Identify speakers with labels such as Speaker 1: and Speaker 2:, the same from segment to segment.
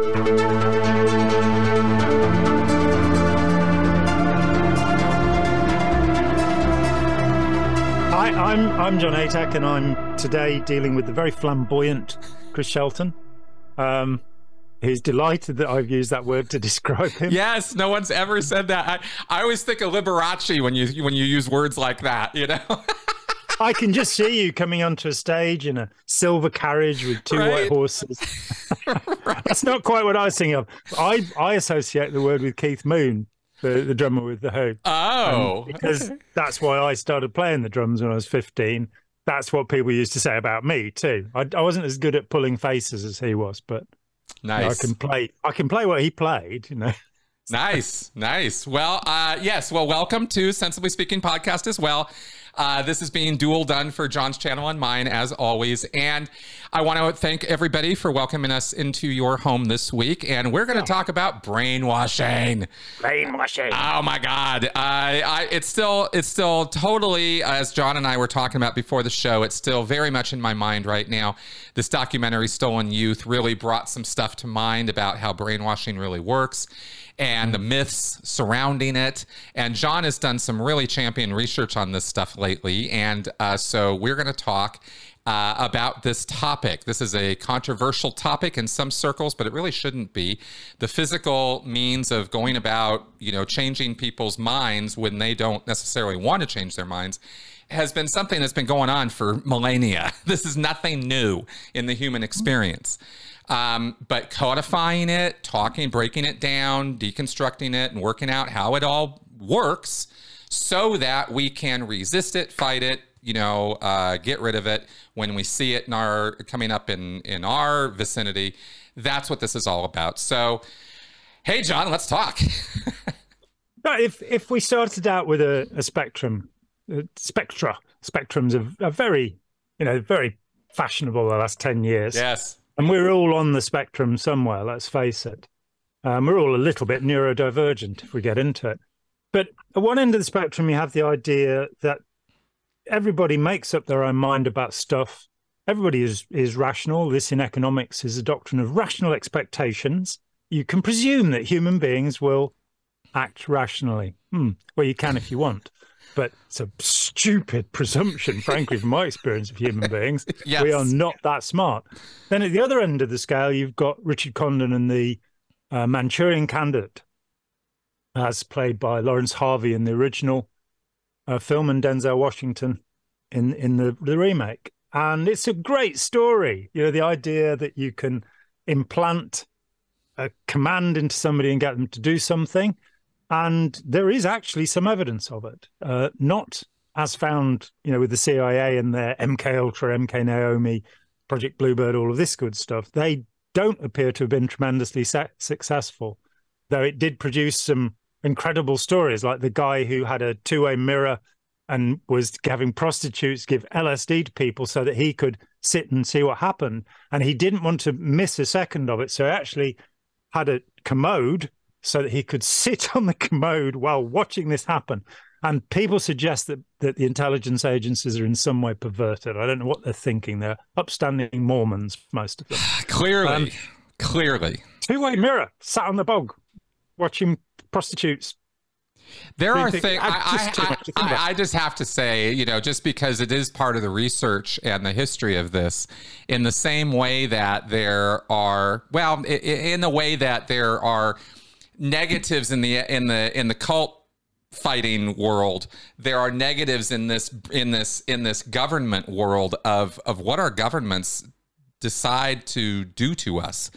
Speaker 1: Hi, I'm I'm Jon Atack, and I'm today dealing with the very flamboyant Chris Shelton. Um, who's delighted that I've used that word to describe him.
Speaker 2: Yes, no one's ever said that. I, I always think of Liberace when you when you use words like that. You know.
Speaker 1: I can just see you coming onto a stage in a silver carriage with two right. white horses. right. That's not quite what I was thinking of. I, I associate the word with Keith Moon, the, the drummer with the Who.
Speaker 2: Oh.
Speaker 1: Um, because that's why I started playing the drums when I was 15. That's what people used to say about me too. I, I wasn't as good at pulling faces as he was, but
Speaker 2: nice.
Speaker 1: You know, I can play. I can play what he played. You know.
Speaker 2: nice, nice. Well, uh, yes. Well, welcome to Sensibly Speaking podcast as well. Uh, this is being dual done for John's channel and mine, as always. And I want to thank everybody for welcoming us into your home this week. And we're going to talk about brainwashing.
Speaker 1: Brainwashing.
Speaker 2: Oh my God! I, I, it's still, it's still totally, as John and I were talking about before the show. It's still very much in my mind right now. This documentary, Stolen Youth, really brought some stuff to mind about how brainwashing really works and the myths surrounding it. And John has done some really champion research on this stuff lately. And uh, so we're going to talk uh, about this topic. This is a controversial topic in some circles, but it really shouldn't be. The physical means of going about, you know, changing people's minds when they don't necessarily want to change their minds has been something that's been going on for millennia. This is nothing new in the human experience. Um, but codifying it, talking, breaking it down, deconstructing it, and working out how it all works so that we can resist it, fight it, you know, uh, get rid of it when we see it in our coming up in in our vicinity. That's what this is all about. So, hey, John, let's talk.
Speaker 1: if if we started out with a, a spectrum, uh, spectra, spectrums are, are very, you know, very fashionable the last ten years.
Speaker 2: Yes
Speaker 1: and we're all on the spectrum somewhere, let's face it. Um, we're all a little bit neurodivergent if we get into it. But at one end of the spectrum, you have the idea that everybody makes up their own mind about stuff. Everybody is, is rational. This in economics is a doctrine of rational expectations. You can presume that human beings will act rationally. Hmm. Well, you can if you want but it's a stupid presumption, frankly, from my experience of human beings.
Speaker 2: yes.
Speaker 1: We are not that smart. Then at the other end of the scale, you've got Richard Condon and the uh, Manchurian Candidate, as played by Laurence Harvey in the original uh, film and Denzel Washington in in the, the remake. And it's a great story. You know, the idea that you can implant a command into somebody and get them to do something and there is actually some evidence of it, uh, not as found, you know, with the CIA and their MK Ultra, MK Naomi, Project Bluebird, all of this good stuff. They don't appear to have been tremendously successful, though it did produce some incredible stories, like the guy who had a two-way mirror and was having prostitutes give LSD to people so that he could sit and see what happened. And he didn't want to miss a second of it. So he actually had a commode so that he could sit on the commode while watching this happen. And people suggest that, that the intelligence agencies are in some way perverted. I don't know what they're thinking. They're upstanding Mormons, most of them.
Speaker 2: clearly, um, clearly.
Speaker 1: Two way mirror, sat on the bog, watching prostitutes.
Speaker 2: There are things I, I, I, I, just have to say, you know, just because it is part of the research and the history of this, in the same way that there are, well, in the way that there are negatives in the in the in the cult fighting world. There are negatives in this in this in this government world of of what our governments decide to do to us.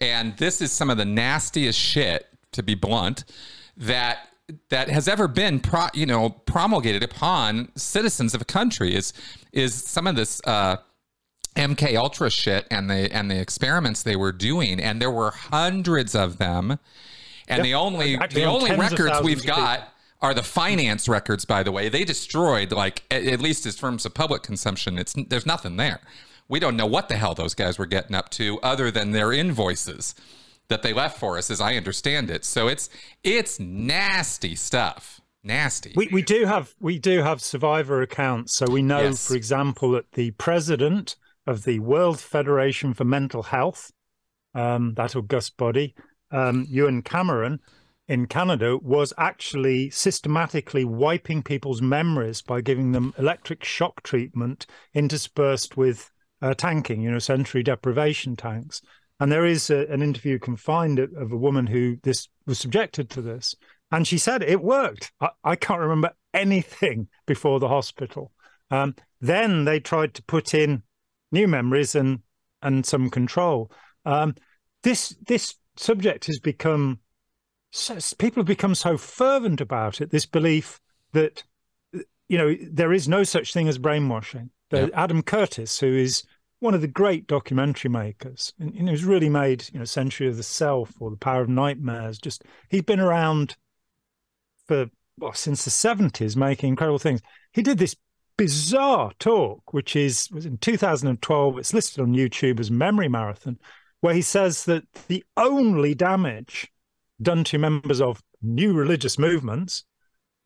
Speaker 2: And this is some of the nastiest shit to be blunt that that has ever been pro, you know promulgated upon citizens of a country is is some of this uh MK Ultra shit and the and the experiments they were doing. And there were hundreds of them and yep. the only the only records we've got are the finance records. By the way, they destroyed like at, at least in terms of public consumption. It's there's nothing there. We don't know what the hell those guys were getting up to, other than their invoices that they left for us, as I understand it. So it's it's nasty stuff. Nasty.
Speaker 1: We we do have we do have survivor accounts, so we know, yes. for example, that the president of the World Federation for Mental Health um, that august body, um, Ewen Cameron in Canada, was actually systematically wiping people's memories by giving them electric shock treatment interspersed with uh, tanking, you know, sensory deprivation tanks. And there is a, an interview you can find of a woman who this was subjected to this, and she said it worked. I, I can't remember anything before the hospital. Um, then they tried to put in new memories and and some control. Um, this this subject has become so, people have become so fervent about it. This belief that you know there is no such thing as brainwashing. Yep. Adam Curtis, who is one of the great documentary makers, and know, who's really made you know Century of the Self or The Power of Nightmares. Just he's been around for well, since the seventies, making incredible things. He did this bizarre talk, which is was in 2012. It's listed on YouTube as Memory Marathon, where he says that the only damage done to members of new religious movements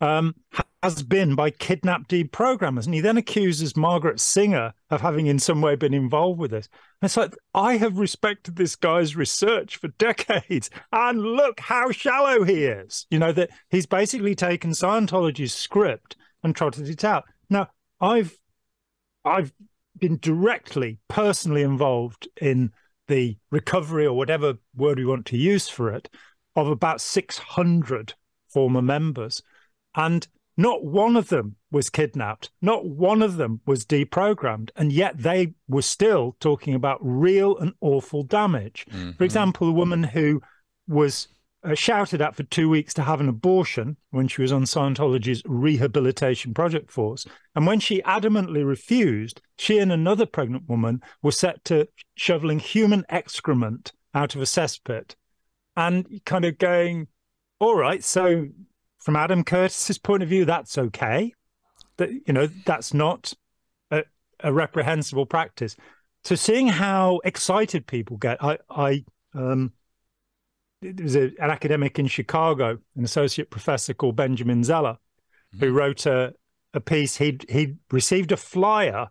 Speaker 1: um, has been by kidnapped deprogrammers. And he then accuses Margaret Singer of having in some way been involved with this. And it's like, I have respected this guy's research for decades. And look how shallow he is. You know, that he's basically taken Scientology's script and trotted it out. Now, I've I've been directly, personally involved in the recovery or whatever word we want to use for it of about 600 former members. And not one of them was kidnapped. Not one of them was deprogrammed. And yet they were still talking about real and awful damage. Mm-hmm. For example, a woman who was uh, shouted at for two weeks to have an abortion when she was on Scientology's rehabilitation project force. And when she adamantly refused, she and another pregnant woman were set to shoveling human excrement out of a cesspit and kind of going, all right, so from Adam Curtis's point of view, that's okay. That you know, that's not a, a reprehensible practice. So seeing how excited people get, I, I um, there's a, an academic in Chicago, an associate professor called Benjamin Zeller, mm-hmm. who wrote a, a piece. He he received a flyer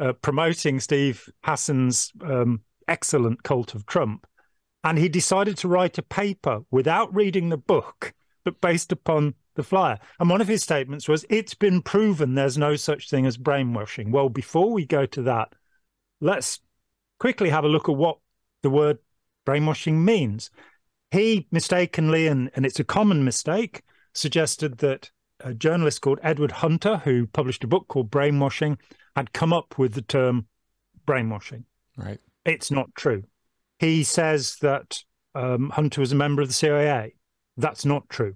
Speaker 1: uh, promoting Steve Hassan's um, excellent cult of Trump, and he decided to write a paper without reading the book but based upon the flyer. And one of his statements was, It's been proven there's no such thing as brainwashing. Well, before we go to that, let's quickly have a look at what the word brainwashing means. He mistakenly, and, and it's a common mistake, suggested that a journalist called Edward Hunter, who published a book called Brainwashing, had come up with the term brainwashing.
Speaker 2: Right.
Speaker 1: It's not true. He says that um, Hunter was a member of the CIA. That's not true.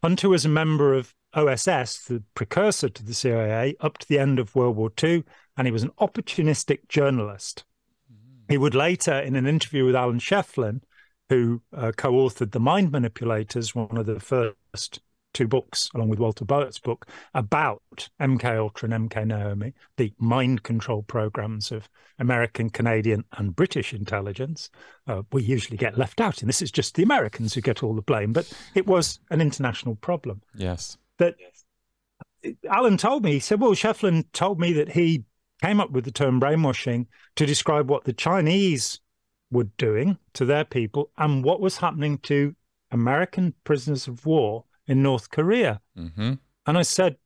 Speaker 1: Hunter was a member of OSS, the precursor to the CIA, up to the end of World War II, and he was an opportunistic journalist. Mm-hmm. He would later, in an interview with Alan Scheflin, who uh, co authored The Mind Manipulators, one of the first two books, along with Walter Bowart's book, about MK Ultra and MK Naomi, the mind control programs of American, Canadian, and British intelligence. Uh, we usually get left out, and this is just the Americans who get all the blame, but it was an international problem.
Speaker 2: Yes.
Speaker 1: That Alan told me, he said, well, Scheflin told me that he came up with the term brainwashing to describe what the Chinese were doing to their people and what was happening to American prisoners of war in North Korea. Mm-hmm. And I said,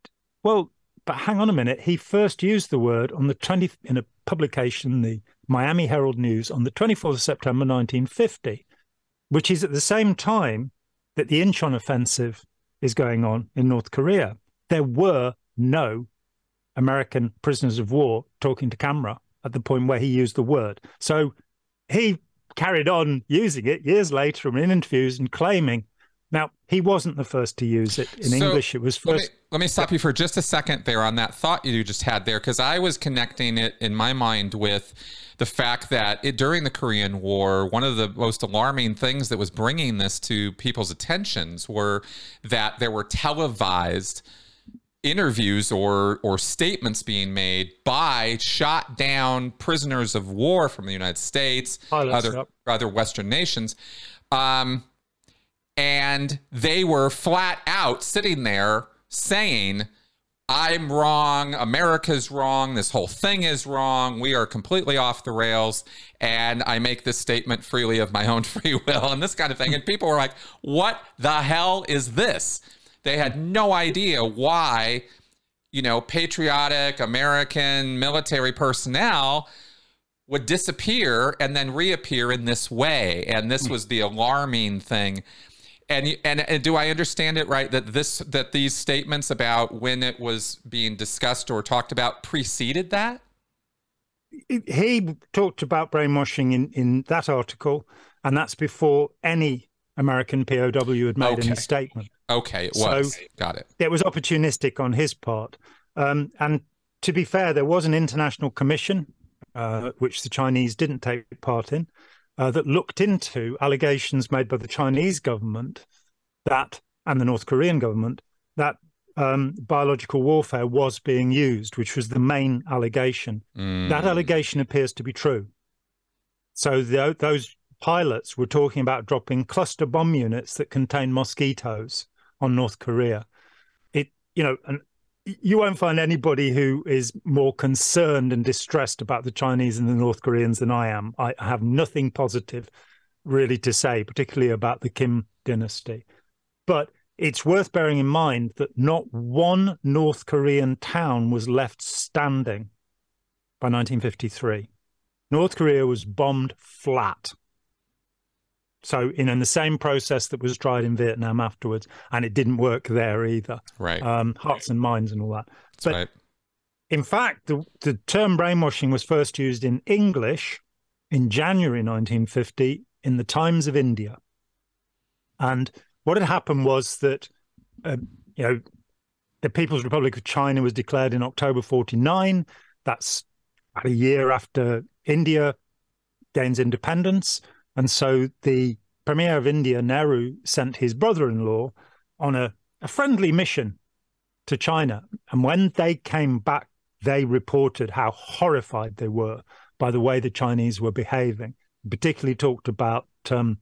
Speaker 1: well, but hang on a minute. He first used the word on the 20 in a publication, the Miami Herald News, on the 24th of September 1950, which is at the same time that the Incheon offensive is going on in North Korea. There were no American prisoners of war talking to camera at the point where he used the word. So he carried on using it years later in interviews and claiming now, he wasn't the first to use it in so English. It was first.
Speaker 2: Let me, let me stop you for just a second there on that thought you just had there, because I was connecting it in my mind with the fact that it, during the Korean War, one of the most alarming things that was bringing this to people's attentions were that there were televised interviews or or statements being made by shot down prisoners of war from the United States, other other Western nations. Um, and they were flat out sitting there saying I'm wrong, America's wrong, this whole thing is wrong, we are completely off the rails, and I make this statement freely of my own free will and this kind of thing. And people were like, what the hell is this? They had no idea why, you know, patriotic American military personnel would disappear and then reappear in this way. And this was the alarming thing and, and and do I understand it right that this that these statements about when it was being discussed or talked about preceded that?
Speaker 1: He talked about brainwashing in in that article, and that's before any American POW had made okay. any statement.
Speaker 2: Okay, it was. So Got it.
Speaker 1: It was opportunistic on his part, um, and to be fair, there was an international commission uh, which the Chinese didn't take part in uh, that looked into allegations made by the Chinese government that and the North Korean government that um, biological warfare was being used, which was the main allegation. Mm. That allegation appears to be true. So the, those pilots were talking about dropping cluster bomb units that contain mosquitoes on North Korea. It, you know, and you won't find anybody who is more concerned and distressed about the Chinese and the North Koreans than I am. I have nothing positive really to say, particularly about the Kim dynasty. But it's worth bearing in mind that not one North Korean town was left standing by 1953. North Korea was bombed flat. So, in, in the same process that was tried in Vietnam afterwards, and it didn't work there either.
Speaker 2: Right.
Speaker 1: Um, hearts and minds and all that. That's but right. in fact, the, the term brainwashing was first used in English in January 1950 in the Times of India. And what had happened was that, uh, you know, the People's Republic of China was declared in October 49. That's about a year after India gains independence. And so the Premier of India, Nehru, sent his brother in law on a, a friendly mission to China. And when they came back, they reported how horrified they were by the way the Chinese were behaving. Particularly talked about um,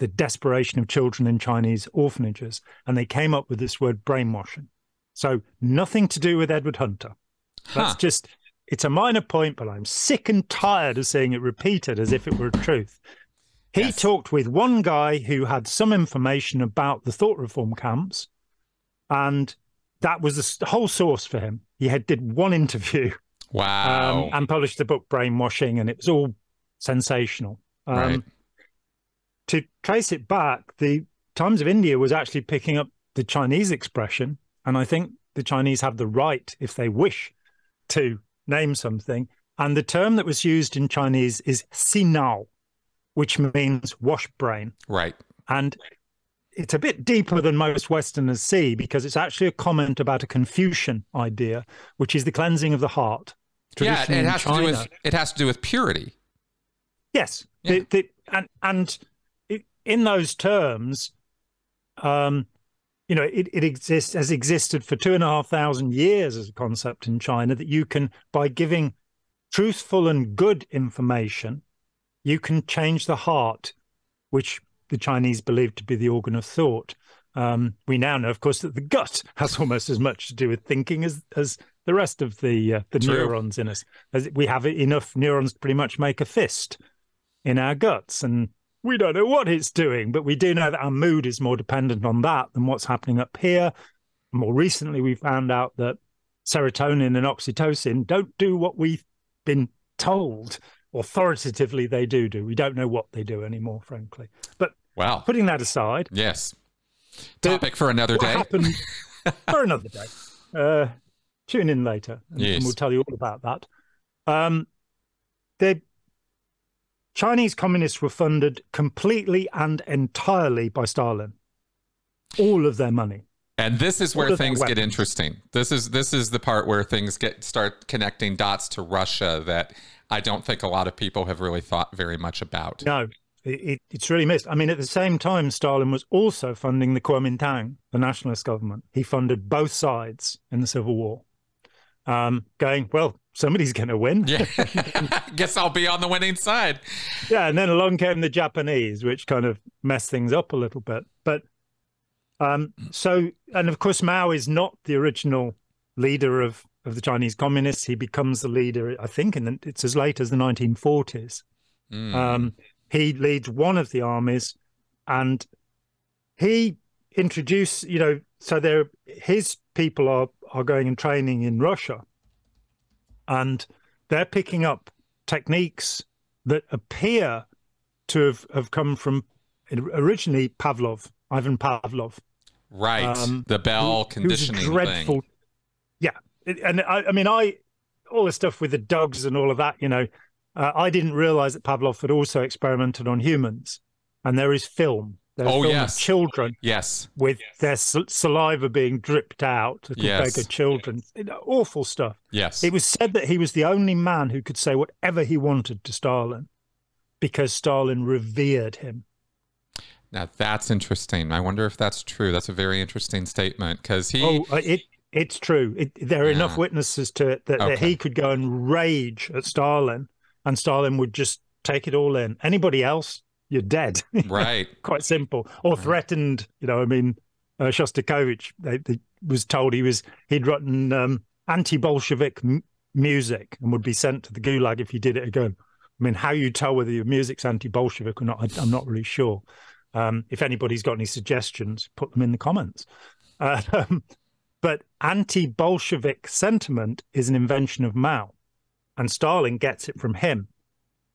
Speaker 1: the desperation of children in Chinese orphanages, and they came up with this word brainwashing. So nothing to do with Edward Hunter. That's huh. just it's a minor point, but I'm sick and tired of seeing it repeated as if it were a truth. He yes. talked with one guy who had some information about the thought reform camps, and that was the whole source for him. He had did one interview,
Speaker 2: wow, um,
Speaker 1: and published the book Brainwashing, and it was all sensational. Um, right. To trace it back, the Times of India was actually picking up the Chinese expression, and I think the Chinese have the right, if they wish, to name something. And the term that was used in Chinese is "sinao," which means wash brain.
Speaker 2: Right.
Speaker 1: And it's a bit deeper than most Westerners see because it's actually a comment about a Confucian idea, which is the cleansing of the heart.
Speaker 2: Yeah, it has China, to do with it has to do with purity.
Speaker 1: Yes, yeah. the, the, and and in those terms, um, you know, it, it exists has existed for two and a half thousand years as a concept in China that you can by giving truthful and good information you can change the heart, which the Chinese believe to be the organ of thought. Um, we now know, of course, that the gut has almost as much to do with thinking as as the rest of the uh, the True. neurons in us. As we have enough neurons to pretty much make a fist in our guts, and we don't know what it's doing, but we do know that our mood is more dependent on that than what's happening up here. More recently, we found out that serotonin and oxytocin don't do what we've been told authoritatively they do do. We don't know what they do anymore, frankly. But
Speaker 2: wow,
Speaker 1: putting that aside,
Speaker 2: yes, topic the, for another day.
Speaker 1: Happened, for another day. Uh, tune in later, and, yes. we'll tell you all about that. Um, the Chinese communists were funded completely and entirely by Stalin. All of their money.
Speaker 2: And this is where things get interesting. This is this is the part where things get start connecting dots to Russia that I don't think a lot of people have really thought very much about.
Speaker 1: No, it, it's really missed. I mean, at the same time, Stalin was also funding the Kuomintang, the nationalist government. He funded both sides in the Civil War, um, going, well, somebody's going to win.
Speaker 2: Yeah. Guess I'll be on the winning side.
Speaker 1: Yeah. And then along came the Japanese, which kind of messed things up a little bit. But um, so, and of course, Mao is not the original leader of, of the Chinese communists. He becomes the leader, I think, and it's as late as the 1940s. Mm. Um, he leads one of the armies, and he introduced, you know, so there his people are are going and training in Russia, and they're picking up techniques that appear to have, have come from originally Pavlov, Ivan Pavlov.
Speaker 2: Right. Um, the bell who, conditioning dreadful, thing.
Speaker 1: Yeah. And I, I, mean, I, all the stuff with the dogs and all of that, you know, uh, I didn't realize that Pavlov had also experimented on humans. And there is film. There's
Speaker 2: oh,
Speaker 1: film
Speaker 2: yes.
Speaker 1: children.
Speaker 2: Yes.
Speaker 1: With yes. their saliva being dripped out to yes. children. Awful stuff.
Speaker 2: Yes.
Speaker 1: It was said that he was the only man who could say whatever he wanted to Stalin because Stalin revered him.
Speaker 2: Now that's interesting. I wonder if that's true. That's a very interesting statement because he.
Speaker 1: Oh, uh, it it's true. It, there are yeah. enough witnesses to it that, okay. that he could go and rage at Stalin, and Stalin would just take it all in. Anybody else, you're dead.
Speaker 2: Right.
Speaker 1: Quite simple. Or threatened. You know, I mean, uh, Shostakovich they, they was told he was he'd written um, anti-Bolshevik m- music and would be sent to the gulag if he did it again. I mean, how you tell whether your music's anti-Bolshevik or not, I, am not really sure. Um, if anybody's got any suggestions, put them in the comments. Uh, but anti Bolshevik sentiment is an invention of Mao, and Stalin gets it from him.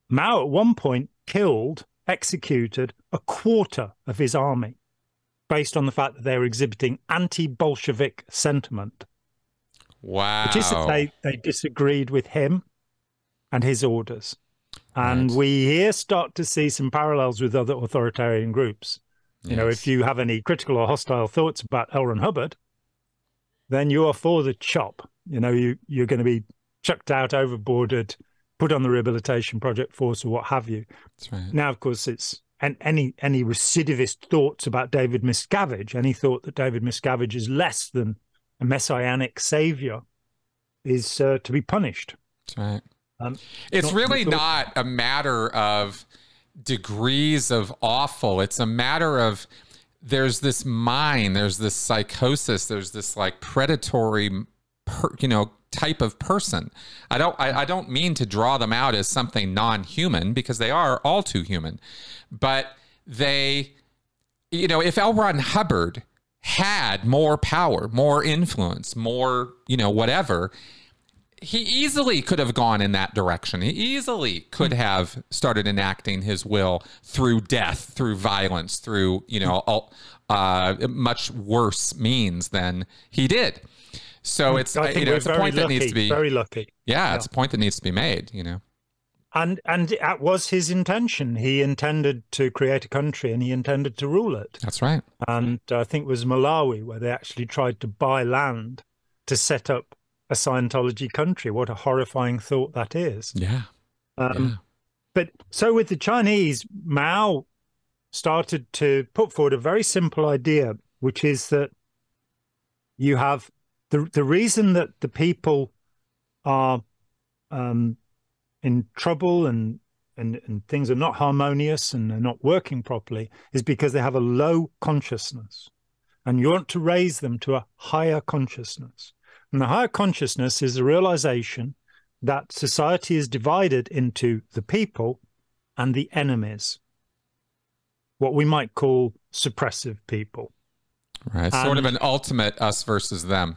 Speaker 1: Mao, at one point, killed, executed a quarter of his army based on the fact that they were exhibiting anti Bolshevik sentiment.
Speaker 2: Wow.
Speaker 1: Which is that they, they disagreed with him and his orders. And right. we here start to see some parallels with other authoritarian groups. You yes. know, if you have any critical or hostile thoughts about L. Ron Hubbard, then you are for the chop. You know, you, you're going to be chucked out, overboarded, put on the rehabilitation project force or what have you.
Speaker 2: Right.
Speaker 1: Now, of course, it's and any any recidivist thoughts about David Miscavige, any thought that David Miscavige is less than a messianic savior, is uh, to be punished.
Speaker 2: That's right. Um, it's not, really not a matter of degrees of awful. It's a matter of there's this mind, there's this psychosis, there's this like predatory, per, you know, type of person. I don't I, I don't mean to draw them out as something non-human because they are all too human, but they, you know, if L. Ron Hubbard had more power, more influence, more, you know, whatever, he easily could have gone in that direction. He easily could have started enacting his will through death, through violence, through you know uh, much worse means than he did. So it's uh, you know it's a point lucky, that needs to be
Speaker 1: very lucky.
Speaker 2: Yeah, yeah, it's a point that needs to be made. You know,
Speaker 1: and and that was his intention. He intended to create a country, and he intended to rule it.
Speaker 2: That's right.
Speaker 1: And I think it was Malawi where they actually tried to buy land to set up a Scientology country. What a horrifying thought that is.
Speaker 2: Yeah.
Speaker 1: Um, yeah. But so with the Chinese, Mao started to put forward a very simple idea, which is that you have the the reason that the people are um, in trouble and, and and things are not harmonious and are not working properly is because they have a low consciousness, and you want to raise them to a higher consciousness. And the higher consciousness is the realization that society is divided into the people and the enemies, what we might call suppressive people.
Speaker 2: Right. And, sort of an ultimate us versus them.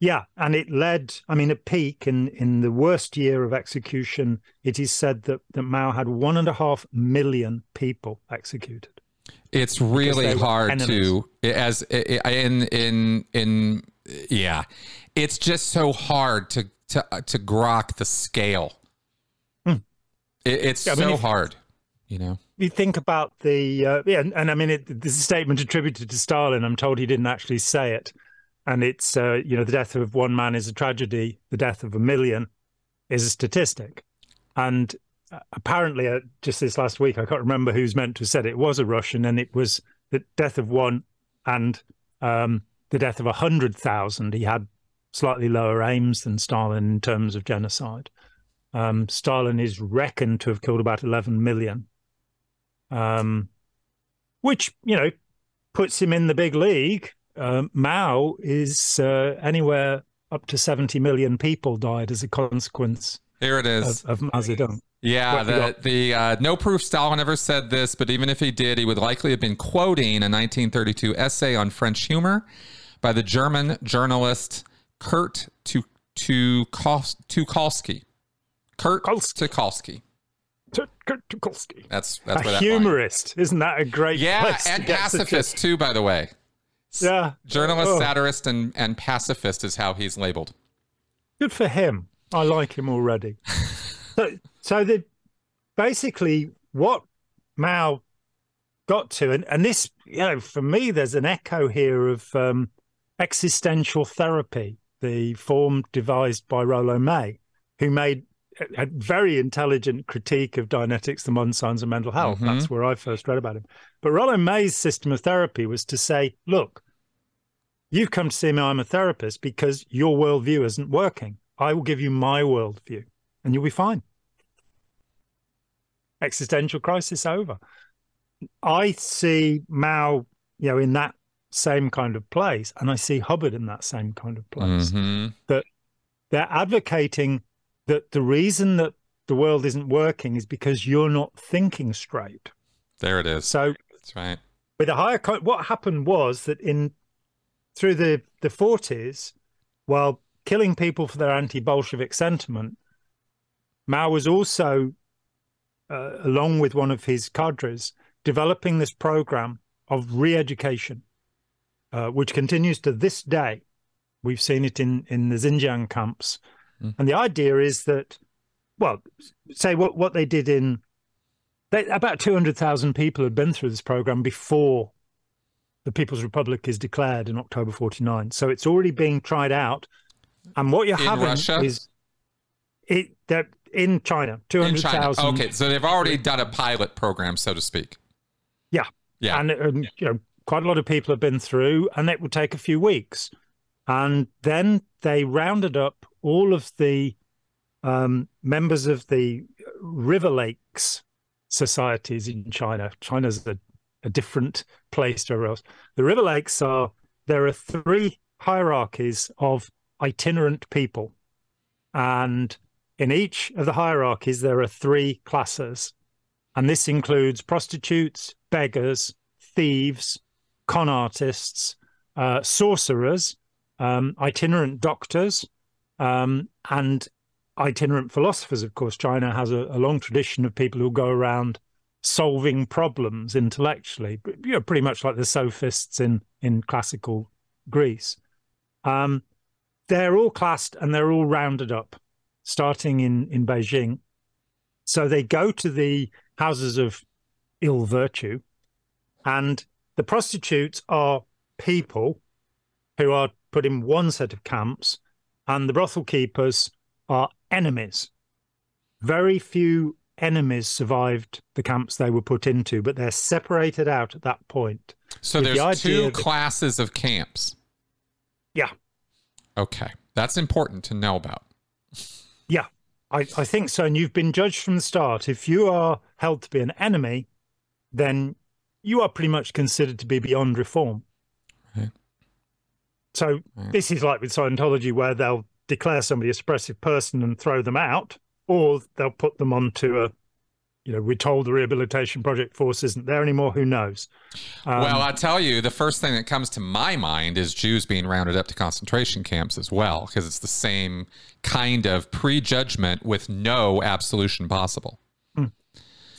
Speaker 1: Yeah. And it led, I mean, a peak in, in the worst year of execution, it is said that, that Mao had one and a half million people executed.
Speaker 2: It's really hard to, as in, in, in, yeah, it's just so hard to to uh, to grok the scale. Hmm. It, it's yeah, so mean, if, hard, you know.
Speaker 1: You think about the uh, yeah, and, and, I mean, it, this is a statement attributed to Stalin. I'm told he didn't actually say it, and it's uh, you know, the death of one man is a tragedy. The death of a million is a statistic, and uh, apparently, uh, just this last week, I can't remember who's meant to have said it. it was a Russian, and it was the death of one and um, the death of 100,000, he had slightly lower aims than Stalin in terms of genocide. Um, Stalin is reckoned to have killed about 11 million, um, which, you know, puts him in the big league. Uh, Mao is uh, anywhere up to 70 million people died as a consequence.
Speaker 2: Here it is.
Speaker 1: Of, of Mao Zedong.
Speaker 2: Yeah, the, the uh, no proof Stalin ever said this, but even if he did, he would likely have been quoting a 1932 essay on French humor by the German journalist Kurt Tucholsky. Kurt Tucholsky.
Speaker 1: Kurt Tucholsky.
Speaker 2: That's that's
Speaker 1: a humorist. Line. Isn't that a great?
Speaker 2: Yeah, and pacifist too, by the way.
Speaker 1: Yeah,
Speaker 2: journalist, oh. satirist, and and pacifist is how he's labeled.
Speaker 1: Good for him. I like him already. so, so the basically what Mao got to, and, and this, you know, for me, there's an echo here of um, existential therapy, the form devised by Rollo May, who made a, very intelligent critique of Dianetics, the modern science of mental health. Mm-hmm. That's where I first read about him. But Rollo May's system of therapy was to say, look, you've come to see me, I'm a therapist because your worldview isn't working. I will give you my worldview and you'll be fine. Existential crisis over. I see Mao, you know, in that same kind of place, and I see Hubbard in that same kind of place. Mm-hmm. That they're advocating that the reason that the world isn't working is because you're not thinking straight.
Speaker 2: There it is.
Speaker 1: So
Speaker 2: that's right.
Speaker 1: With a higher, what happened was that in through the the forties, while killing people for their anti-Bolshevik sentiment, Mao was also, uh, along with one of his cadres, developing this program of re-education, uh, which continues to this day. We've seen it in in the Xinjiang camps Mm. And the idea is that, well, say what, what they did in, they, about 200,000 people had been through this program before the People's Republic is declared in October 49. So it's already being tried out. And what you're
Speaker 2: in
Speaker 1: having
Speaker 2: Russia?
Speaker 1: is it that in China, 200,000.
Speaker 2: Okay, so they've already done a pilot program, so to speak.
Speaker 1: Yeah.
Speaker 2: Yeah.
Speaker 1: And, and you know, quite a lot of people have been through, and it would take a few weeks. And then they rounded up all of the um, members of the River Lakes societies in China. China's a, a different place to everywhere else. The River Lakes are there are three hierarchies of itinerant people, and in each of the hierarchies there are three classes, and this includes prostitutes, beggars, thieves, con artists, uh, sorcerers, um, itinerant doctors, um, and itinerant philosophers. Of course, China has a, a, long tradition of people who go around solving problems intellectually, you know, pretty much like the sophists in in classical Greece. Um, they're all classed and they're all rounded up, starting in in Beijing. So they go to the houses of ill virtue, and the prostitutes are people who are put in one set of camps, and the brothel keepers are enemies. Very few enemies survived the camps they were put into, but they're separated out at that point.
Speaker 2: So there's the two that, classes of camps.
Speaker 1: Yeah.
Speaker 2: Okay. That's important to know about.
Speaker 1: I, I think so. And you've been judged from the start. If you are held to be an enemy, then you are pretty much considered to be beyond reform. Right. So mm. this is like with Scientology, where they'll declare somebody a suppressive person and throw them out, or they'll put them onto a, you know, we're told the rehabilitation project force isn't there anymore. Who knows?
Speaker 2: Um, well, I tell you, the first thing that comes to my mind is Jews being rounded up to concentration camps as well, because it's the same kind of prejudgment with no absolution possible.
Speaker 1: Hmm.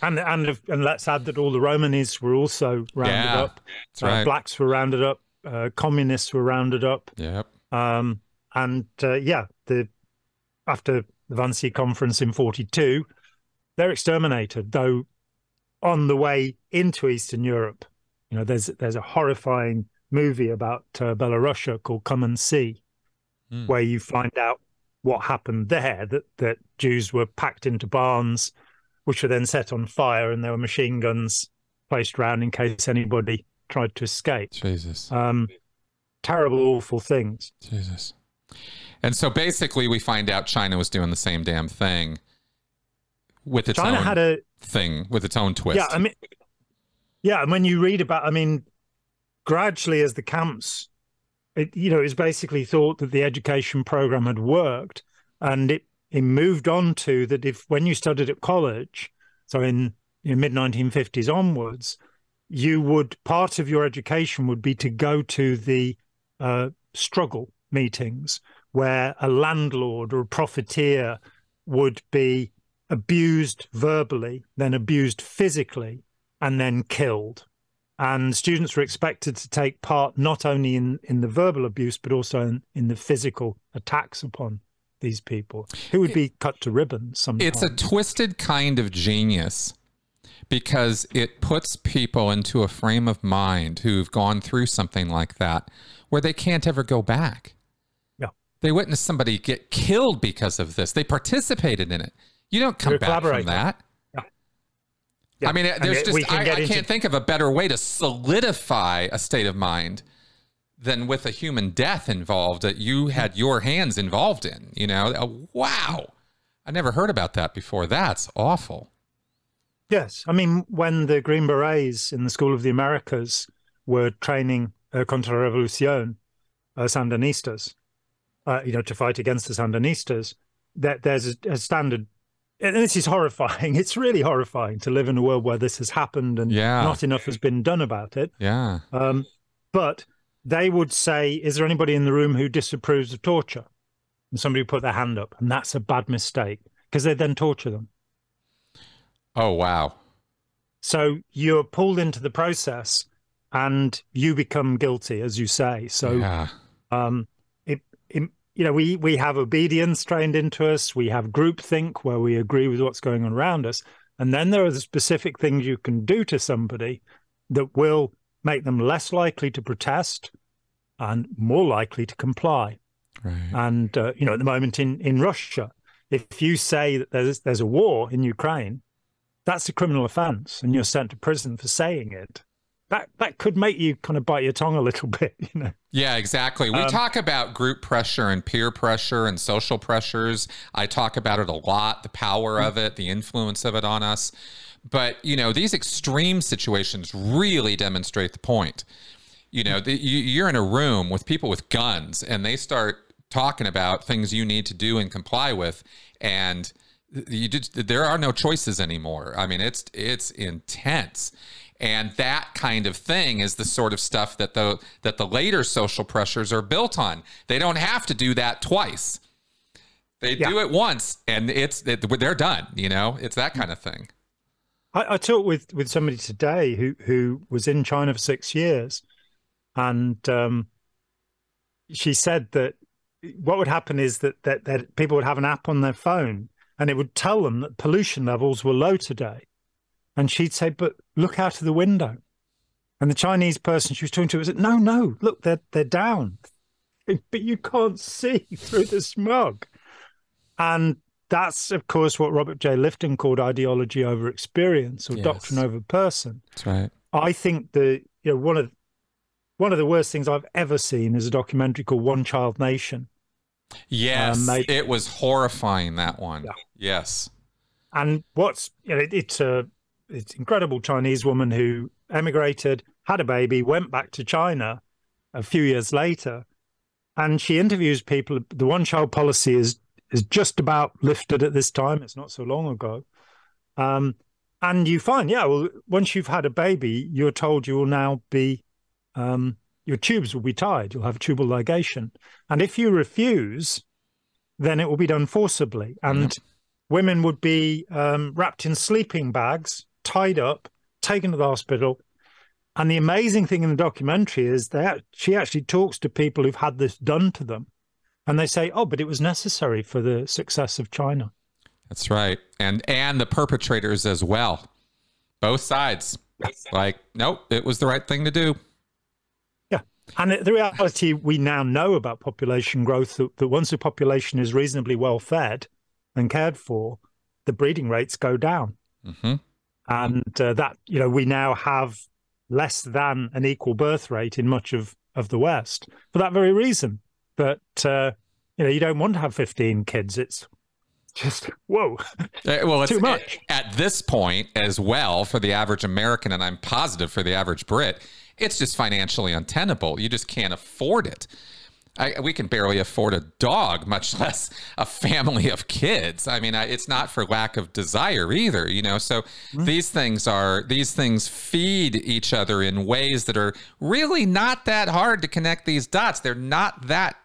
Speaker 1: And and and let's add that all the Romanies were also rounded
Speaker 2: yeah,
Speaker 1: up.
Speaker 2: That's right.
Speaker 1: Uh, blacks were rounded up uh, communists were rounded up.
Speaker 2: Yep.
Speaker 1: Um, and uh, yeah, the after the Wannsee conference in '42, they're exterminated. Though on the way into Eastern Europe, you know, there's there's a horrifying movie about uh, Belarusia called Come and See, mm. where you find out what happened there. That that Jews were packed into barns, which were then set on fire, and there were machine guns placed around in case anybody tried to escape.
Speaker 2: Jesus.
Speaker 1: Um, terrible, awful things.
Speaker 2: Jesus. And so basically, we find out China was doing the same damn thing with its
Speaker 1: China
Speaker 2: own
Speaker 1: had a
Speaker 2: thing with its own twist.
Speaker 1: Yeah, I mean, yeah, and when you read about, I mean, gradually as the camps it, you know, it was basically thought that the education program had worked, and it it moved on to that if when you studied at college, so in, in mid 1950s onwards, you would part of your education would be to go to the uh, struggle meetings where a landlord or a profiteer would be abused verbally, then abused physically, and then killed. And students were expected to take part not only in, in the verbal abuse, but also in, in the physical attacks upon these people who would be cut to ribbons sometimes.
Speaker 2: It's a twisted kind of genius because it puts people into a frame of mind who've gone through something like that where they can't ever go back.
Speaker 1: Yeah.
Speaker 2: They witnessed somebody get killed because of this. They participated in it. You don't come back from that. Yeah. yeah. I mean, there's just, I, I into... can't think of a better way to solidify a state of mind than with a human death involved that you had your hands involved in. You know, uh, wow. I never heard about that before. That's awful.
Speaker 1: Yes. I mean, when the Green Berets in the School of the Americas were training uh, contra revolucion, uh, Sandinistas, uh, you know, to fight against the Sandinistas, that there's a, a, standard. And this is horrifying. It's really horrifying to live in a world where this has happened and yeah. not enough has been done about it.
Speaker 2: Yeah.
Speaker 1: Um, but they would say, Is there anybody in the room who disapproves of torture? And somebody would put their hand up. And that's a bad mistake because they then torture them.
Speaker 2: Oh, wow.
Speaker 1: So you're pulled into the process and you become guilty, as you say. So, yeah. um, you know, we, we have obedience trained into us. We have groupthink where we agree with what's going on around us. And then there are the specific things you can do to somebody that will make them less likely to protest and more likely to comply. Right. And uh, you know, at the moment in in Russia, if you say that there's there's a war in Ukraine, that's a criminal offence, and you're sent to prison for saying it. That that could make you kind of bite your tongue a little bit, you know.
Speaker 2: Yeah, exactly. We um, talk about group pressure and peer pressure and social pressures. I talk about it a lot, the power of it, the influence of it on us. But, you know, these extreme situations really demonstrate the point. You know, the, you, you're in a room with people with guns and they start talking about things you need to do and comply with. And you just, there are no choices anymore. I mean, it's, it's intense. And that kind of thing is the sort of stuff that the that the later social pressures are built on. They don't have to do that twice. They yeah. do it once, and it's it, they're done. You know, it's that kind of thing.
Speaker 1: I, I talked with with somebody today who who was in China for six years, and um, she said that what would happen is that, that that people would have an app on their phone and it would tell them that pollution levels were low today, and she'd say, "But look out of the window," and the Chinese person she was talking to was, like, "No, no, look, they're they're down, but you can't see through the smog," and that's of course what Robert J. Lifton called ideology over experience or yes. doctrine over person.
Speaker 2: That's right.
Speaker 1: I think the you know one of one of the worst things I've ever seen is a documentary called One Child Nation.
Speaker 2: Yes, um, it was horrifying that one. Yeah. Yes.
Speaker 1: And what's you know, it, it's a it's incredible Chinese woman who emigrated, had a baby, went back to China a few years later, and she interviews people. The one child policy is is just about lifted at this time. It's not so long ago. Um, and you find, yeah, well, once you've had a baby, you're told you will now be, um, your tubes will be tied. You'll have tubal ligation. And if you refuse, then it will be done forcibly. And women would be um, wrapped in sleeping bags, tied up, taken to the hospital. And the amazing thing in the documentary is that she actually talks to people who've had this done to them and they say, "Oh, but it was necessary for the success of China."
Speaker 2: That's right, and and the perpetrators as well, both sides. like, nope, it was the right thing to do.
Speaker 1: And the reality we now know about population growth that, that once a population is reasonably well fed and cared for, the breeding rates go down, mm-hmm. and uh, that you know we now have less than an equal birth rate in much of of the West for that very reason but uh, you know, you don't want to have 15 kids. It's just whoa, uh, well, it's too much
Speaker 2: at this point as well for the average American, and I'm positive for the average Brit. It's just financially untenable. You just can't afford it. I, we can barely afford a dog, much less a family of kids. I mean, I, it's not for lack of desire either, you know. So mm-hmm. these things are these things feed each other in ways that are really not that hard to connect these dots. They're not that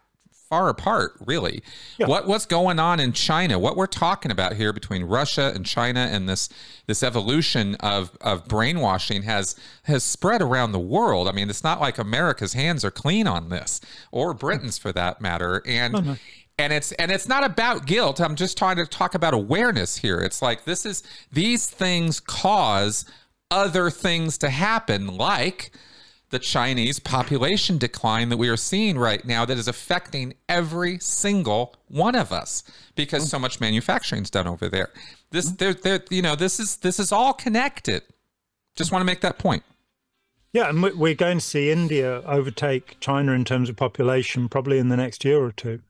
Speaker 2: far apart, really. Yeah. What what's going on in China? What we're talking about here between Russia and China and this this evolution of of brainwashing has has spread around the world. I mean, it's not like America's hands are clean on this, or Britain's for that matter. And and it's and it's not about guilt. I'm just trying to talk about awareness here. It's like this is these things cause other things to happen, like the Chinese population decline that we are seeing right now that is affecting every single one of us because so much manufacturing is done over there. This there there you know this is this is all connected. Just want to make that point.
Speaker 1: Yeah, and we're going to see India overtake China in terms of population probably in the next year or two.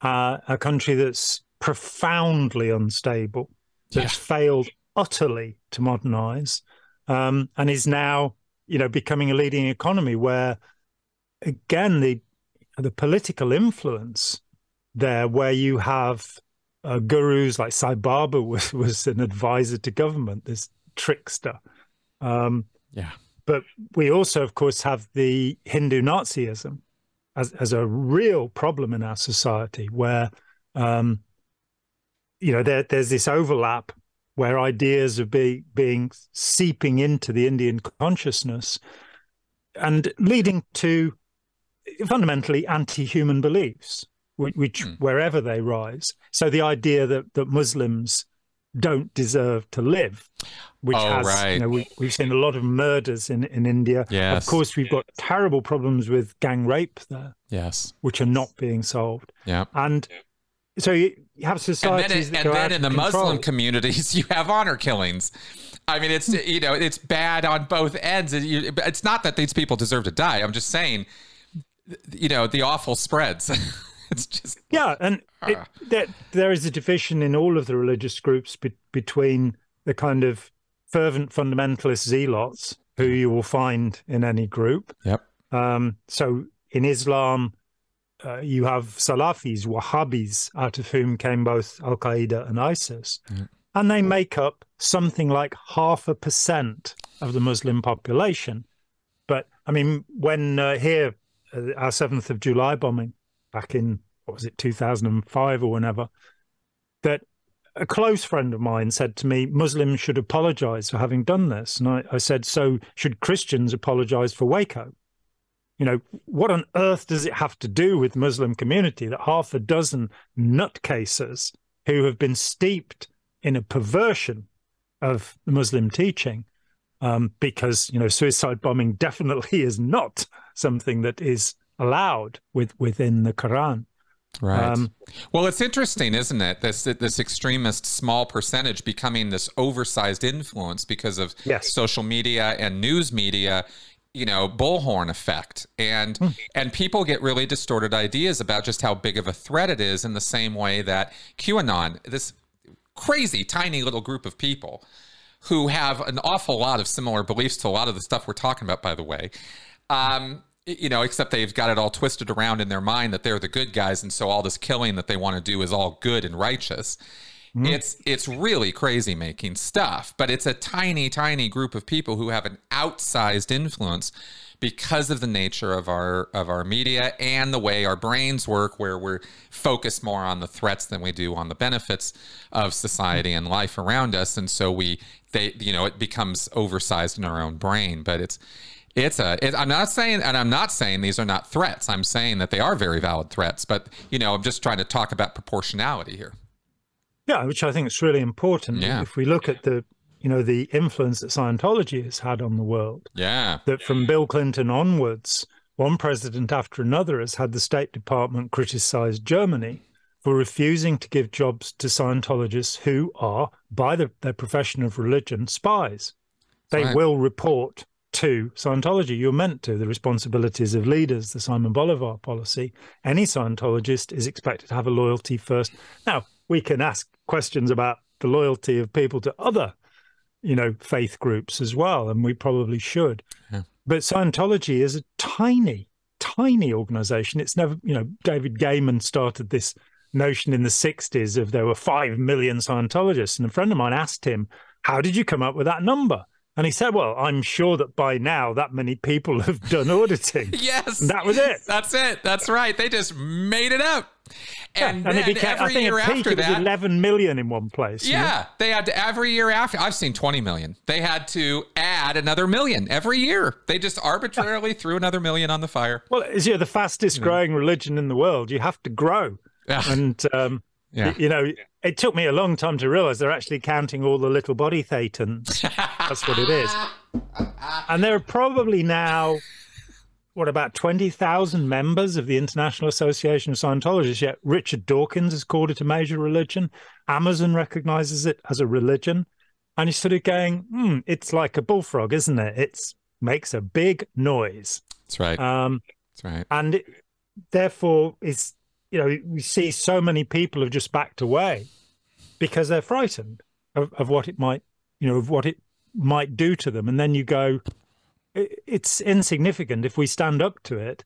Speaker 1: Uh, a country that's profoundly unstable, that's yeah. failed utterly to modernize, um, and is now you know, becoming a leading economy where, again, the the political influence there, where you have uh, gurus like Sai Baba was was an advisor to government, this trickster.
Speaker 2: Um, yeah.
Speaker 1: But we also, of course, have the Hindu Nazism as as a real problem in our society, where um, you know there, there's this overlap where ideas are be, being seeping into the Indian consciousness and leading to fundamentally anti-human beliefs, which, which mm. wherever they rise. So the idea that that Muslims don't deserve to live, which oh, has right. you know we, have seen a lot of murders in in India.
Speaker 2: Yes.
Speaker 1: Of course, we've got terrible problems with gang rape there.
Speaker 2: Yes,
Speaker 1: which are not being solved.
Speaker 2: Yeah,
Speaker 1: and so you, have societies
Speaker 2: and then, and then in the control. Muslim communities, you have honor killings. I mean, it's you know, it's bad on both ends. It's not that these people deserve to die. I'm just saying, you know, the awful spreads. it's just
Speaker 1: yeah, and uh. it, there, there is a division in all of the religious groups be, between the kind of fervent fundamentalist zealots who you will find in any group.
Speaker 2: Yep.
Speaker 1: Um, so in Islam, uh, you have Salafis, Wahhabis, out of whom came both Al Qaeda and ISIS. And they make up something like half a percent of the Muslim population. But I mean, when uh, here, uh, our 7th of July bombing back in, what was it, 2005 or whenever, that a close friend of mine said to me, Muslims should apologize for having done this. And I, I said, so should Christians apologize for Waco? You know, what on earth does it have to do with Muslim community that half a dozen nutcases who have been steeped in a perversion of Muslim teaching, um, because you know, suicide bombing definitely is not something that is allowed with within the Quran.
Speaker 2: Right. Um, well, it's interesting, isn't it? This this extremist small percentage becoming this oversized influence because of
Speaker 1: yes.
Speaker 2: social media and news media you know bullhorn effect and hmm. and people get really distorted ideas about just how big of a threat it is in the same way that qanon this crazy tiny little group of people who have an awful lot of similar beliefs to a lot of the stuff we're talking about by the way um, you know except they've got it all twisted around in their mind that they're the good guys and so all this killing that they want to do is all good and righteous Mm-hmm. It's it's really crazy making stuff, but it's a tiny, tiny group of people who have an outsized influence because of the nature of our of our media and the way our brains work where we're focused more on the threats than we do on the benefits of society and life around us. And so we they you know it becomes oversized in our own brain but it's it's a i'm not saying and i'm not saying these are not threats. I'm saying that they are very valid threats but you know i'm just trying to talk about proportionality here
Speaker 1: yeah, which I think is really important.
Speaker 2: Yeah.
Speaker 1: If we look at the you know the influence that Scientology has had on the world.
Speaker 2: Yeah.
Speaker 1: That from Bill Clinton onwards, one president after another has had the State Department criticize Germany for refusing to give jobs to Scientologists who are, by the, their profession of religion, spies. They right. will report to Scientology. You're meant to. The responsibilities of leaders, the Simon Bolivar policy. Any Scientologist is expected to have a loyalty first. Now, we can ask questions about the loyalty of people to other, you know, faith groups as well, and we probably should. Yeah. but Scientology is a tiny, tiny organization. It's never, you know, David Gaiman started this notion in the 60s of there were 5 million Scientologists. And a friend of mine asked him, How did you come up with that number? And he said, Well, I'm sure that by now that many people have done auditing.
Speaker 2: yes.
Speaker 1: And that was it.
Speaker 2: That's it. That's right. They just made it up. And,
Speaker 1: yeah, and it became,
Speaker 2: every
Speaker 1: I think
Speaker 2: year after
Speaker 1: it was
Speaker 2: that,
Speaker 1: 11 million in one place.
Speaker 2: yeah, they had to every year after. I've seen 20 million. They had to add another million every year. They just arbitrarily threw another million on the fire.
Speaker 1: Well, as you're the fastest growing religion in the world, you have to grow. And, um,
Speaker 2: Yeah.
Speaker 1: you know, it took me a long time to realize they're actually counting all the little body thetans. That's what it is. And there are probably now, what, about 20,000 members of the International Association of Scientologists. Yet Richard Dawkins has called it a major religion. Amazon recognizes it as a religion. And you're sort of going, hmm, it's like a bullfrog, isn't it? It makes a big noise.
Speaker 2: That's right.
Speaker 1: Um,
Speaker 2: That's right.
Speaker 1: and it, therefore it's you know we see so many people have just backed away because they're frightened of, of what it might you know of what it might do to them. And then you go it's insignificant if we stand up to it.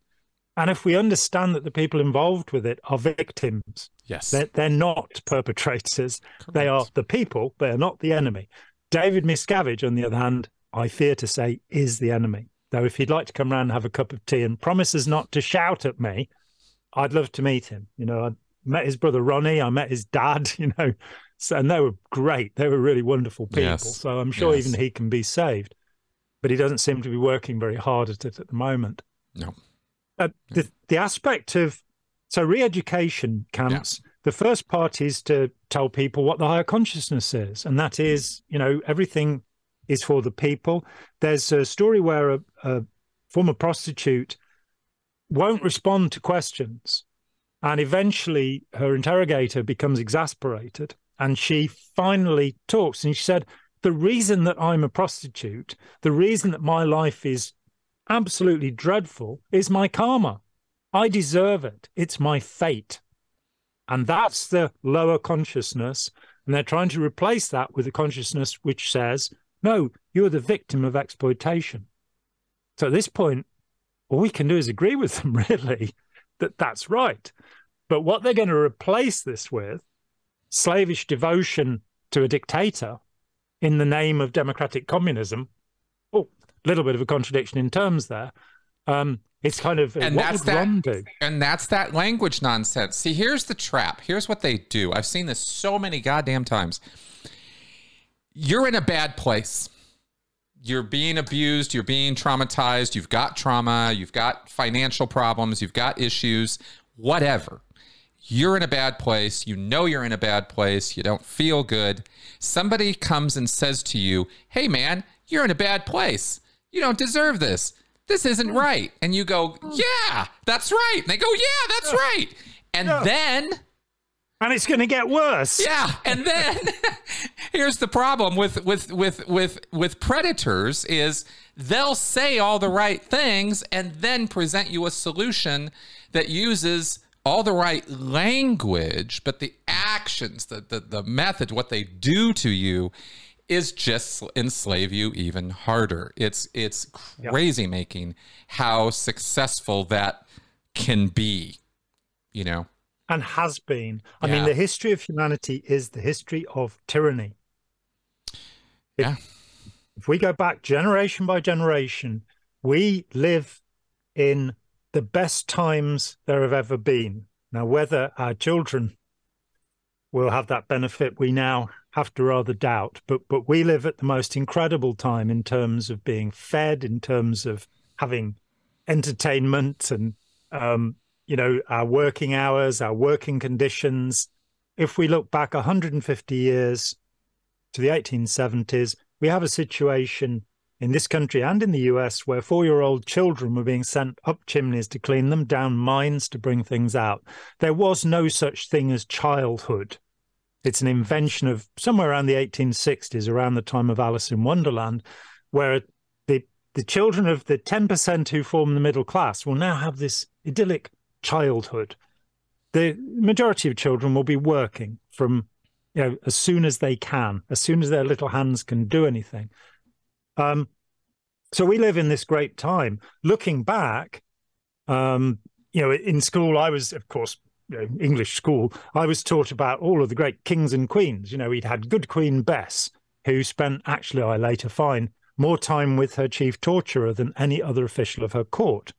Speaker 1: And if we understand that the people involved with it are victims
Speaker 2: Yes.
Speaker 1: they're, they're not perpetrators. They are the people. They are not the enemy. David miscavige on the other hand i fear to say is the enemy. Though if he'd like to come round and have a cup of tea and promises not to shout at me i'd love to meet him you know i met his brother ronnie i met his dad you know so, and they were great they were really wonderful people
Speaker 2: Yes.
Speaker 1: so i'm sure
Speaker 2: Yes.
Speaker 1: even he can be saved but he doesn't seem to be working very hard at it at the moment
Speaker 2: No.
Speaker 1: uh, the, the aspect of so re-education camps the first part is to tell people what the higher consciousness is and that is you know everything is for the people there's a story where a, a former prostitute won't respond to questions and eventually her interrogator becomes exasperated and she finally talks and she said the reason that i'm a prostitute the reason that my life is absolutely dreadful is my karma. I deserve it. It's my fate. And that's the lower consciousness. And they're trying to replace that with a consciousness which says, no, you're the victim of exploitation. So at this point, all we can do is agree with them, really, that that's right. But what they're going to replace this with, slavish devotion to a dictator in the name of democratic communism, oh, a little bit of a contradiction in terms there. Um, it's kind of
Speaker 2: And that's that-? And that's that language nonsense. See, here's the trap. Here's what they do. I've seen this so many goddamn times. You're in a bad place. You're being abused. You're being traumatized. You've got trauma. You've got financial problems. You've got issues, whatever. You're in a bad place. You know you're in a bad place. You don't feel good. Somebody comes and says to you, Hey, man, you're in a bad place. You don't deserve this. This isn't right. And you go, Yeah, that's right. And they go, Yeah, that's right. And then
Speaker 1: And it's going to get worse.
Speaker 2: yeah, and then here's the problem with with with with with predators is they'll say all the right things and then present you a solution that uses all the right language, but the actions, the the, the method, what they do to you is just enslave you even harder. It's it's crazy making how successful that can be, you know.
Speaker 1: And has been. I
Speaker 2: Yeah.
Speaker 1: mean, the history of humanity is the history of tyranny. If-
Speaker 2: Yeah.
Speaker 1: If we go back generation by generation, we live in the best times there have ever been. Now, whether our children will have that benefit, we now have to rather doubt. But but we live at the most incredible time in terms of being fed, in terms of having entertainment and um, you know, our working hours, our working conditions. If we look back 150 years to the 1870s, we have a situation in this country and in the US where four year old children were being sent up chimneys to clean them, down mines to bring things out. There was no such thing as childhood. It's an invention of somewhere around the 1860s, around the time of Alice in Wonderland, where the the children of the 10% who form the middle class will now have this idyllic childhood. The majority of children will be working from you know as soon as they can, as soon as their little hands can do anything. Um, so we live in this great time. Looking back, um, you know, in school, I was, of course, you know, English school. I was taught about all of the great kings and queens. You know, we'd had good Queen Bess, who spent, actually, I later find, more time with her chief torturer than any other official of her court.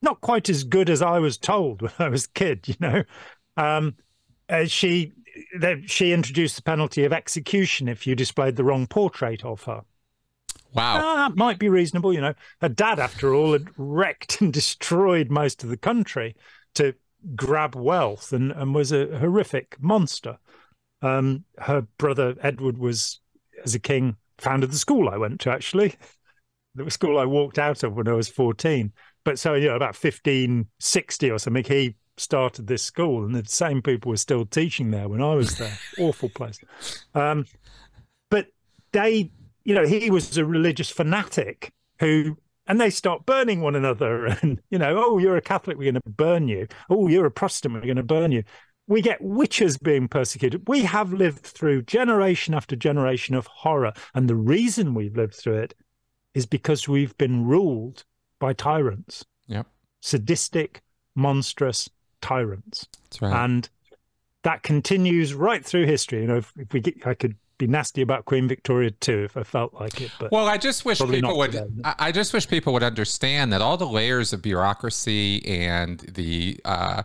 Speaker 1: Not quite as good as I was told when I was a kid, you know. Um, uh, she she introduced the penalty of execution if you displayed the wrong portrait of her.
Speaker 2: Wow.
Speaker 1: Uh, that might be reasonable. You know, her dad, after all, had wrecked and destroyed most of the country to grab wealth and, and was a horrific monster. Um, her brother Edward was, as a king, founded the school I went to, actually. The school I walked out of when I was 14. But so, you know, about 1560 or something, he started this school, and the same people were still teaching there when I was there. Awful place. Um, but they, you know, he was a religious fanatic who, and they start burning one another. And, you know, oh, you're a Catholic, we're going to burn you. Oh, you're a Protestant, we're going to burn you. We get witches being persecuted. We have lived through generation after generation of horror. And the reason we've lived through it is because we've been ruled by tyrants.
Speaker 2: Yep.
Speaker 1: Sadistic, monstrous, tyrants.
Speaker 2: That's right.
Speaker 1: And that continues right through history. You know, if, if we get, I could be nasty about Queen Victoria too if I felt like it. But
Speaker 2: well, I just wish people would. Today, I just wish people would understand that all the layers of bureaucracy and the uh,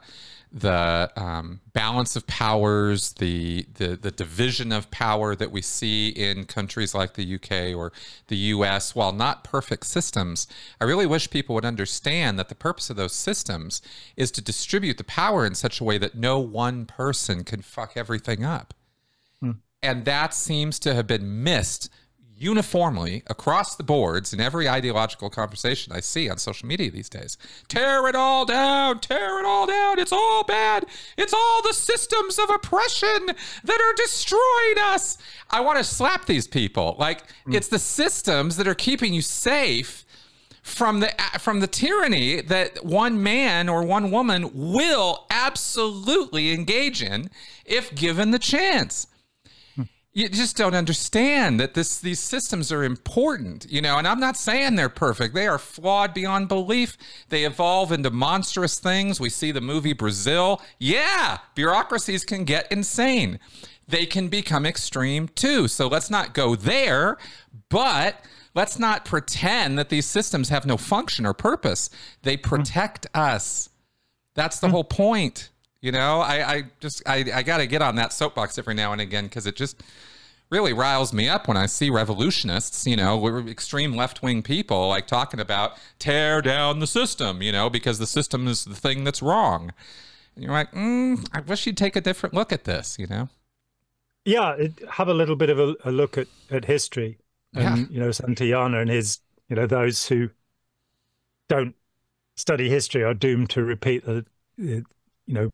Speaker 2: the um, balance of powers, the, the the division of power that we see in countries like the UK or the US, while not perfect systems, I really wish people would understand that the purpose of those systems is to distribute the power in such a way that no one person can fuck everything up. Hmm. And that seems to have been missed uniformly across the boards in every ideological conversation I see on social media these days. Tear it all down, tear it all down. It's all bad. It's all the systems of oppression that are destroying us. I want to slap these people. Like mm. it's the systems that are keeping you safe from the from the tyranny that one man or one woman will absolutely engage in if given the chance you just don't understand that this these systems are important you know and i'm not saying they're perfect. They are flawed beyond belief. They evolve into monstrous things. We see the movie brazil. Yeah bureaucracies can get insane. They can become extreme too. So let's not go there but let's not pretend that these systems have no function or purpose. They protect mm. us. That's the mm. whole point you know, I, I just I, I got to get on that soapbox every now and again because it just really riles me up when I see revolutionists, you know, extreme left wing people like talking about tear down the system, you know, because the system is the thing that's wrong. And you're like, mm, I wish you'd take a different look at this, you know?
Speaker 1: Yeah, it, have a little bit of a, a look at, at history. And, yeah. you know, Santayana and his, you know, those who don't study history are doomed to repeat the, you know,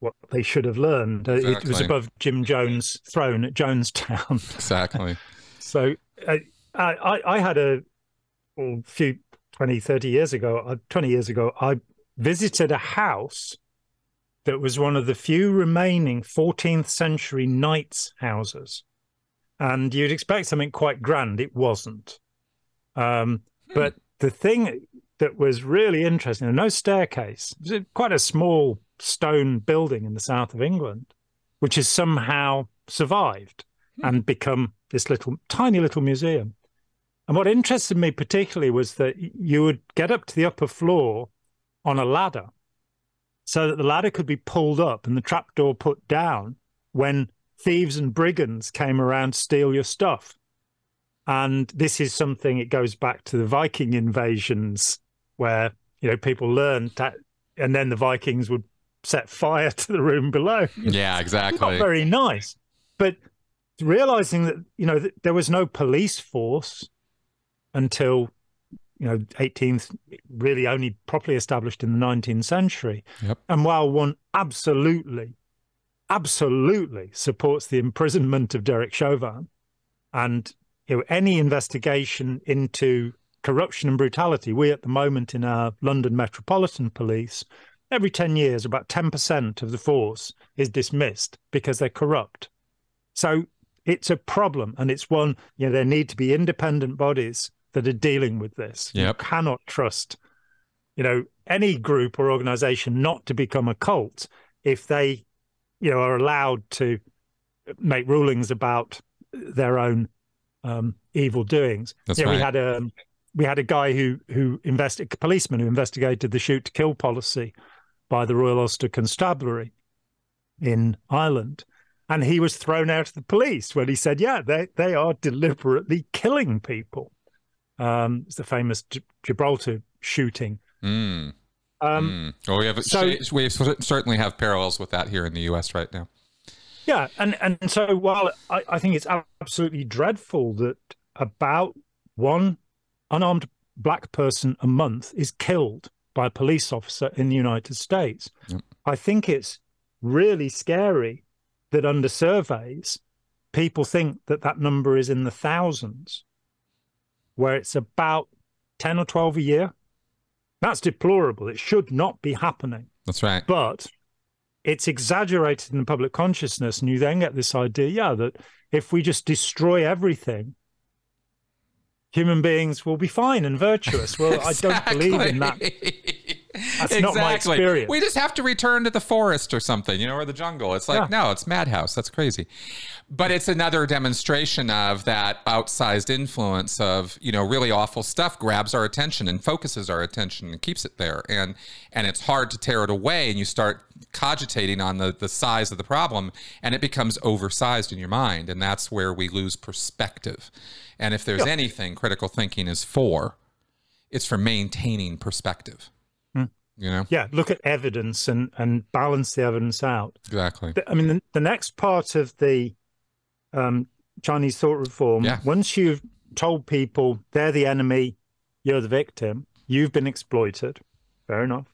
Speaker 1: what they should have learned. Exactly. Uh, it was above Jim Jones' throne at Jonestown.
Speaker 2: Exactly.
Speaker 1: so uh, I, I had a, a few 20, 30 years ago, uh, 20 years ago, I visited a house that was one of the few remaining 14th century knights' houses. And you'd expect something quite grand. It wasn't. Um, hmm. But the thing that was really interesting, no staircase, it was quite a small stone building in the south of England, which has somehow survived hmm. and become this little tiny little museum. And what interested me particularly was that you would get up to the upper floor on a ladder so that the ladder could be pulled up and the trapdoor put down when thieves and brigands came around to steal your stuff. And this is something, it goes back to the Viking invasions where, you know, people learned that, and then the Vikings would set fire to the room below.
Speaker 2: Yeah, exactly.
Speaker 1: Not very nice. But realizing that, you know, there was no police force until, you know, 18th, really only properly established in the 19th century.
Speaker 2: Yep.
Speaker 1: And while one absolutely, absolutely supports the imprisonment of Derek Chauvin and, you know, any investigation into corruption and brutality, we at the moment in our London Metropolitan Police every 10 years, about 10% of the force is dismissed because they're corrupt. So it's a problem. And it's one, you know, there need to be independent bodies that are dealing with this.
Speaker 2: Yep.
Speaker 1: You cannot trust, you know, any group or organization not to become a cult if they, you know, are allowed to make rulings about their own um, evil doings.
Speaker 2: That's
Speaker 1: yeah,
Speaker 2: right.
Speaker 1: we had a we had a guy who who investigated a policeman who investigated the shoot to kill policy by the Royal Ulster Constabulary in Ireland. And he was thrown out of the police when he said, "Yeah, they they are deliberately killing people." Um, it's the famous G- Gibraltar shooting.
Speaker 2: Mm.
Speaker 1: Um,
Speaker 2: mm. Well, we have
Speaker 1: so-
Speaker 2: we certainly have parallels with that here in the U.S. right now.
Speaker 1: Yeah, and and so while I, I think it's absolutely dreadful that about one unarmed black person a month is killed by a police officer in the United States,
Speaker 2: Yep.
Speaker 1: I think it's really scary that under surveys people think that that number is in the thousands, where it's about ten or twelve a year. That's deplorable. It should not be happening.
Speaker 2: That's right.
Speaker 1: But it's exaggerated in the public consciousness, and you then get this idea, yeah, that if we just destroy everything, human beings will be fine and virtuous. Well,
Speaker 2: exactly.
Speaker 1: I don't believe in that. That's
Speaker 2: exactly.
Speaker 1: not my experience.
Speaker 2: We just have to return to the forest or something, you know, or the jungle. It's like,
Speaker 1: Yeah.
Speaker 2: no, it's madhouse. That's crazy. But it's another demonstration of that outsized influence of, you know, really awful stuff grabs our attention and focuses our attention and keeps it there. And and it's hard to tear it away and you start cogitating on the the size of the problem and it becomes oversized in your mind. And that's where we lose perspective. And if there's anything critical thinking is for, it's for maintaining perspective. You know?
Speaker 1: Yeah, look at evidence and, and balance the evidence out.
Speaker 2: Exactly.
Speaker 1: I mean, the, the next part of the um, Chinese thought reform,
Speaker 2: Yeah.
Speaker 1: once you've told people they're the enemy, you're the victim, you've been exploited. Fair enough.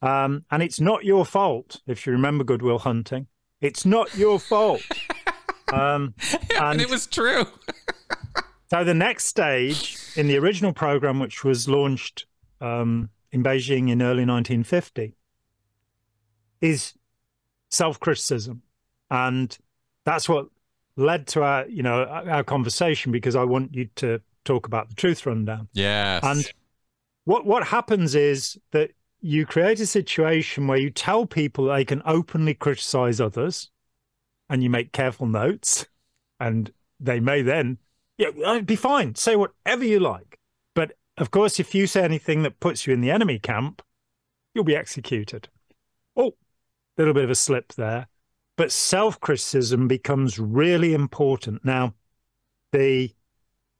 Speaker 1: Um, and it's not your fault, if you remember Good Will Hunting. It's not your fault. um, yeah
Speaker 2: and it was true.
Speaker 1: so the next stage in the original program, which was launched um, in Beijing in early 1950, is self-criticism, and that's what led to our, you know, our our conversation because I want you to talk about the truth rundown.
Speaker 2: Yes.
Speaker 1: And what what happens is that you create a situation where you tell people they can openly criticize others, and you make careful notes, and they may then, yeah, I'd be fine. Say whatever you like, but of course, if you say anything that puts you in the enemy camp, you'll be executed. Oh, little bit of a slip there, but self criticism becomes really important now. The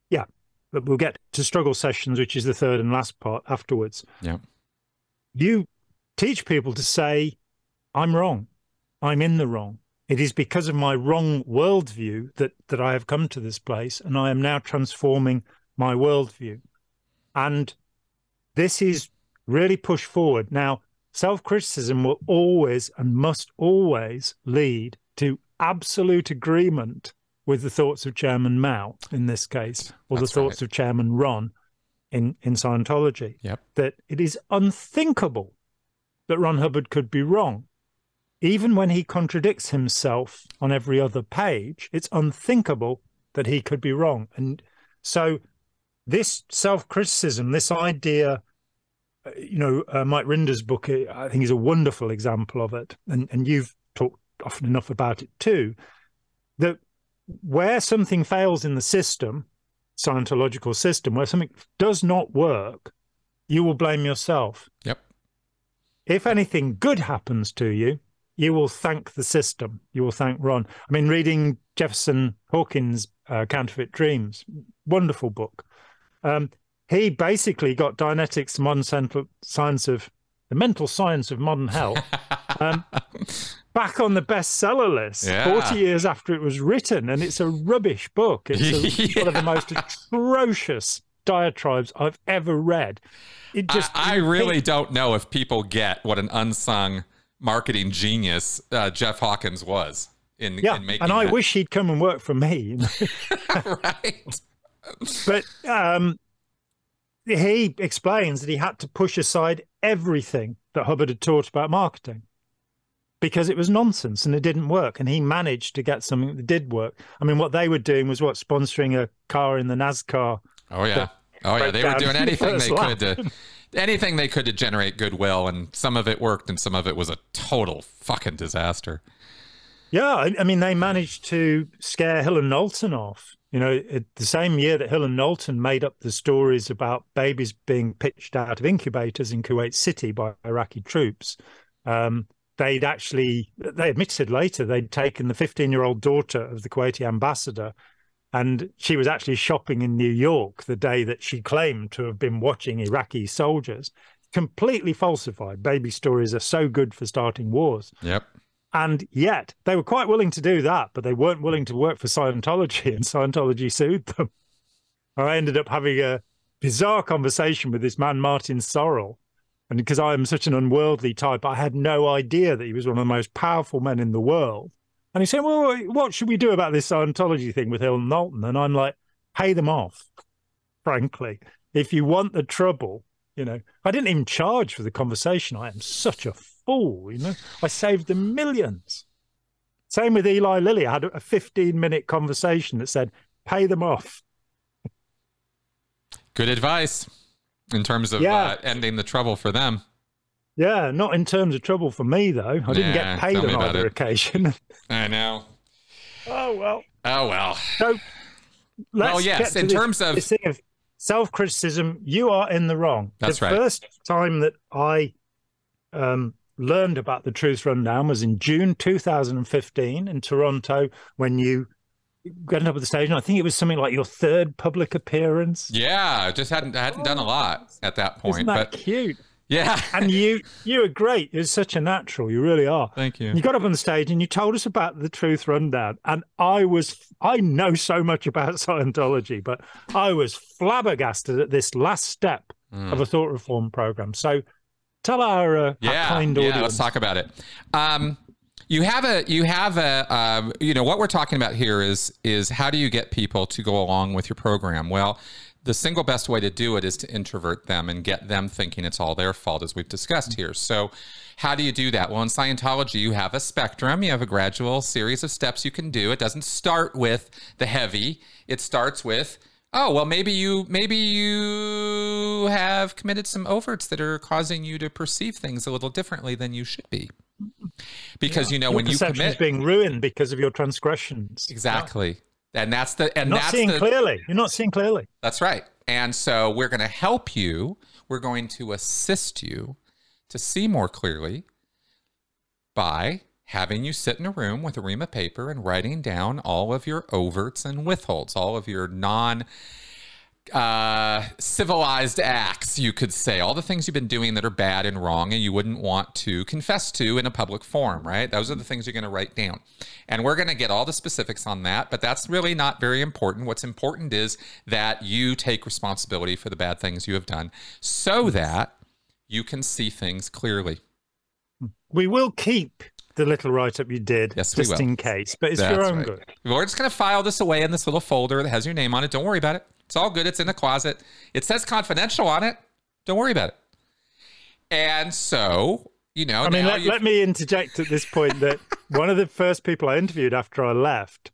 Speaker 1: yeah, but we'll get to struggle sessions, which is the third and last part afterwards.
Speaker 2: yeah.
Speaker 1: You teach people to say, I'm wrong. I'm in the wrong. It is because of my wrong worldview that, that I have come to this place, and I am now transforming my worldview. And this is really pushed forward. Now, self criticism will always and must always lead to absolute agreement with the thoughts of Chairman Mao in this case, or
Speaker 2: That's
Speaker 1: the thoughts
Speaker 2: right.
Speaker 1: of Chairman Ron in, in Scientology
Speaker 2: Yep.
Speaker 1: that it is unthinkable that Ron Hubbard could be wrong. Even when he contradicts himself on every other page, it's unthinkable that he could be wrong. And so, this self criticism, this idea, uh, you know, uh, Mike Rinder's book, uh, I think, is a wonderful example of it. And, and you've talked often enough about it too. That where something fails in the system, Scientological system, where something does not work, you will blame yourself.
Speaker 2: Yep.
Speaker 1: If anything good happens to you, you will thank the system. You will thank Ron. I mean, reading Jefferson Hawkins' uh, Counterfeit Dreams, wonderful book. Um, he basically got Dianetics, modern central science of the mental science of modern health, um, back on the bestseller list
Speaker 2: Yeah.
Speaker 1: 40 years after it was written. And it's a rubbish book. It's a, one of the most atrocious diatribes I've ever read. It just
Speaker 2: I, I really don't know if people get what an unsung marketing genius uh, Jeff Hawkins was in,
Speaker 1: yeah,
Speaker 2: in making
Speaker 1: and I
Speaker 2: that.
Speaker 1: wish he'd come and work for me.
Speaker 2: right.
Speaker 1: but um, he explains that he had to push aside everything that Hubbard had taught about marketing because it was nonsense and it didn't work. And he managed to get something that did work. I mean, what they were doing was what sponsoring a car in the NASCAR
Speaker 2: Oh yeah. Oh yeah, they were doing anything they could to anything they could to generate goodwill, and some of it worked, and some of it was a total fucking disaster.
Speaker 1: Yeah, I, I mean, they managed to scare Hill and Knowlton off. You know, it, the same year that Hill and Knowlton made up the stories about babies being pitched out of incubators in Kuwait City by Iraqi troops, um, they'd actually, they admitted later, they'd taken the 15 year old daughter of the Kuwaiti ambassador and she was actually shopping in New York the day that she claimed to have been watching Iraqi soldiers. Completely falsified. Baby stories are so good for starting wars.
Speaker 2: Yep.
Speaker 1: And yet they were quite willing to do that, but they weren't willing to work for Scientology, and Scientology sued them. I ended up having a bizarre conversation with this man, Martin Sorrell. And because I am such an unworldly type, I had no idea that he was one of the most powerful men in the world. And he said, Well, what should we do about this Scientology thing with Hill and Knowlton? And I'm like, Pay them off, frankly. If you want the trouble, you know, I didn't even charge for the conversation. I am such a fool, you know. I saved them millions. Same with Eli Lilly. I had a 15 minute conversation that said, pay them off.
Speaker 2: Good advice in terms of yeah. uh, ending the trouble for them.
Speaker 1: Yeah, not in terms of trouble for me, though. I didn't get paid on either occasion.
Speaker 2: I know.
Speaker 1: Oh, well.
Speaker 2: Oh, well.
Speaker 1: So, let's
Speaker 2: well, yes, in
Speaker 1: this,
Speaker 2: terms of,
Speaker 1: this thing of self criticism, you are in the wrong.
Speaker 2: That's
Speaker 1: the
Speaker 2: right.
Speaker 1: The first time that I um, learned about the Truth Rundown was in June 2015 in Toronto when you got up at the stage. And I think it was something like your third public appearance.
Speaker 2: Yeah, just hadn't hadn't done a lot at that point.
Speaker 1: Isn't that
Speaker 2: but
Speaker 1: cute?
Speaker 2: Yeah,
Speaker 1: and you you were great. You're such a natural. You really are.
Speaker 2: Thank you.
Speaker 1: You got up on the stage and you told us about the Truth Rundown, and I was I know so much about Scientology, but I was flabbergasted at this last step mm. of a thought reform program. So tell our, uh,
Speaker 2: yeah,
Speaker 1: our kind
Speaker 2: yeah,
Speaker 1: audience.
Speaker 2: let's talk about it. Um, you have a you have a um, you know what we're talking about here is is how do you get people to go along with your program? Well, the single best way to do it is to introvert them and get them thinking it's all their fault, as we've discussed mm-hmm. here. So, how do you do that? Well, in Scientology, you have a spectrum, you have a gradual series of steps you can do. It doesn't start with the heavy, it starts with oh well maybe you maybe you have committed some overts that are causing you to perceive things a little differently than you should be mm-hmm. because yeah. you know
Speaker 1: your
Speaker 2: when you commit
Speaker 1: being ruined because of your transgressions
Speaker 2: exactly yeah. And that's the and
Speaker 1: You're not
Speaker 2: that's
Speaker 1: seeing
Speaker 2: the,
Speaker 1: clearly. You're not seeing clearly.
Speaker 2: That's right. And so we're going to help you. We're going to assist you to see more clearly by having you sit in a room with a ream of paper and writing down all of your overts and withholds, all of your non uh, civilized acts, you could say, all the things you've been doing that are bad and wrong and you wouldn't want to confess to in a public forum, right? Those are the things you're going to write down. And we're going to get all the specifics on that, but that's really not very important. What's important is that you take responsibility for the bad things you have done so that you can see things clearly.
Speaker 1: We will keep the little write up you did,
Speaker 2: yes,
Speaker 1: just in case. But it's That's your own right. good.
Speaker 2: We're just going to file this away in this little folder that has your name on it. Don't worry about it. It's all good. It's in the closet. It says confidential on it. Don't worry about it. And so, you know,
Speaker 1: I mean, let, let me interject at this point that one of the first people I interviewed after I left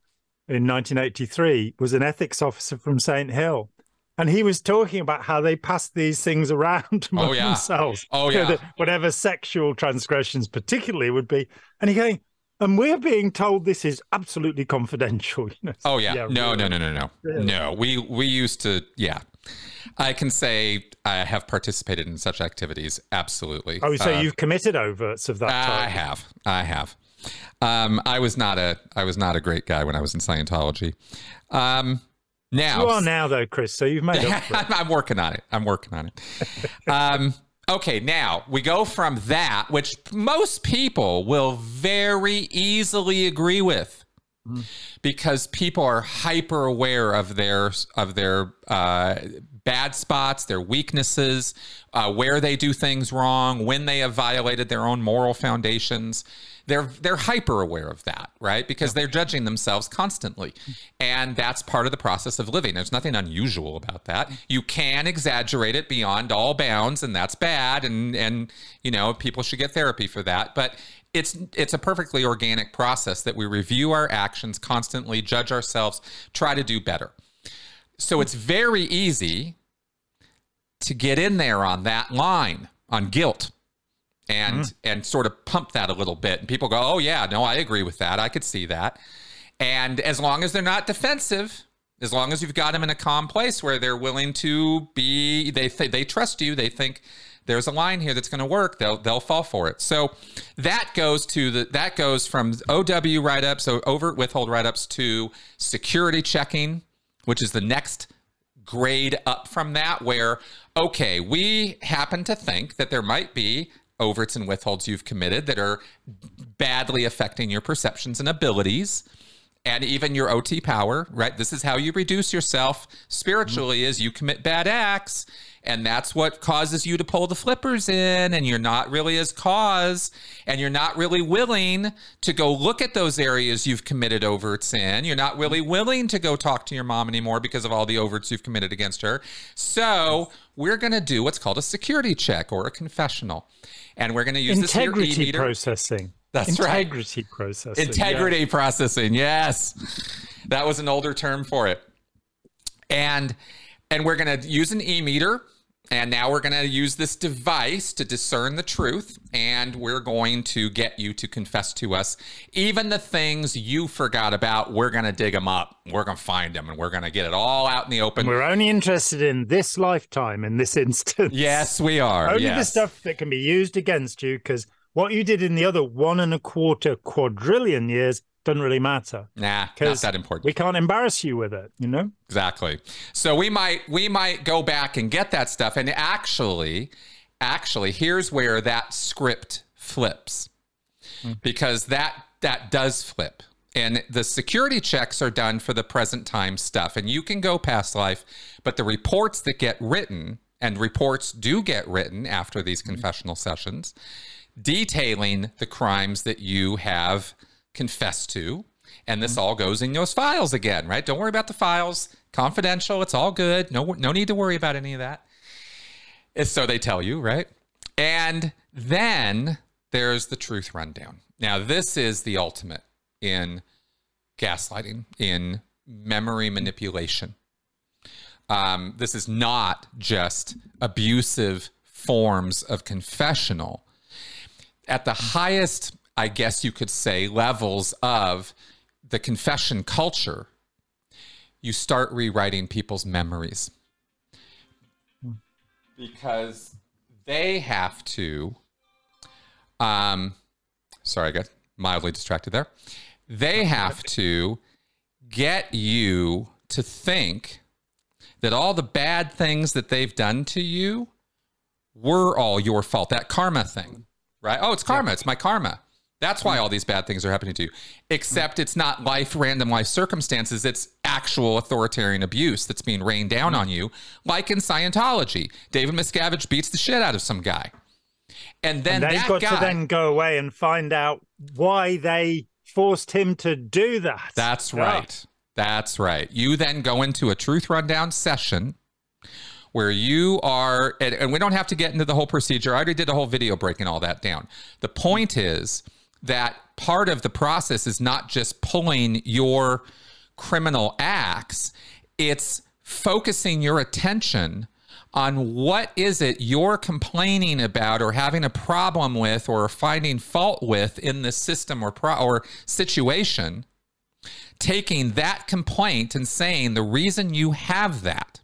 Speaker 1: in 1983 was an ethics officer from St. Hill and he was talking about how they pass these things around oh, among
Speaker 2: oh, yeah.
Speaker 1: themselves.
Speaker 2: Oh yeah,
Speaker 1: you know, whatever sexual transgressions, particularly, would be. And he going, and we're being told this is absolutely confidential. You know?
Speaker 2: Oh yeah, yeah no, really. no, no, no, no, really? no. We we used to, yeah. I can say I have participated in such activities. Absolutely.
Speaker 1: Oh, so uh, you've committed overts of that type?
Speaker 2: I have. I have. Um, I was not a I was not a great guy when I was in Scientology. Um, now
Speaker 1: you are now though, Chris. So you've made up.
Speaker 2: I'm working on it. I'm working on it. um, okay, now we go from that, which most people will very easily agree with, mm. because people are hyper aware of their of their uh, bad spots, their weaknesses, uh, where they do things wrong, when they have violated their own moral foundations they're they're hyper aware of that, right? Because they're judging themselves constantly. And that's part of the process of living. There's nothing unusual about that. You can exaggerate it beyond all bounds and that's bad and and you know, people should get therapy for that, but it's it's a perfectly organic process that we review our actions constantly, judge ourselves, try to do better. So it's very easy to get in there on that line on guilt and mm. and sort of pump that a little bit. And people go oh yeah no i agree with that. I could see that. And as long as they're not defensive as long as you've got them in a calm place where they're willing to be they th- they trust you they think there's a line here that's going to work they'll they'll fall for it. So that goes to the that goes from ow write-ups so overt withhold write-ups to security checking which is the next grade up from that where okay we happen to think that there might be overts and withholds you've committed that are badly affecting your perceptions and abilities and even your OT power, right? This is how you reduce yourself spiritually mm-hmm. is you commit bad acts and that's what causes you to pull the flippers in and you're not really as cause and you're not really willing to go look at those areas you've committed overts in. You're not really willing to go talk to your mom anymore because of all the overts you've committed against her. So, we're going to do what's called a security check or a confessional. And we're going to use
Speaker 1: integrity
Speaker 2: this integrity
Speaker 1: processing.
Speaker 2: That's
Speaker 1: integrity
Speaker 2: right.
Speaker 1: Integrity processing.
Speaker 2: Integrity yeah. processing. Yes. That was an older term for it. And and we're going to use an e-meter and now we're going to use this device to discern the truth and we're going to get you to confess to us even the things you forgot about. We're going to dig them up. We're going to find them and we're going to get it all out in the open.
Speaker 1: We're only interested in this lifetime in this instance.
Speaker 2: Yes we are.
Speaker 1: Only
Speaker 2: yes.
Speaker 1: the stuff that can be used against you because what you did in the other one and a quarter quadrillion years doesn't really matter.
Speaker 2: Nah, not that important.
Speaker 1: We can't embarrass you with it, you know?
Speaker 2: Exactly. So we might we might go back and get that stuff. And actually, actually, here's where that script flips. Mm. Because that that does flip. And the security checks are done for the present time stuff. And you can go past life, but the reports that get written, and reports do get written after these mm-hmm. confessional sessions, detailing the crimes that you have confessed to. And this mm-hmm. all goes in those files again, right? Don't worry about the files. Confidential. It's all good. No, no need to worry about any of that. It's so they tell you, right? And then there's the truth rundown. Now, this is the ultimate in gaslighting, in memory manipulation. Um, this is not just abusive forms of confessional. At the highest I guess you could say, levels of the confession culture, you start rewriting people's memories. Because they have to, um, sorry, I got mildly distracted there. They have to get you to think that all the bad things that they've done to you were all your fault. That karma thing, right? Oh, it's karma. It's my karma. That's why all these bad things are happening to you. Except it's not life, random life circumstances. It's actual authoritarian abuse that's being rained down on you, like in Scientology. David Miscavige beats the shit out of some guy. And then
Speaker 1: and they've got
Speaker 2: guy,
Speaker 1: to then go away and find out why they forced him to do that.
Speaker 2: That's ah. right. That's right. You then go into a truth rundown session where you are, and, and we don't have to get into the whole procedure. I already did a whole video breaking all that down. The point is, that part of the process is not just pulling your criminal acts, it's focusing your attention on what is it you're complaining about or having a problem with or finding fault with in the system or pro- or situation taking that complaint and saying the reason you have that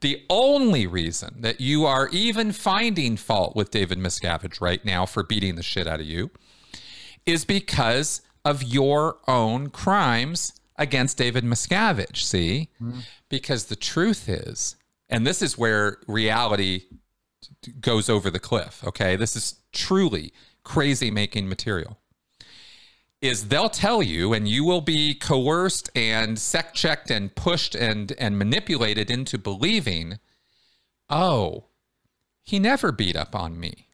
Speaker 2: the only reason that you are even finding fault with David Miscavige right now for beating the shit out of you is because of your own crimes against David Miscavige. See? Mm-hmm. Because the truth is, and this is where reality goes over the cliff, okay? This is truly crazy making material. Is they'll tell you, and you will be coerced and sec checked and pushed and, and manipulated into believing, oh, he never beat up on me.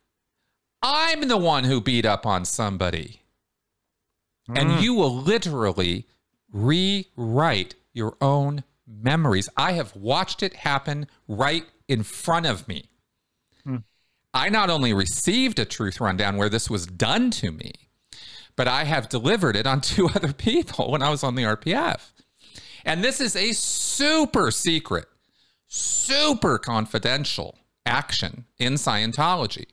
Speaker 2: I'm the one who beat up on somebody and mm. you will literally rewrite your own memories. I have watched it happen right in front of me. Mm. I not only received a truth rundown where this was done to me, but I have delivered it on two other people when I was on the RPF. And this is a super secret, super confidential action in Scientology.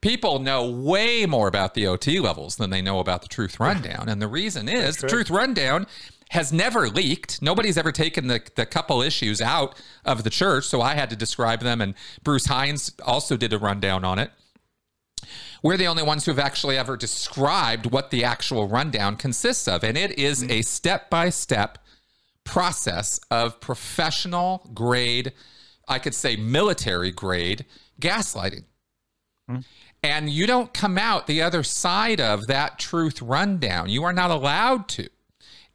Speaker 2: People know way more about the OT levels than they know about the Truth Rundown. And the reason is the Truth Rundown has never leaked. Nobody's ever taken the, the couple issues out of the church. So I had to describe them. And Bruce Hines also did a rundown on it. We're the only ones who have actually ever described what the actual rundown consists of. And it is a step by step process of professional grade, I could say military grade gaslighting. Mm. And you don't come out the other side of that truth rundown. You are not allowed to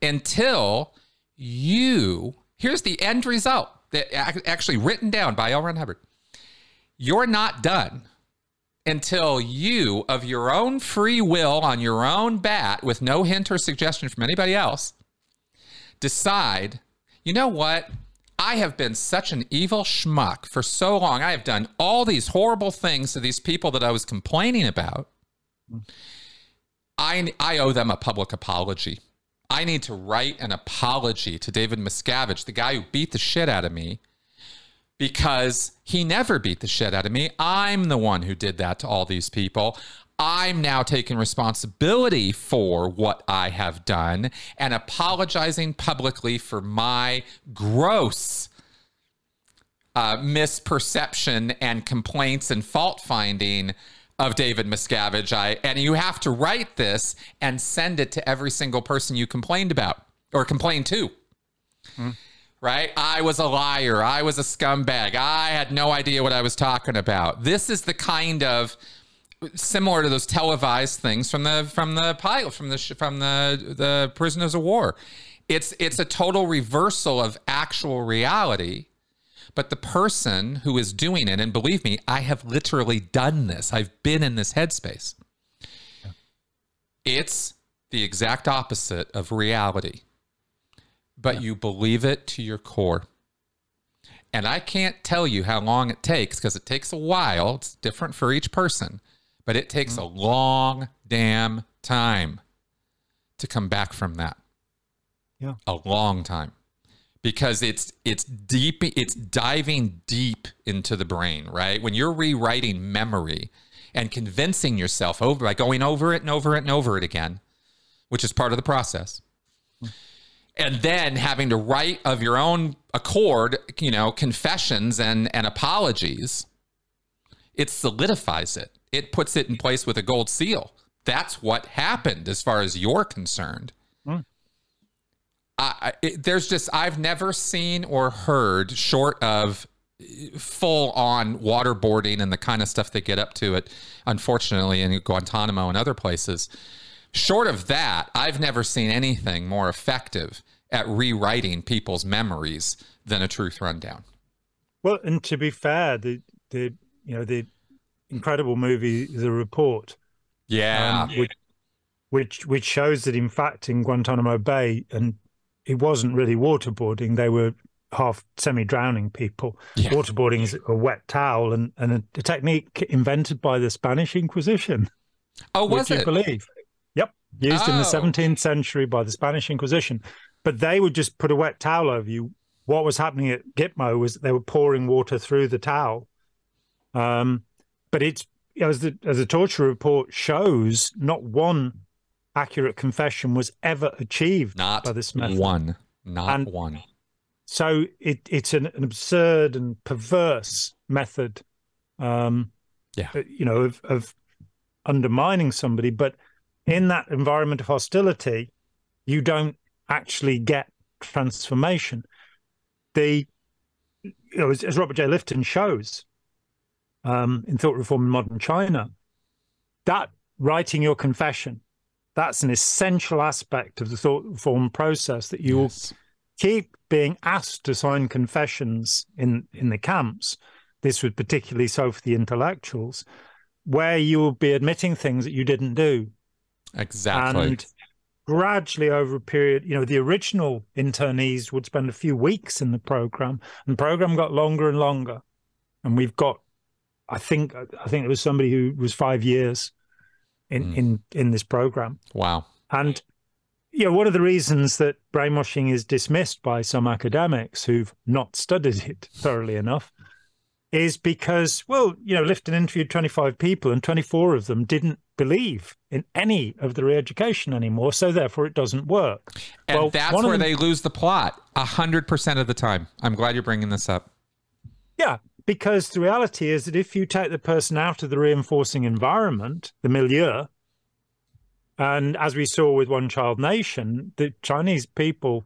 Speaker 2: until you, here's the end result that actually written down by L. Ron Hubbard. You're not done until you, of your own free will, on your own bat, with no hint or suggestion from anybody else, decide, you know what? I have been such an evil schmuck for so long. I have done all these horrible things to these people that I was complaining about. I, I owe them a public apology. I need to write an apology to David Miscavige, the guy who beat the shit out of me, because he never beat the shit out of me. I'm the one who did that to all these people. I'm now taking responsibility for what I have done and apologizing publicly for my gross uh, misperception and complaints and fault finding of David Miscavige. I, and you have to write this and send it to every single person you complained about or complained to. Hmm. Right? I was a liar. I was a scumbag. I had no idea what I was talking about. This is the kind of similar to those televised things from the from the pilot from the from the the prisoners of war. It's it's a total reversal of actual reality. But the person who is doing it, and believe me, I have literally done this. I've been in this headspace. Yeah. It's the exact opposite of reality. But yeah. you believe it to your core. And I can't tell you how long it takes because it takes a while. It's different for each person but it takes mm-hmm. a long damn time to come back from that.
Speaker 1: Yeah.
Speaker 2: A long time. Because it's it's deep it's diving deep into the brain, right? When you're rewriting memory and convincing yourself over by going over it and over it and over it again, which is part of the process. And then having to write of your own accord, you know, confessions and and apologies, it solidifies it it puts it in place with a gold seal. That's what happened as far as you're concerned. Mm. I, it, there's just, I've never seen or heard, short of full on waterboarding and the kind of stuff they get up to it, unfortunately, in Guantanamo and other places. Short of that, I've never seen anything more effective at rewriting people's memories than a truth rundown.
Speaker 1: Well, and to be fair, the the you know the incredible movie, The Report.
Speaker 2: Yeah.
Speaker 1: Um, which, which which shows that in fact in Guantanamo Bay, and it wasn't really waterboarding; they were half semi-drowning people. Yeah. Waterboarding is a wet towel, and and a, a, technique invented by the Spanish Inquisition.
Speaker 2: Oh, was
Speaker 1: it? believe? Yep, used oh. in the 17th century by the Spanish Inquisition. But they would just put a wet towel over you. What was happening at Gitmo was they were pouring water through the towel. Um, but it's as the as the torture report shows, not one accurate confession was ever achieved
Speaker 2: not
Speaker 1: by this method.
Speaker 2: Not one, not and one.
Speaker 1: So it, it's an, an, absurd and perverse method. Um,
Speaker 2: yeah,
Speaker 1: uh, you know, of, of undermining somebody, but in that environment of hostility, you don't actually get transformation. The you know, as, as Robert J. Lifton shows, um, in Thought Reform in Modern China, that writing your confession, that's an essential aspect of the thought reform process that you yes. will keep being asked to sign confessions in, in the camps. This was particularly so for the intellectuals, where you will be admitting things that you didn't do.
Speaker 2: Exactly.
Speaker 1: And gradually over a period, you know, the original internees would spend a few weeks in the program, and the program got longer and longer. And we've got I think I think it was somebody who was five years in mm. in in this program.
Speaker 2: Wow.
Speaker 1: And you know, one of the reasons that brainwashing is dismissed by some academics who've not studied it thoroughly enough is because, well, you know, Lifton interviewed 25 people and 24 of them didn't believe in any of the re-education anymore, so therefore it doesn't work.
Speaker 2: And well, that's where them, they lose the plot a hundred percent of the time. I'm glad you're bringing this up.
Speaker 1: Yeah, because the reality is that if you take the person out of the reinforcing environment, the milieu, and as we saw with One Child Nation, the Chinese people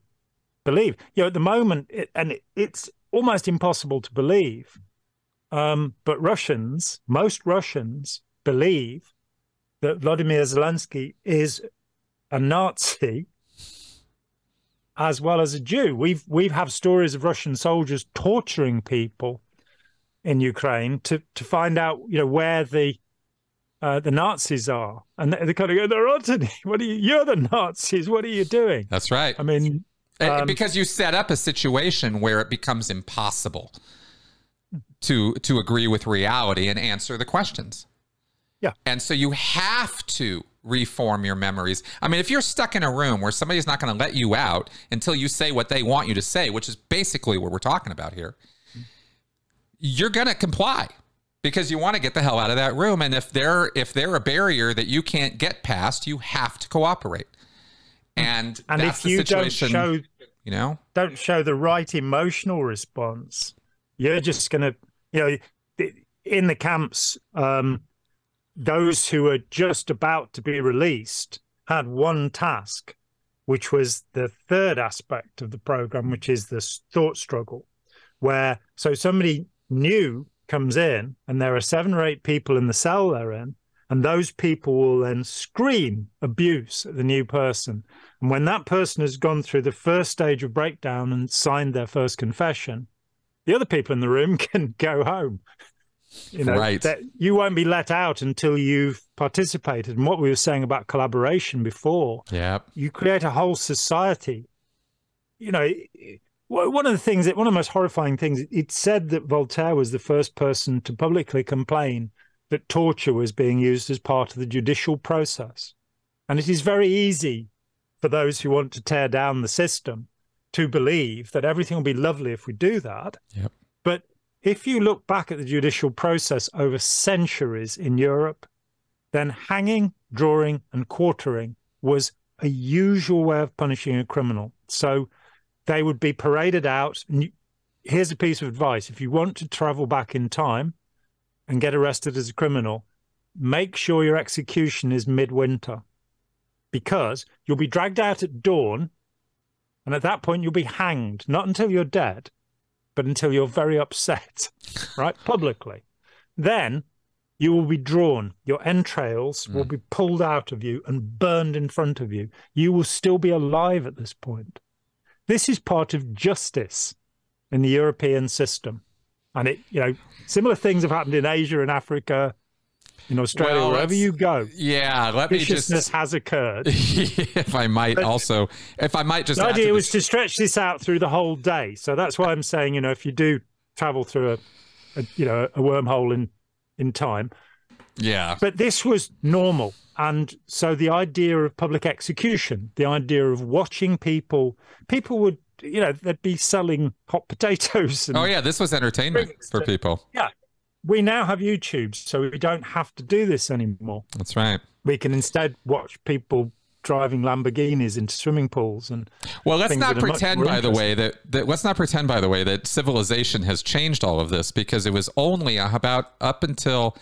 Speaker 1: believe. You know, at the moment, it, and it, it's almost impossible to believe, um, but Russians, most Russians, believe that Vladimir Zelensky is a Nazi as well as a Jew. We've we have stories of Russian soldiers torturing people in Ukraine to to find out you know where the uh, the Nazis are, and they, they kind of go, "There aren't any. What are you? You're the Nazis. What are you doing?"
Speaker 2: That's right.
Speaker 1: I mean,
Speaker 2: um, because you set up a situation where it becomes impossible to to agree with reality and answer the questions.
Speaker 1: Yeah.
Speaker 2: And so you have to reform your memories. I mean, if you're stuck in a room where somebody's not going to let you out until you say what they want you to say, which is basically what we're talking about here, you're going to comply because you want to get the hell out of that room and if they're if they're a barrier that you can't get past, you have to cooperate. And
Speaker 1: and if you don't show
Speaker 2: you know,
Speaker 1: don't show the right emotional response, you're just going to, you know, in the camps um those who were just about to be released had one task, which was the third aspect of the program, which is the thought struggle, where so somebody new comes in and there are seven or eight people in the cell they're in, and those people will then scream abuse at the new person. And when that person has gone through the first stage of breakdown and signed their first confession, the other people in the room can go home. You know,
Speaker 2: right.
Speaker 1: that you won't be let out until you've participated. And what we were saying about collaboration before,
Speaker 2: yeah,
Speaker 1: you create a whole society. You know, one of the things that one of the most horrifying things, it said that Voltaire was the first person to publicly complain that torture was being used as part of the judicial process. And it is very easy for those who want to tear down the system to believe that everything will be lovely if we do that.
Speaker 2: Yep.
Speaker 1: But if you look back at the judicial process over centuries in Europe, then hanging, drawing, and quartering was a usual way of punishing a criminal. So they would be paraded out. And here's a piece of advice if you want to travel back in time and get arrested as a criminal, make sure your execution is midwinter because you'll be dragged out at dawn. And at that point, you'll be hanged, not until you're dead, but until you're very upset, right? Publicly. Then you will be drawn. Your entrails mm. will be pulled out of you and burned in front of you. You will still be alive at this point. This is part of justice in the European system. And it, you know, similar things have happened in Asia and Africa, in Australia, well, wherever you go.
Speaker 2: Yeah, let me just
Speaker 1: has occurred.
Speaker 2: if I might but also, if I might just.
Speaker 1: The idea was to stretch this out through the whole day, so that's why I'm saying, you know, if you do travel through a, a you know, a wormhole in in time.
Speaker 2: Yeah.
Speaker 1: But this was normal. And so the idea of public execution, the idea of watching people, people would, you know, they'd be selling hot potatoes.
Speaker 2: oh, yeah. This was entertainment for people.
Speaker 1: Yeah we now have YouTube, so we don't have to do this anymore.
Speaker 2: That's right.
Speaker 1: We can instead watch people driving Lamborghinis into swimming pools and
Speaker 2: well let's not pretend by the way that, that let's not pretend by the way that civilization has changed all of this because it was only about up until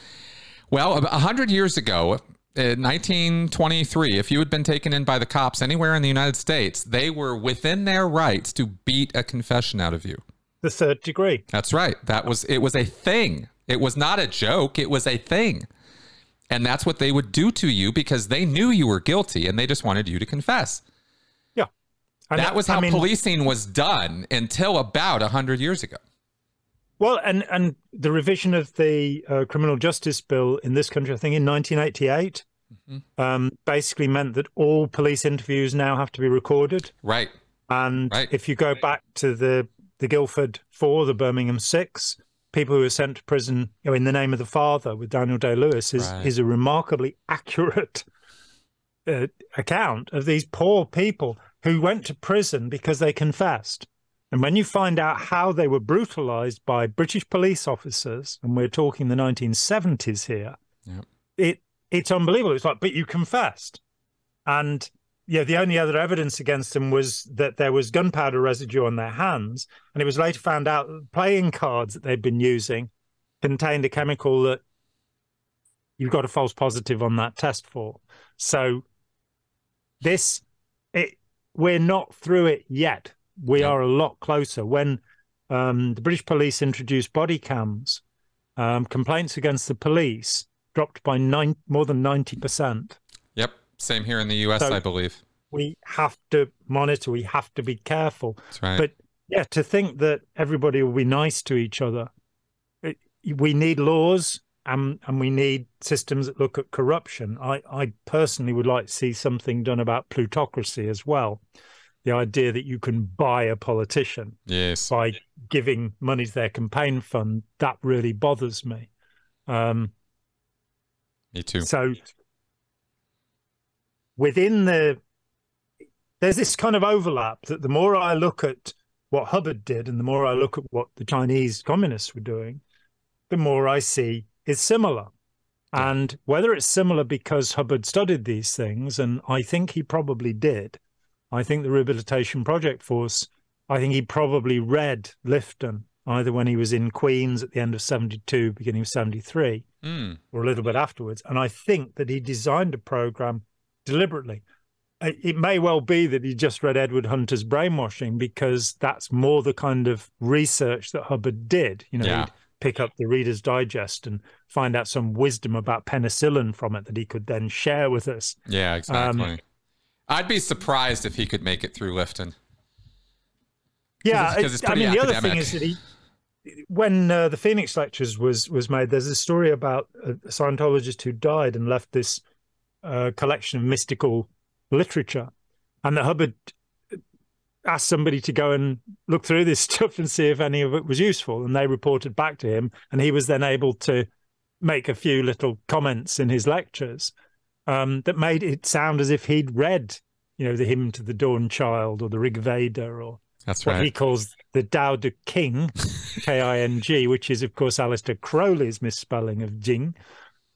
Speaker 2: well 100 years ago in 1923 if you had been taken in by the cops anywhere in the united states they were within their rights to beat a confession out of you
Speaker 1: the third degree
Speaker 2: that's right that was it was a thing it was not a joke, it was a thing. And that's what they would do to you because they knew you were guilty and they just wanted you to confess.
Speaker 1: Yeah.
Speaker 2: And that was how I mean, policing was done until about 100 years ago.
Speaker 1: Well, and, and the revision of the uh, criminal justice bill in this country, I think in 1988, mm-hmm. um, basically meant that all police interviews now have to be recorded.
Speaker 2: Right.
Speaker 1: And
Speaker 2: right.
Speaker 1: if you go back to the, the Guildford Four, the Birmingham Six, people who were sent to prison you know, in the name of the father with Daniel Day Lewis is right. is a remarkably accurate uh, account of these poor people who went to prison because they confessed. And when you find out how they were brutalized by British police officers, and we're talking the 1970s here, yep. it it's unbelievable. It's like, but you confessed. And yeah, the only other evidence against them was that there was gunpowder residue on their hands. And it was later found out that playing cards that they'd been using contained a chemical that you've got a false positive on that test for. So this it we're not through it yet. We are a lot closer. When um, the British police introduced body cams, um, complaints against the police dropped by nine, more than 90%.
Speaker 2: Yep. Same here in the US, so I believe.
Speaker 1: We have to monitor, we have to be careful.
Speaker 2: That's right.
Speaker 1: But yeah, to think that everybody will be nice to each other, it, we need laws and and we need systems that look at corruption. I, I personally would like to see something done about plutocracy as well. The idea that you can buy a politician
Speaker 2: yes.
Speaker 1: by giving money to their campaign fund, that really bothers me. Um,
Speaker 2: me too.
Speaker 1: So within the there's this kind of overlap that the more I look at what Hubbard did and the more I look at what the Chinese communists were doing, the more I see is similar. And whether it's similar because Hubbard studied these things, and I think he probably did, I think the Rehabilitation Project Force, I think he probably read Lifton either when he was in Queens at the end of 72, beginning of 73, mm. or a little bit afterwards. And I think that he designed a program deliberately. It may well be that he just read Edward Hunter's Brainwashing because that's more the kind of research that Hubbard did. You know, yeah. He'd pick up the Reader's Digest and find out some wisdom about penicillin from it that he could then share with us.
Speaker 2: Yeah, exactly. Um, I'd be surprised if he could make it through Lifton.
Speaker 1: Yeah, I mean, academic. the other thing is that he, when uh, the Phoenix Lectures was was made, there's a story about a Scientologist who died and left this uh, collection of mystical literature, and that Hubbard asked somebody to go and look through this stuff and see if any of it was useful, and they reported back to him, and he was then able to make a few little comments in his lectures um, that made it sound as if he'd read, you know, the Hymn to the Dawn Child or the Rig Veda or
Speaker 2: that's
Speaker 1: what
Speaker 2: right.
Speaker 1: he calls the Tao Te King, K I N G, which is, of course, Aleister Crowley's misspelling of Jing,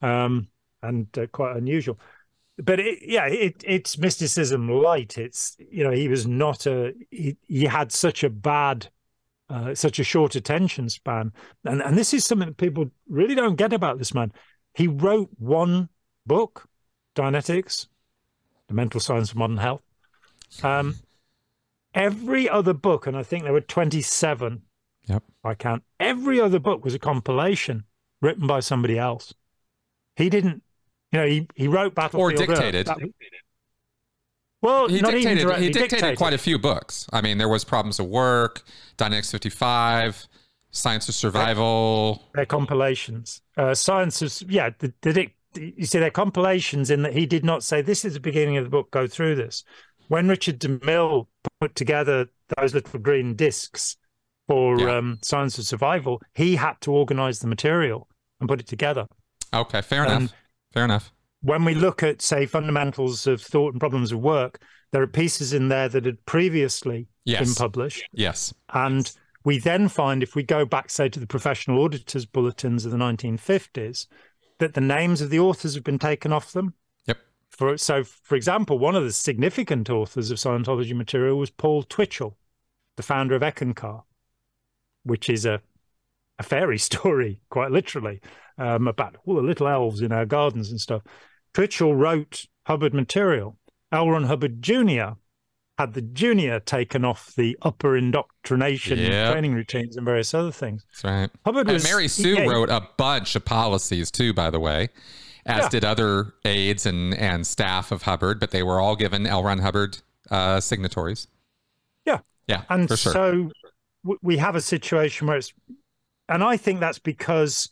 Speaker 1: um, and uh, quite unusual. But it, yeah, it, it's mysticism light. It's you know he was not a he, he had such a bad, uh, such a short attention span, and and this is something that people really don't get about this man. He wrote one book, Dianetics, the mental science of modern health. Um, every other book, and I think there were 27.
Speaker 2: Yep.
Speaker 1: I count. Every other book was a compilation written by somebody else. He didn't, you know, he, he wrote Battlefield.
Speaker 2: Or dictated. That,
Speaker 1: well,
Speaker 2: he dictated, he dictated, dictated quite a few books. I mean, there was Problems of Work, Dianetics 55, Science of Survival.
Speaker 1: They're, compilations. Uh, Science is, yeah, the, the, you see, they're compilations in that he did not say, this is the beginning of the book, go through this when Richard DeMille put together those little green discs for yeah. um, Science of Survival, he had to organize the material and put it together.
Speaker 2: Okay, fair and enough. Fair enough.
Speaker 1: When we look at, say, fundamentals of thought and problems of work, there are pieces in there that had previously yes. been published.
Speaker 2: Yes.
Speaker 1: And we then find, if we go back, say, to the professional auditors' bulletins of the 1950s, that the names of the authors have been taken off them Yep. for so, for example, one of the significant authors of Scientology material was Paul Twitchell, the founder of Eckankar, which is a a fairy story, quite literally, um, about all the little elves in our gardens and stuff. Twitchell wrote Hubbard material. L. Ron Hubbard Jr. had the junior taken off the upper indoctrination yep. training routines and various other things.
Speaker 2: That's right. Hubbard was, and Mary Sue yeah, wrote a bunch of policies too, by the way as yeah. did other aides and, and staff of Hubbard, but they were all given L. Ron Hubbard uh, signatories.
Speaker 1: Yeah.
Speaker 2: Yeah.
Speaker 1: And
Speaker 2: sure.
Speaker 1: so we have a situation where it's, and I think that's because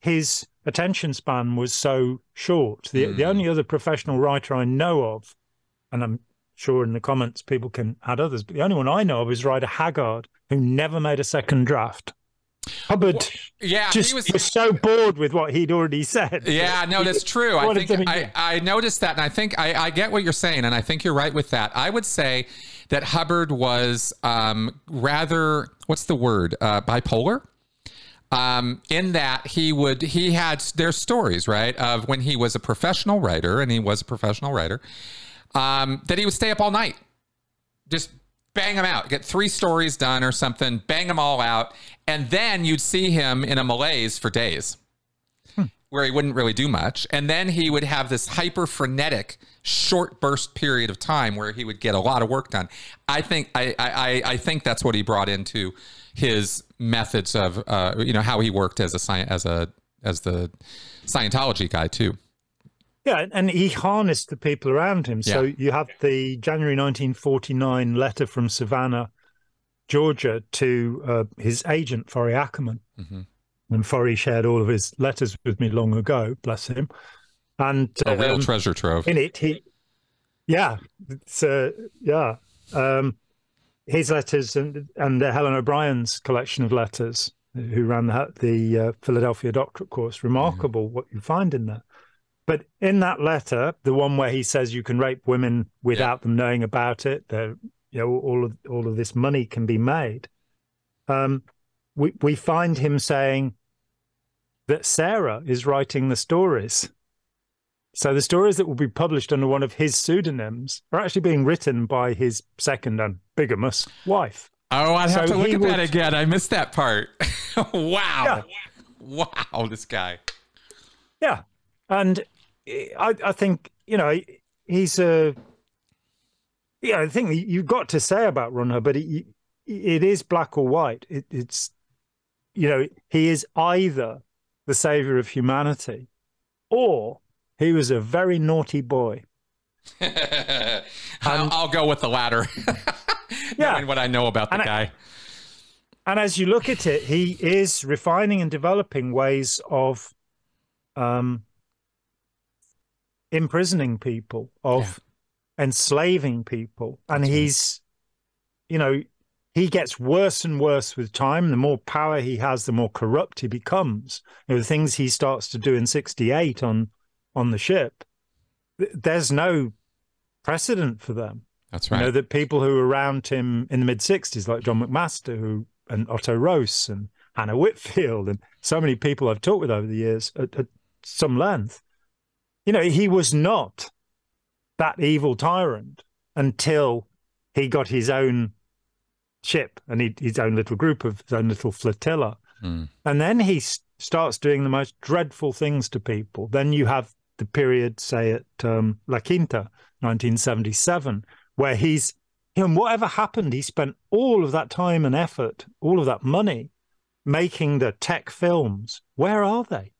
Speaker 1: his attention span was so short. The, mm. the hmm. only other professional writer I know of, and I'm sure in the comments people can add others, but the only one I know of is Rider Haggard, who never made a second draft. Hubbard,
Speaker 2: well, yeah,
Speaker 1: just he was, was, so bored with what he'd already said.
Speaker 2: Yeah, no, that's true. I think I, I, noticed that, and I think I, I, get what you're saying, and I think you're right with that. I would say that Hubbard was um, rather, what's the word, uh, bipolar. Um, in that he would he had their stories right of when he was a professional writer, and he was a professional writer, um, that he would stay up all night, just bang them out, get three stories done or something, bang them all out, and then you'd see him in a malaise for days hmm. where he wouldn't really do much. And then he would have this hyper frenetic short burst period of time where he would get a lot of work done. I think I I, I think that's what he brought into his methods of uh, you know how he worked as a science as a as the Scientology guy too.
Speaker 1: Yeah, and he harnessed the people around him. So yeah. you have the January 1949 letter from Savannah, Georgia, to uh, his agent, Forry Ackerman. Mm-hmm. And Forry shared all of his letters with me long ago, bless him. And
Speaker 2: a real um, treasure trove.
Speaker 1: In it, he, yeah, it's, uh, yeah. Um, his letters and, and Helen O'Brien's collection of letters, who ran the, the uh, Philadelphia doctorate course, remarkable mm-hmm. what you find in there. But in that letter, the one where he says you can rape women without yeah. them knowing about it, that you know, all of all of this money can be made. Um, we we find him saying that Sarah is writing the stories. So the stories that will be published under one of his pseudonyms are actually being written by his second and bigamous wife.
Speaker 2: Oh, have so to look at would... that again. I missed that part. wow. Yeah. Wow, this guy.
Speaker 1: Yeah. And I, I think you know he's a. Yeah, I think you've got to say about Ron but it, it is black or white. It, it's, you know, he is either the savior of humanity, or he was a very naughty boy.
Speaker 2: I'll, I'll, go with the latter. yeah, what I know about the and guy.
Speaker 1: I, and as you look at it, he is refining and developing ways of um, imprisoning people, of yeah. enslaving people. And That's he's, you know, he gets worse and worse with time. The more power he has, the more corrupt he becomes. You know, the things he starts to do in 68 on on the ship, there's no precedent for them.
Speaker 2: That's right.
Speaker 1: You know, that people who were around him in the mid 60s, like John McMaster, who and Otto Roos and Hannah Whitfield, and so many people I've talked with over the years at, at some length, you know, he was not that evil tyrant until he got his own ship and he, his own little group of his own little flotilla. Mm. And then he starts doing the most dreadful things to people. Then you have the period, say, at um, La Quinta, 1977, where he's, and whatever happened, he spent all of that time and effort, all of that money making the tech films. Where are they?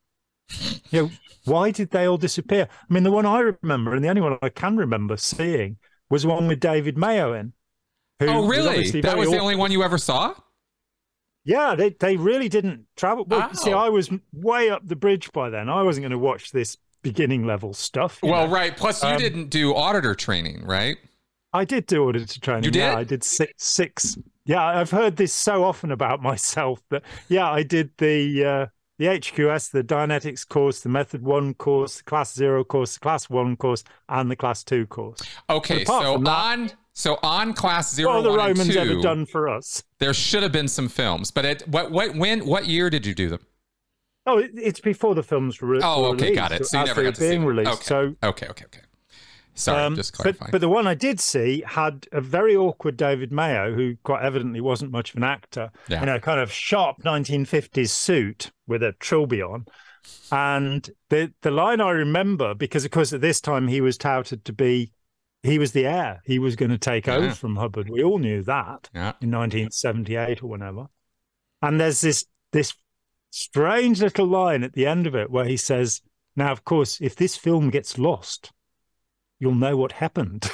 Speaker 1: You know, why did they all disappear? I mean, the one I remember and the only one I can remember seeing was one with David Mayo in.
Speaker 2: oh, really? That was the only one you ever saw?
Speaker 1: Yeah, they, they really didn't travel. Well, oh. see, I was way up the bridge by then. I wasn't going to watch this beginning level stuff.
Speaker 2: Well, know? right. Plus, you um, didn't do auditor training, right?
Speaker 1: I did do auditor training.
Speaker 2: You did?
Speaker 1: Yeah, I did six. six. Yeah, I've heard this so often about myself that, yeah, I did the. Uh, the HQS, the Dianetics course, the Method 1 course, the Class 0 course, the Class 1 course, and the Class 2 course.
Speaker 2: Okay, so that, on so on Class 0
Speaker 1: what
Speaker 2: the
Speaker 1: Romans
Speaker 2: 2,
Speaker 1: ever done for us?
Speaker 2: There should have been some films, but it, what what when what year did you do them?
Speaker 1: Oh, it's before the films were, released.
Speaker 2: oh,
Speaker 1: okay,
Speaker 2: got it. So you never got to being
Speaker 1: see released.
Speaker 2: Okay.
Speaker 1: So
Speaker 2: okay, okay, okay. Sorry, um, just clarifying.
Speaker 1: But, but, the one I did see had a very awkward David Mayo, who quite evidently wasn't much of an actor, yeah. in a kind of sharp 1950s suit with a trilby on. And the the line I remember, because of course at this time he was touted to be, he was the heir. He was going to take yeah. over from Hubbard. We all knew that
Speaker 2: yeah.
Speaker 1: in 1978 or whenever. And there's this this strange little line at the end of it where he says, "Now, of course, if this film gets lost." you'll know what happened.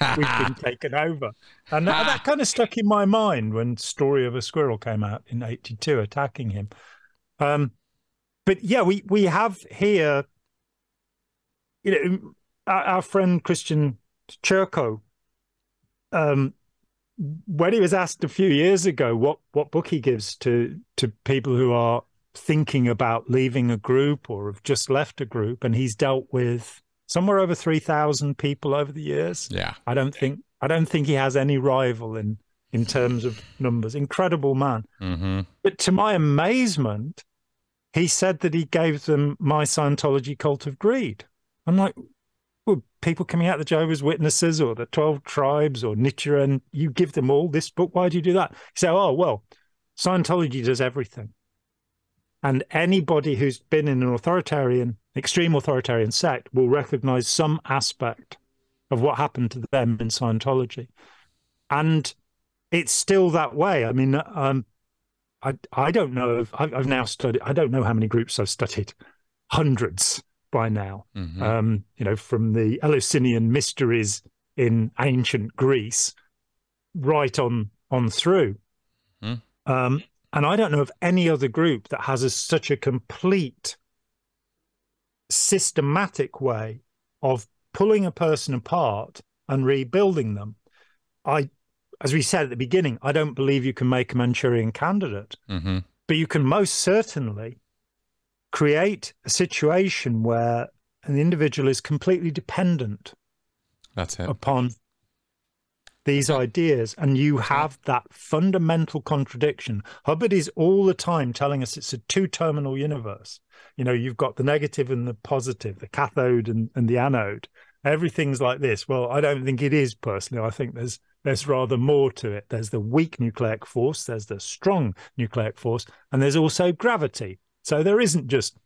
Speaker 1: We've been taken over. And that, that, kind of stuck in my mind when Story of a Squirrel came out in 82, attacking him. Um, but yeah, we, we have here, you know, our, our friend Christian Szurko um, when he was asked a few years ago what what book he gives to to people who are thinking about leaving a group or have just left a group, and he's dealt with somewhere over three thousand people over the years.
Speaker 2: Yeah,
Speaker 1: I don't think I don't think he has any rival in in terms of numbers. Incredible man.
Speaker 2: Mm-hmm.
Speaker 1: But to my amazement, he said that he gave them my Scientology cult of greed. I'm like, well, people coming out the Jehovah's Witnesses or the 12 tribes or Nichiren, you give them all this book. Why do you do that? He said, oh, well, Scientology does everything. And anybody who's been in an authoritarian, extreme authoritarian sect will recognize some aspect of what happened to them in Scientology. And it's still that way. I mean, um, I I don't know if I've, I've, now studied. I don't know how many groups I've studied, hundreds by now. Mm-hmm. Um, you know, from the Eleusinian mysteries in ancient Greece, right on on through. Mm. Um, and I don't know of any other group that has a, such a complete, systematic way of pulling a person apart and rebuilding them. I as we said at the beginning, I don't believe you can make a Manchurian candidate,
Speaker 2: mm-hmm.
Speaker 1: but you can most certainly create a situation where an individual is completely dependent
Speaker 2: that's it
Speaker 1: upon these ideas and you have that fundamental contradiction hubbard is all the time telling us it's a two terminal universe you know you've got the negative and the positive the cathode and, and the anode everything's like this well i don't think it is personally i think there's there's rather more to it. There's the weak nucleic force, there's the strong nucleic force, and there's also gravity. So there isn't just,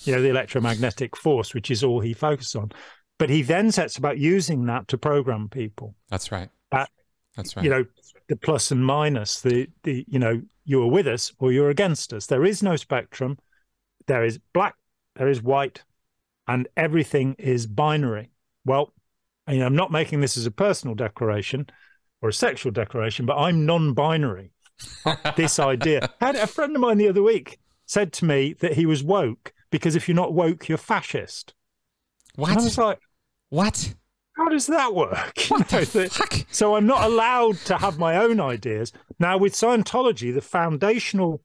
Speaker 1: you know, the electromagnetic force, which is all he focuses on. But he then sets about using that to program people.
Speaker 2: That's right.
Speaker 1: That,
Speaker 2: That's right.
Speaker 1: You know, the plus and minus, the the you know, you're with us or you're against us. There is no spectrum. There is black, there is white, and everything is binary. Well, you know, I'm not making this as a personal declaration or a sexual declaration, but I'm non-binary. this idea. I had a friend of mine the other week said to me that he was woke because if you're not woke, you're fascist.
Speaker 2: What? And
Speaker 1: I was like,
Speaker 2: what?
Speaker 1: How does that work?
Speaker 2: What the fuck?
Speaker 1: So I'm not allowed to have my own ideas. Now with Scientology, the foundational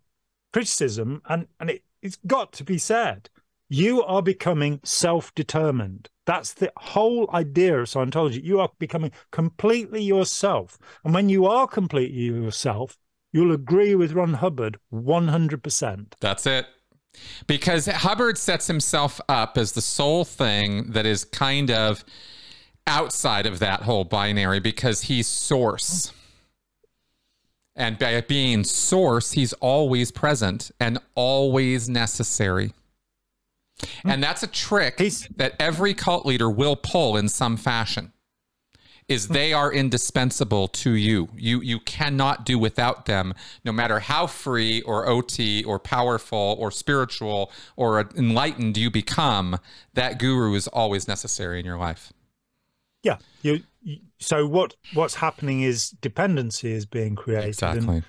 Speaker 1: criticism, and, and it, it's got to be said, you are becoming self-determined. That's the whole idea of Scientology. You are becoming completely yourself. And when you are completely yourself, you'll agree with Ron Hubbard 100%.
Speaker 2: That's it. Because Hubbard sets himself up as the sole thing that is kind of outside of that whole binary because he's source. And by being source, he's always present and always necessary. And that's a trick He's, that every cult leader will pull in some fashion. Is they are indispensable to you. You you cannot do without them, no matter how free or OT or powerful or spiritual or enlightened you become. That guru is always necessary in your life.
Speaker 1: Yeah, you. So what what's happening is dependency is being created.
Speaker 2: Exactly.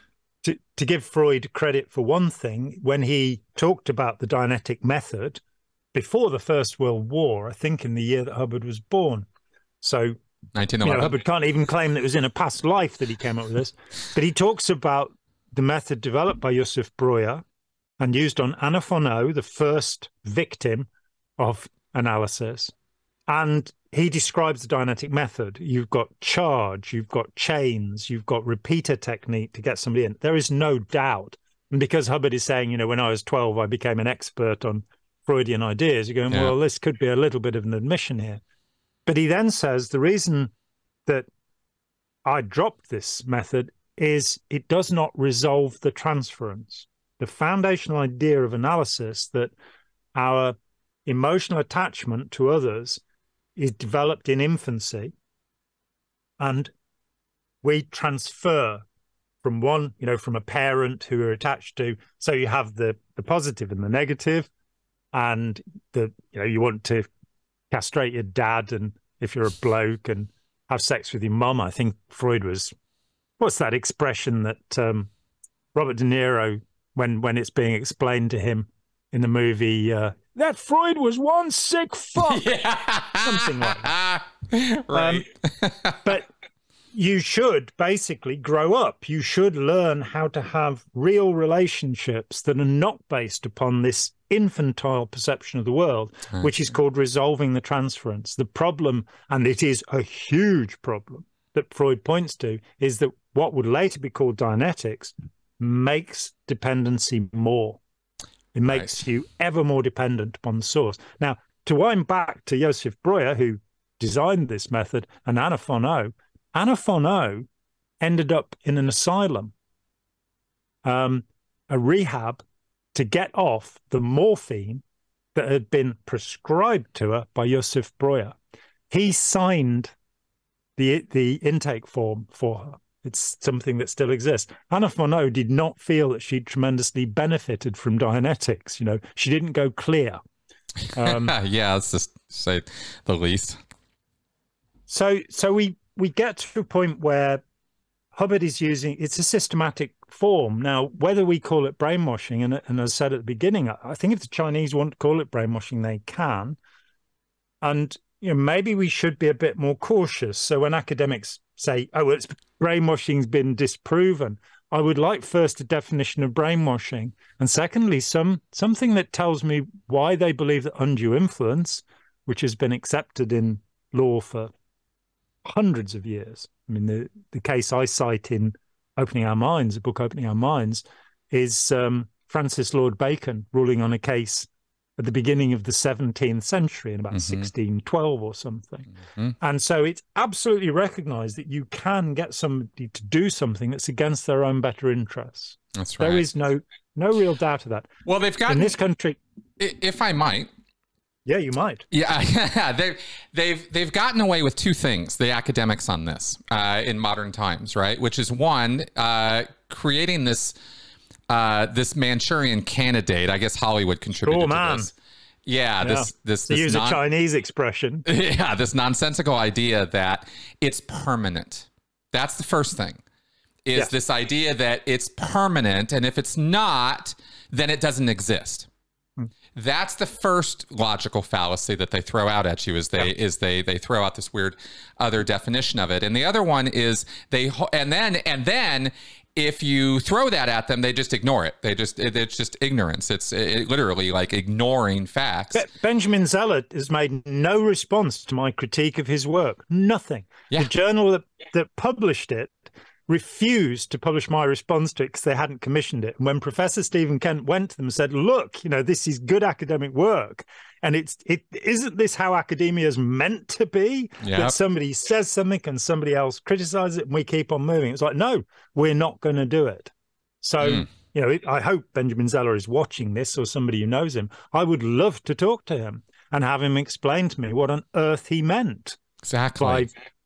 Speaker 1: To to give Freud credit for one thing, when he talked about the Dianetic method, before the First World War, I think in the year that Hubbard was born. So
Speaker 2: you know,
Speaker 1: Hubbard can't even claim that it was in a past life that he came up with this. But he talks about the method developed by Josef Breuer and used on Anna von O, the first victim of analysis. And he describes the Dianetic method. You've got charge, you've got chains, you've got repeater technique to get somebody in. There is no doubt. And because Hubbard is saying, you know, when I was 12, I became an expert on Freudian ideas. You're going, yeah. well, this could be a little bit of an admission here. But he then says the reason that I dropped this method is it does not resolve the transference. The foundational idea of analysis that our emotional attachment to others is developed in infancy and we transfer from one, you know, from a parent who are attached to. So you have the the positive and the negative and the you know you want to castrate your dad and if you're a bloke and have sex with your mum i think freud was what's that expression that um, robert de niro when when it's being explained to him in the movie uh, that freud was one sick fuck
Speaker 2: yeah.
Speaker 1: something like that
Speaker 2: right
Speaker 1: um, but you should basically grow up. You should learn how to have real relationships that are not based upon this infantile perception of the world, which is called resolving the transference. The problem, and it is a huge problem that Freud points to, is that what would later be called Dianetics makes dependency more. It makes right. you ever more dependent upon the source. Now, to wind back to Joseph Breuer, who designed this method, and Anna von O, Anna von O ended up in an asylum, um, a rehab to get off the morphine that had been prescribed to her by Josef Breuer. He signed the the intake form for her. It's something that still exists. Anna von O did not feel that she tremendously benefited from Dianetics. You know, she didn't go clear.
Speaker 2: Um, yeah, let's just say the least.
Speaker 1: So, so we we get to a point where Hubbard is using it's a systematic form now. Whether we call it brainwashing, and, and as I said at the beginning, I think if the Chinese want to call it brainwashing, they can. And you know, maybe we should be a bit more cautious. So when academics say, "Oh, it's brainwashing's been disproven," I would like first a definition of brainwashing, and secondly, some something that tells me why they believe that undue influence, which has been accepted in law for hundreds of years. I mean, the, the case I cite in Opening Our Minds, the book Opening Our Minds, is um, Francis Lord Bacon ruling on a case at the beginning of the 17th century in about mm-hmm. 1612 or something. Mm-hmm. And so it's absolutely recognized that you can get somebody to do something that's against their own better interests.
Speaker 2: That's right.
Speaker 1: There is no no real doubt of that.
Speaker 2: Well, they've got
Speaker 1: in this country.
Speaker 2: If I might,
Speaker 1: yeah, you might.
Speaker 2: Yeah, they've they've they've gotten away with two things. The academics on this uh, in modern times, right? Which is one, uh, creating this uh, this Manchurian candidate. I guess Hollywood contributed oh, man. to this. Yeah, yeah, this this,
Speaker 1: to use non- a Chinese expression.
Speaker 2: Yeah, this nonsensical idea that it's permanent. That's the first thing. Is yeah. this idea that it's permanent, and if it's not, then it doesn't exist. That's the first logical fallacy that they throw out at you is they yeah. is they they throw out this weird other definition of it. And the other one is they and then and then if you throw that at them, they just ignore it. They just it, it's just ignorance. It's it, literally like ignoring facts.
Speaker 1: Benjamin Zeller has made no response to my critique of his work. Nothing. Yeah. The journal that that published it refused to publish my response to it because they hadn't commissioned it. And when Professor Stephen Kent went to them and said, "Look, you know, this is good academic work, and it's it isn't this how academia is meant to be? Yep. That somebody says something and somebody else criticizes it, and we keep on moving. It's like, no, we're not going to do it. So." Mm. You know, I hope Benjamin Zeller is watching this or somebody who knows him. I would love to talk to him and have him explain to me what on earth he meant
Speaker 2: exactly
Speaker 1: by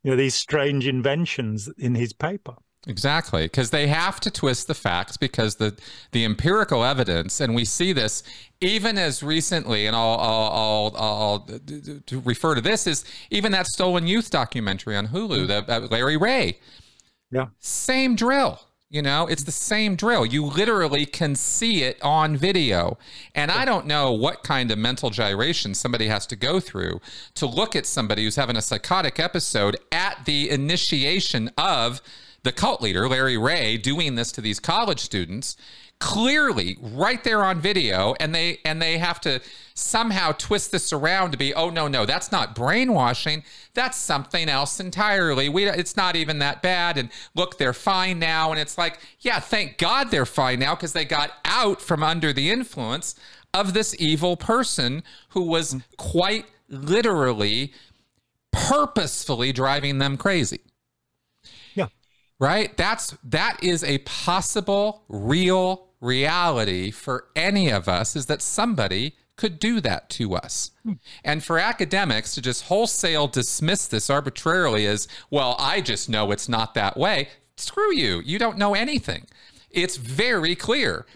Speaker 1: you know these strange inventions in his paper.
Speaker 2: Exactly, because they have to twist the facts because the the empirical evidence, and we see this even as recently, and I'll I'll, I'll, I'll to refer to this is even that stolen youth documentary on Hulu, mm-hmm. the Larry Ray.
Speaker 1: Yeah,
Speaker 2: same drill. You know, it's the same drill. You literally can see it on video. And I don't know what kind of mental gyration somebody has to go through to look at somebody who's having a psychotic episode at the initiation of the cult leader, Larry Ray, doing this to these college students clearly right there on video and they and they have to somehow twist this around to be oh no no that's not brainwashing. That's something else entirely. We it's not even that bad. And look they're fine now. And it's like yeah thank god they're fine now because they got out from under the influence of this evil person who was quite literally purposefully driving them crazy right? That's that is a possible real reality for any of us is that somebody could do that to us. Hmm. And for academics to just wholesale dismiss this arbitrarily as, well, I just know it's not that way. Screw you. You don't know anything. It's very clear.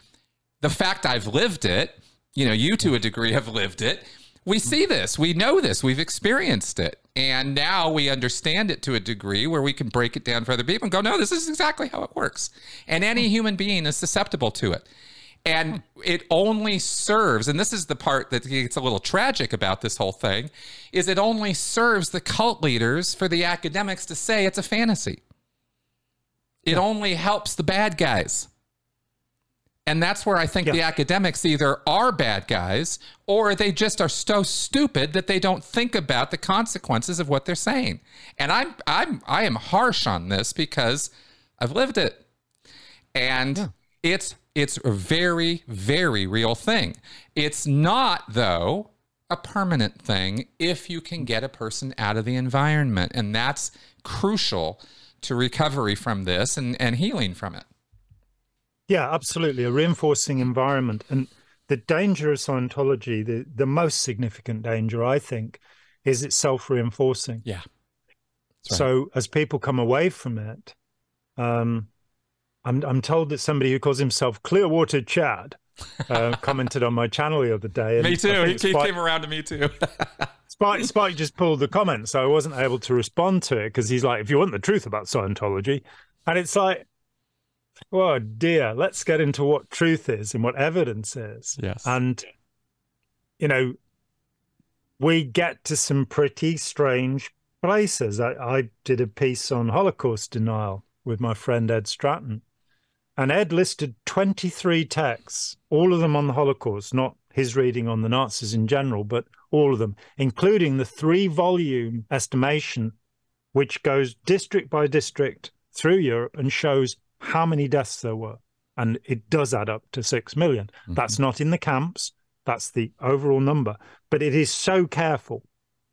Speaker 2: The fact I've lived it, you know, you to a degree have lived it. We see this, we know this, we've experienced it. And now we understand it to a degree where we can break it down for other people and go, no, this is exactly how it works. And any hmm. human being is susceptible to it. And it only serves, and this is the part that gets a little tragic about this whole thing, is it only serves the cult leaders for the academics to say it's a fantasy. It yeah. only helps the bad guys. And that's where I think yeah. the academics either are bad guys or they just are so stupid that they don't think about the consequences of what they're saying. And I'm I'm I am harsh on this because I've lived it. And yeah. it's it's a very very real thing. It's not though a permanent thing if you can get a person out of the environment and that's crucial to recovery from this and and healing from it.
Speaker 1: Yeah, absolutely. A reinforcing environment. And the danger of Scientology, the, the most significant danger, I think, is it's self reinforcing.
Speaker 2: Yeah.
Speaker 1: Right. So as people come away from it, um, I'm, I'm told that somebody who calls himself Clearwater Chad uh, commented on my channel the other day.
Speaker 2: me too. He, he came around to me too.
Speaker 1: Spike, Spike just pulled the comment, so I wasn't able to respond to it because he's like, if you want the truth about Scientology, and it's like, Oh dear, let's get into what truth is and what evidence is.
Speaker 2: Yes.
Speaker 1: And, you know, we get to some pretty strange places. I, I did a piece on Holocaust denial with my friend Ed Stratton. And Ed listed 23 texts, all of them on the Holocaust, not his reading on the Nazis in general, but all of them, including the three volume estimation, which goes district by district through Europe and shows how many deaths there were. And it does add up to 6 million. Mm-hmm. That's not in the camps, that's the overall number. But it is so careful,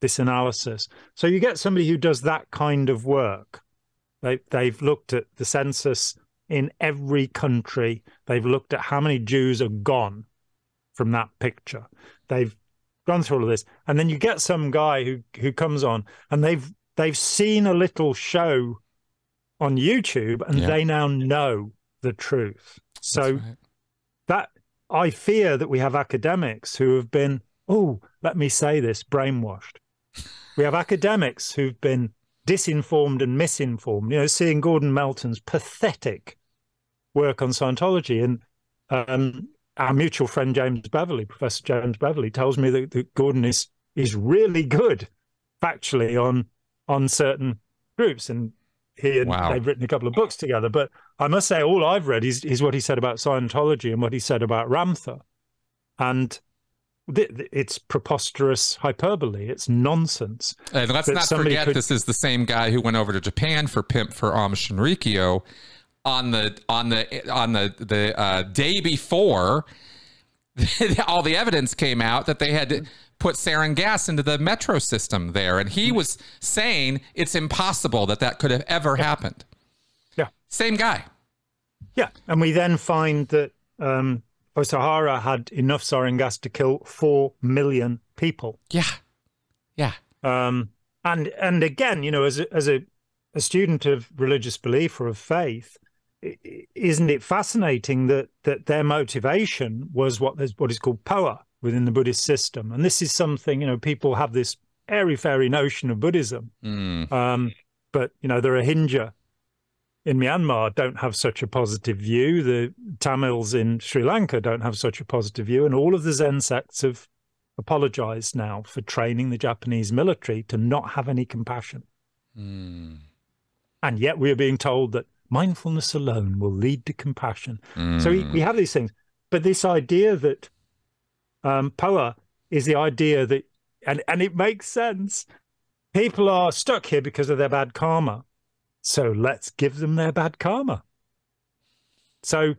Speaker 1: this analysis. So you get somebody who does that kind of work. They, they've looked at the census in every country, they've looked at how many Jews are gone from that picture. They've gone through all of this. And then you get some guy who, who comes on and they've they've seen a little show on YouTube and yeah. they now know the truth. So right. that I fear that we have academics who have been, oh, let me say this, brainwashed. we have academics who've been disinformed and misinformed. You know, seeing Gordon Melton's pathetic work on Scientology and um, our mutual friend James Beverley, Professor James Beverley, tells me that, that Gordon is is really good factually on on certain groups and he and wow. they've written a couple of books together. But I must say, all I've read is, is what he said about Scientology and what he said about Ramtha. And th- th- it's preposterous hyperbole. It's nonsense.
Speaker 2: And let's not forget, could... this is the same guy who went over to Japan for Pimp for Aum Shinrikyo on the on the on the the uh, day before all the evidence came out that they had put sarin gas into the metro system there. And he was saying it's impossible that that could have ever happened.
Speaker 1: Yeah.
Speaker 2: Same guy.
Speaker 1: Yeah. And we then find that um, Asahara had enough sarin gas to kill 4 million people.
Speaker 2: Yeah. Yeah.
Speaker 1: Um, and and again, you know, as a, as a, a student of religious belief or of faith, isn't it fascinating that that their motivation was what is what is called power within the Buddhist system. And this is something, you know, people have this airy fairy notion of Buddhism. Mm. Um, but, you know, the Rohingya in Myanmar don't have such a positive view. The Tamils in Sri Lanka don't have such a positive view. And all of the Zen sects have apologized now for training the Japanese military to not have any compassion. Mm. And yet we are being told that mindfulness alone will lead to compassion. Mm. So we, we have these things. But this idea that um, Poa is the idea that, and, and it makes sense. People are stuck here because of their bad karma. So let's give them their bad karma. So,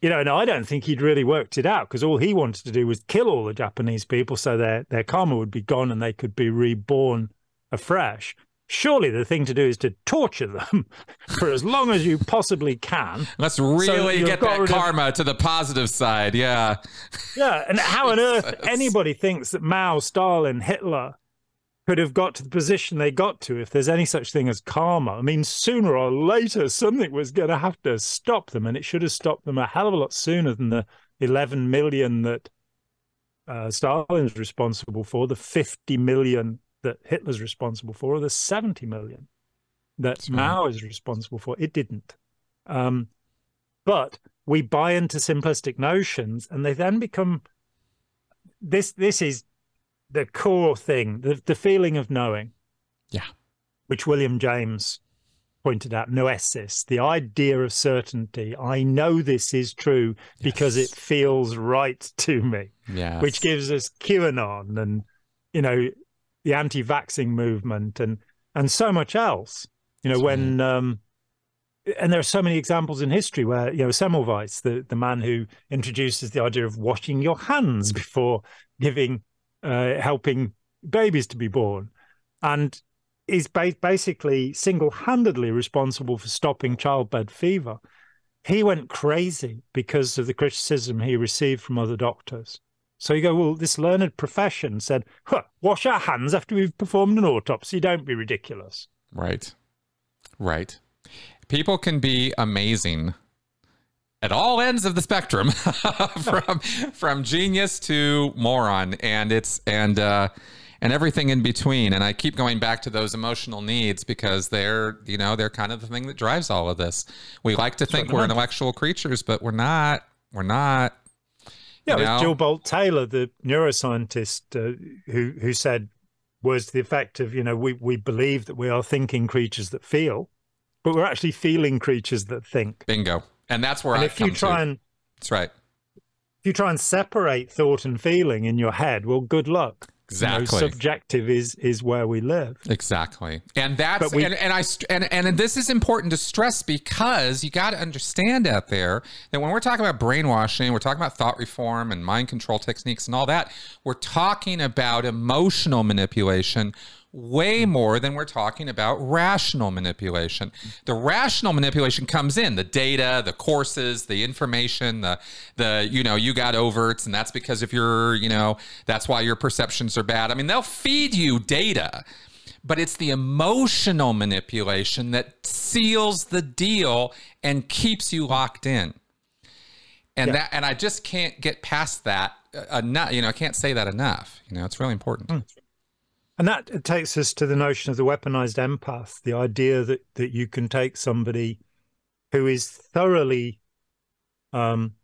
Speaker 1: you know, and I don't think he'd really worked it out because all he wanted to do was kill all the Japanese people so their, their karma would be gone and they could be reborn afresh surely the thing to do is to torture them for as long as you possibly can.
Speaker 2: Let's really so get that karma of, to the positive side. Yeah.
Speaker 1: Yeah. And how on earth anybody thinks that Mao, Stalin, Hitler could have got to the position they got to if there's any such thing as karma? I mean, sooner or later, something was going to have to stop them, and it should have stopped them a hell of a lot sooner than the 11 million that uh, Stalin's responsible for, the 50 million that Hitler's responsible for, or the 70 million that That's Mao right. is responsible for. It didn't. Um, but we buy into simplistic notions, and they then become this. This is the core thing, the, the feeling of knowing.
Speaker 2: Yeah,
Speaker 1: which William James pointed out noesis, the idea of certainty. I know this is true yes. because it feels right to me.
Speaker 2: Yes.
Speaker 1: Which gives us QAnon and you know the anti-vaxing movement and and so much else. You know That's when um, and there are so many examples in history where you know Semmelweis, the the man who introduces the idea of washing your hands before giving uh, helping babies to be born, and is ba- basically single-handedly responsible for stopping childbed fever. He went crazy because of the criticism he received from other doctors. So you go, well, this learned profession said, huh, wash our hands after we've performed an autopsy. Don't be ridiculous.
Speaker 2: Right. Right. People can be amazing at all ends of the spectrum from from genius to moron and it's and uh and everything in between. And I keep going back to those emotional needs because they're, you know, they're kind of the thing that drives all of this. We like to think we're intellectual creatures, but we're not. We're not.
Speaker 1: Yeah, it was Jill Bolte Taylor, the neuroscientist, uh, who who said was the effect of you know we we believe that we are thinking creatures that feel, but we're actually feeling creatures that think.
Speaker 2: Bingo, and that's where and I
Speaker 1: if you try
Speaker 2: to.
Speaker 1: and
Speaker 2: that's right.
Speaker 1: If you try and separate thought and feeling in your head, well, good luck.
Speaker 2: Exactly.
Speaker 1: You know, subjective is is where we live.
Speaker 2: Exactly. And that's we, and, and I and and this is important to stress because you got to understand out there that when we're talking about brainwashing, we're talking about thought reform and mind control techniques and all that, we're talking about emotional manipulation way more than we're talking about rational manipulation. The rational manipulation comes in the data, the courses, the information, the the you know, you got overts and that's because if you're, you know, that's why your perceptions are bad. I mean, they'll feed you data. But it's the emotional manipulation that seals the deal and keeps you locked in. And yeah. that and I just can't get past that enough, you know, I can't say that enough. You know, it's really important. Mm.
Speaker 1: And that takes us to the notion of the weaponized empath, the idea that that you can take somebody who is thoroughly um,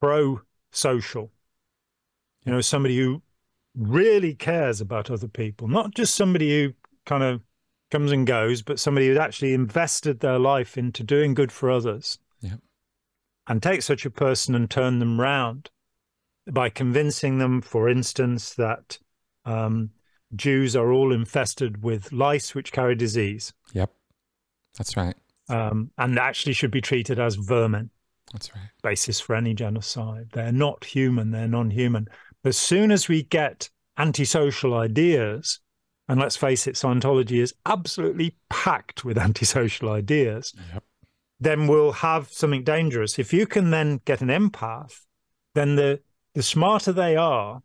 Speaker 1: pro-social, you know, somebody who really cares about other people, not just somebody who kind of comes and goes, but somebody who's actually invested their life into doing good for others.
Speaker 2: Yep.
Speaker 1: And take such a person and turn them round by convincing them, for instance, that um, Jews are all infested with lice which carry disease.
Speaker 2: Yep, that's right.
Speaker 1: Um, and actually should be treated as vermin.
Speaker 2: That's right.
Speaker 1: Basis for any genocide. They're not human, they're non human. As soon as we get antisocial ideas, and let's face it, Scientology is absolutely packed with antisocial ideas,
Speaker 2: yep.
Speaker 1: then we'll have something dangerous. If you can then get an empath, then the, the smarter they are,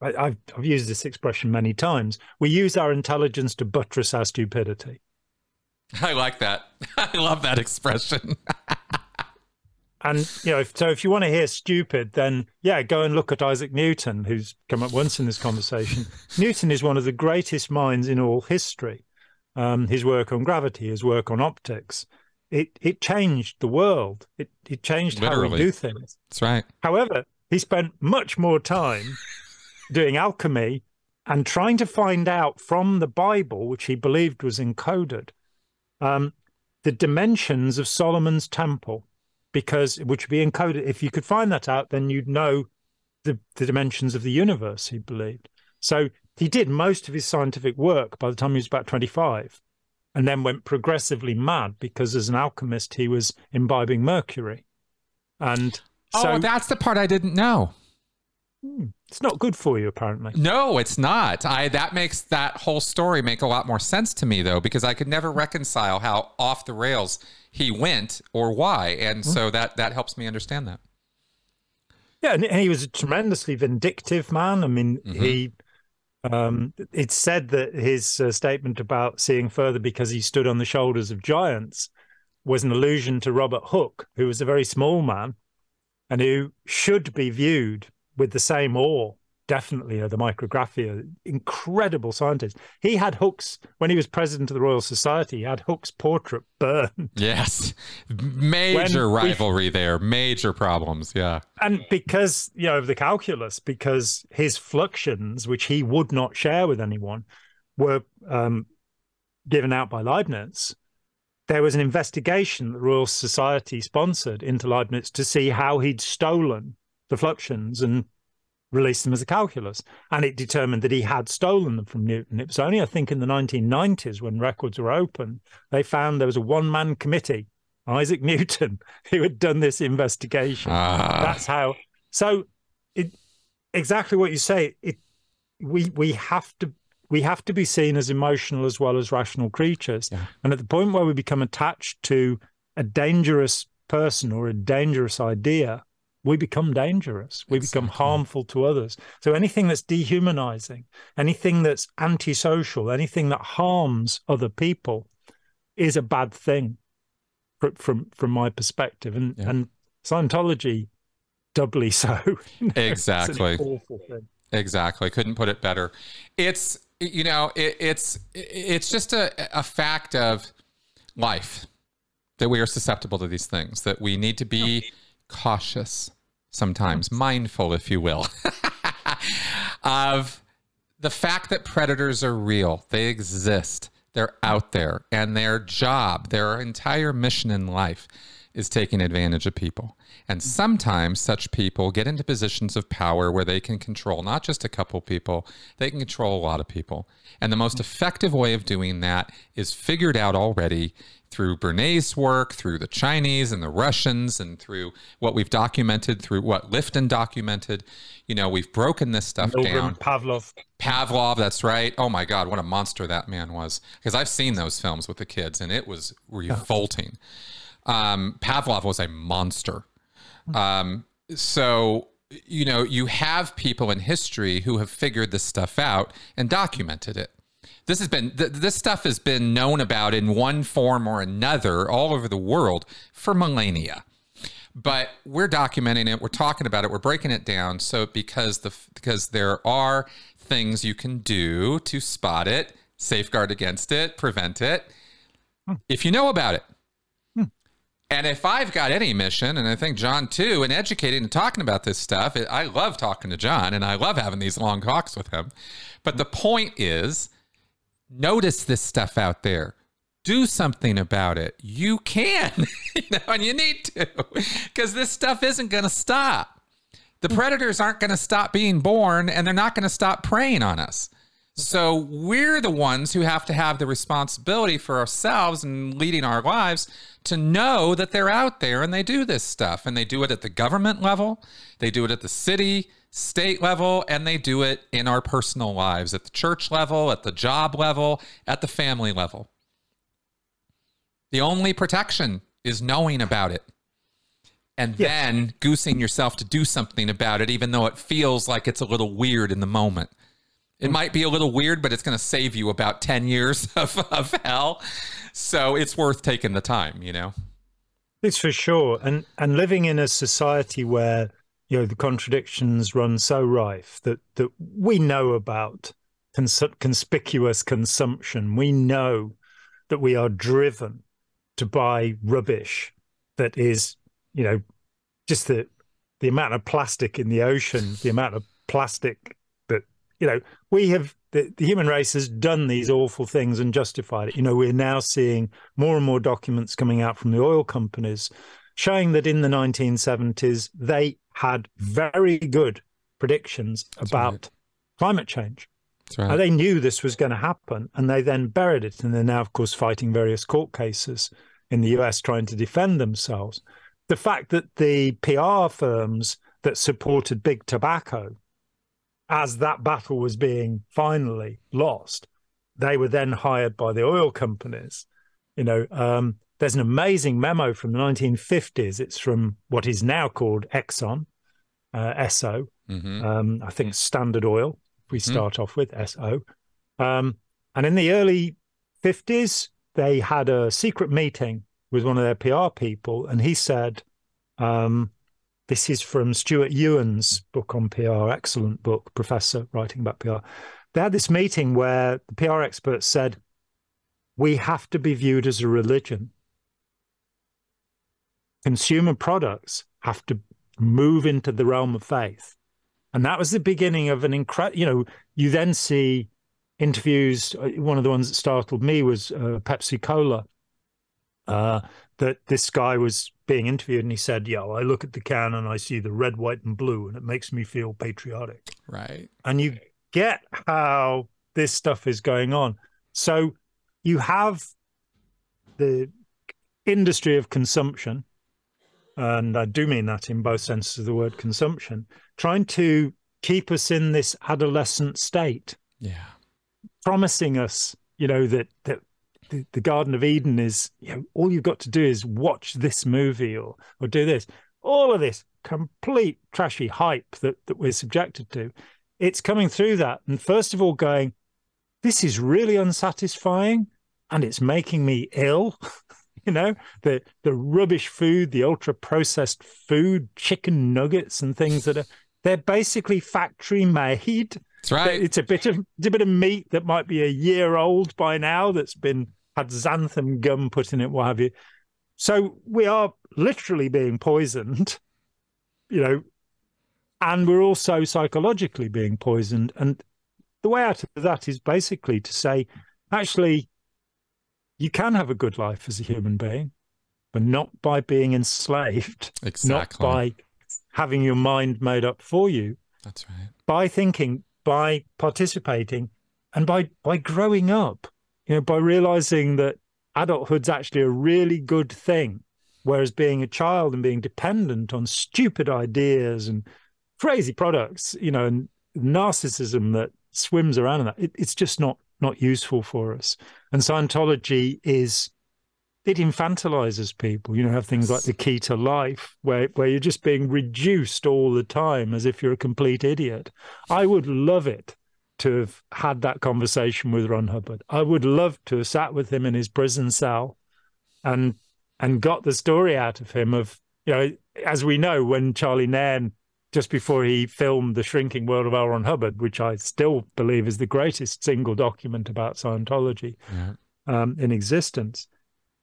Speaker 1: I, have I've used this expression many times. We use our intelligence to buttress our stupidity.
Speaker 2: I like that. I love that expression.
Speaker 1: and you know, if, so if you want to hear stupid, then yeah, go and look at Isaac Newton, who's come up once in this conversation. Newton is one of the greatest minds in all history. Um, his work on gravity, his work on optics, it it changed the world. It it changed Literally. how we do things.
Speaker 2: That's right.
Speaker 1: However, he spent much more time doing alchemy and trying to find out from the Bible, which he believed was encoded, um, the dimensions of Solomon's temple, because which would be encoded. If you could find that out, then you'd know the, the dimensions of the universe, he believed. So he did most of his scientific work by the time he was about 25, and then went progressively mad because as an alchemist, he was imbibing mercury. And so,
Speaker 2: oh, that's the part I didn't know.
Speaker 1: Hmm. It's not good for you, apparently.
Speaker 2: No, it's not. I that makes that whole story make a lot more sense to me, though, because I could never reconcile how off the rails he went or why, and mm-hmm. so that that helps me understand that.
Speaker 1: Yeah, and he was a tremendously vindictive man. I mean, mm-hmm. he. Um, it's said that his uh, statement about seeing further because he stood on the shoulders of giants was an allusion to Robert Hooke, who was a very small man and who should be viewed with the same awe definitely uh, the micrographia incredible scientist. He had Hooke's when he was president of the royal society he had Hooke's portrait burned
Speaker 2: yes. Major when rivalry we, there major problems yeah.
Speaker 1: And because you know of the calculus because his fluxions which he would not share with anyone were um, given out by leibniz there was an investigation the Royal Society sponsored into Leibniz to see how he'd stolen the fluxions and released them as a calculus. And it determined that he had stolen them from Newton. It was only, I think, in the 1990s when records were open, they found there was a one man committee, Isaac Newton, who had done this investigation. Ah. That's how. So, it exactly what you say. It we we have to we have to be seen as emotional as well as rational creatures. Yeah. And at the point where we become attached to a dangerous person or a dangerous idea, we become dangerous. We exactly. become harmful to others. So anything that's dehumanizing, anything that's antisocial, anything that harms other people is a bad thing from from, from my perspective. And yeah. and Scientology doubly so.
Speaker 2: exactly. awful thing. Exactly. Couldn't put it better. It's you know, it, it's it's just a, a fact of life that we are susceptible to these things. That we need to be cautious sometimes, mindful, if you will, of the fact that predators are real. They exist. They're out there, and their job, their entire mission in life, is taking advantage of people. And sometimes such people get into positions of power where they can control not just a couple people, they can control a lot of people. And the most mm. effective way of doing that is figured out already through Bernays' work, through the Chinese and the Russians, and through what we've documented, through what Lifton documented. You know, we've broken this stuff Milgram, down.
Speaker 1: Pavlov.
Speaker 2: Pavlov, that's right. Oh my God, what a monster that man was. Because I've seen those films with the kids, and it was revolting. Um, Pavlov was a monster. Um, so, you know, you have people in history who have figured this stuff out and documented it. This has been th- this stuff has been known about in one form or another all over the world for millennia. But we're documenting it, we're talking about it, we're breaking it down so because the because there are things you can do to spot it, safeguard against it, prevent it hmm. if you know about it. And if I've got any mission, and I think Jon too, in educating and talking about this stuff, I love talking to Jon and I love having these long talks with him. But the point is, notice this stuff out there. Do something about it. You can, you know, and you need to, because this stuff isn't going to stop. The predators aren't going to stop being born, and they're not going to stop preying on us. So we're the ones who have to have the responsibility for ourselves and leading our lives to know that they're out there and they do this stuff. And they do it at the government level, they do it at the city, state level, and they do it in our personal lives at the church level, at the job level, at the family level. The only protection is knowing about it and yes. then goosing yourself to do something about it, even though it feels like it's a little weird in the moment. It might be a little weird, but it's going to save you about 10 years of, of hell. So it's worth taking the time, you know?
Speaker 1: It's for sure. And, and living in a society where, you know, the contradictions run so rife that, that we know about cons- conspicuous consumption. We know that we are driven to buy rubbish that is, you know, just the, the amount of plastic in the ocean, the amount of plastic you know, we have the, the, human race has done these awful things and justified it. You know, we're now seeing more and more documents coming out from the oil companies showing that in the 1970s they had very good predictions That's about right. climate change. Right. they knew this was going to happen and they then buried it. And they're now, of course, fighting various court cases in the US trying to defend themselves. The fact that the PR firms that supported big tobacco as that battle was being finally lost, they were then hired by the oil companies. You know, um, there's an amazing memo from the 1950s. It's from what is now called Exxon, uh, Esso. Mm-hmm. Um, I think Standard Oil. We mm-hmm. start mm-hmm. off with SO. Um, and in the early 50s, they had a secret meeting with one of their PR people, and he said, um, this is from Stuart Ewen's book on PR, excellent book, professor writing about PR. They had this meeting where the PR experts said, we have to be viewed as a religion. Consumer products have to move into the realm of faith. And that was the beginning of an incredible, you know, you then see interviews. Uh, one of the ones that startled me was uh, Pepsi Cola uh, that this guy was being interviewed and he said, Yeah, I look at the can and I see the red, white, and blue, and it makes me feel patriotic.
Speaker 2: Right.
Speaker 1: And you get how this stuff is going on. So you have the industry of consumption, and I do mean that in both senses of the word consumption, trying to keep us in this adolescent state.
Speaker 2: Yeah.
Speaker 1: Promising us, you know, that that the, the Garden of Eden is, you know, all you've got to do is watch this movie or or do this. All of this complete trashy hype that, that we're subjected to. It's coming through that. And first of all, going, this is really unsatisfying and it's making me ill. you know, the the rubbish food, the ultra processed food, chicken nuggets and things that are they're basically factory made.
Speaker 2: That's right.
Speaker 1: It's a bit of it's a bit of meat that might be a year old by now that's been had xanthan gum put in it, what have you. So we are literally being poisoned, you know, and we're also psychologically being poisoned. And the way out of that is basically to say, actually, you can have a good life as a human being, but not by being enslaved,
Speaker 2: exactly.
Speaker 1: not by having your mind made up for you.
Speaker 2: That's right.
Speaker 1: By thinking, by participating, and by by growing up, you know, by realizing that adulthood's actually a really good thing, whereas being a child and being dependent on stupid ideas and crazy products, you know, and narcissism that swims around in that, it, it's just not not useful for us. And Scientology is it infantilizes people. You know, have things like the key to life, where where you're just being reduced all the time as if you're a complete idiot. I would love it to have had that conversation with Ron Hubbard. I would love to have sat with him in his prison cell and and got the story out of him of, you know, as we know, when Charlie Nairn just before he filmed The Shrinking World of L. Ron Hubbard, which I still believe is the greatest single document about Scientology yeah. um, in existence.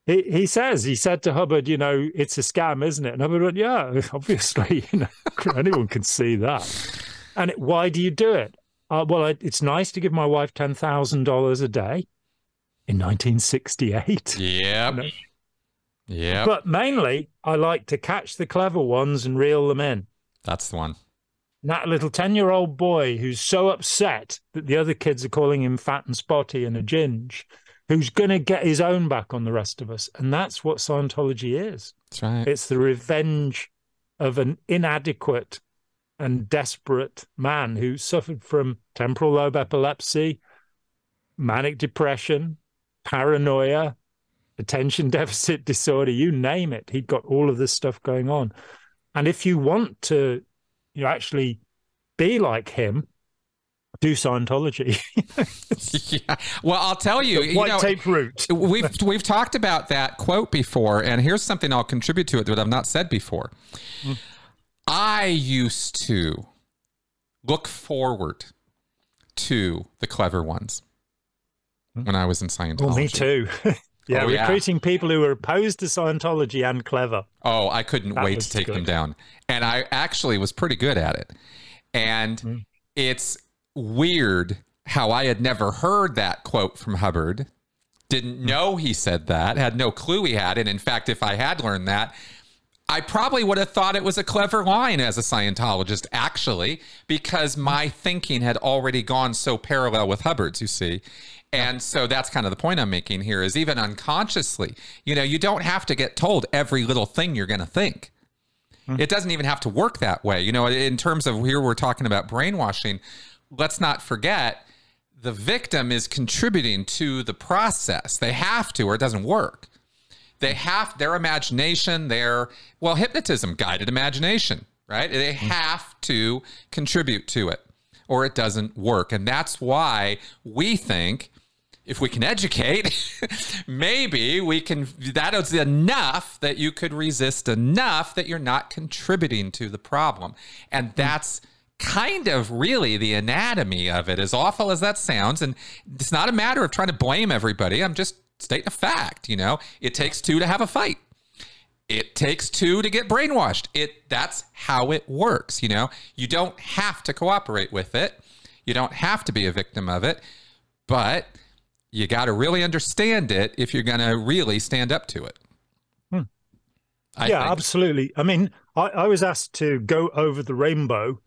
Speaker 1: He, he says, he said to Hubbard, you know, it's a scam, isn't it? And Hubbard went, yeah, obviously, you know, anyone can see that. And it, why do you do it? Uh, well, it, it's nice to give my wife $10,000 a day in 1968.
Speaker 2: Yeah. You know? Yeah.
Speaker 1: But mainly, I like to catch the clever ones and reel them in.
Speaker 2: That's the one.
Speaker 1: That little 10 year old boy who's so upset that the other kids are calling him fat and spotty and a ginge, who's going to get his own back on the rest of us. And that's what Scientology is.
Speaker 2: That's right.
Speaker 1: It's the revenge of an inadequate and desperate man who suffered from temporal lobe epilepsy, manic depression, paranoia, attention deficit disorder, you name it. He'd got all of this stuff going on. And if you want to, you know, actually be like him, do Scientology.
Speaker 2: yeah. Well, I'll tell you,
Speaker 1: the white
Speaker 2: you know,
Speaker 1: tape route.
Speaker 2: we've we've talked about that quote before, and here's something I'll contribute to it that I've not said before. Mm. I used to look forward to the clever ones mm. when I was in Scientology.
Speaker 1: Well, me too. Yeah, oh, recruiting yeah. people who were opposed to Scientology and clever.
Speaker 2: Oh, I couldn't that wait to take good. them down. And I actually was pretty good at it. And mm. it's weird how I had never heard that quote from Hubbard. Didn't mm. know he said that, had no clue he had. And in fact, if I had learned that, I probably would have thought it was a clever line as a Scientologist, actually, because my thinking had already gone so parallel with Hubbard's, you see. And so that's kind of the point I'm making here is even unconsciously, you know, you don't have to get told every little thing you're going to think. Mm-hmm. It doesn't even have to work that way. You know, in terms of here we're talking about brainwashing, let's not forget the victim is contributing to the process. They have to or it doesn't work. They have their imagination, their well, hypnotism, guided imagination, right? They mm-hmm. have to contribute to it or it doesn't work. And that's why we think if we can educate, maybe we can, that is enough that you could resist enough that you're not contributing to the problem. And hmm. that's kind of really the anatomy of it, as awful as that sounds. And it's not a matter of trying to blame everybody. I'm just stating a fact, you know, it takes two to have a fight. It takes two to get brainwashed. It that's how it works, you know. You don't have to cooperate with it. You don't have to be a victim of it. But you got to really understand it if you're going to really stand up to it.
Speaker 1: I yeah, absolutely. I mean, I, I was asked to go over the rainbow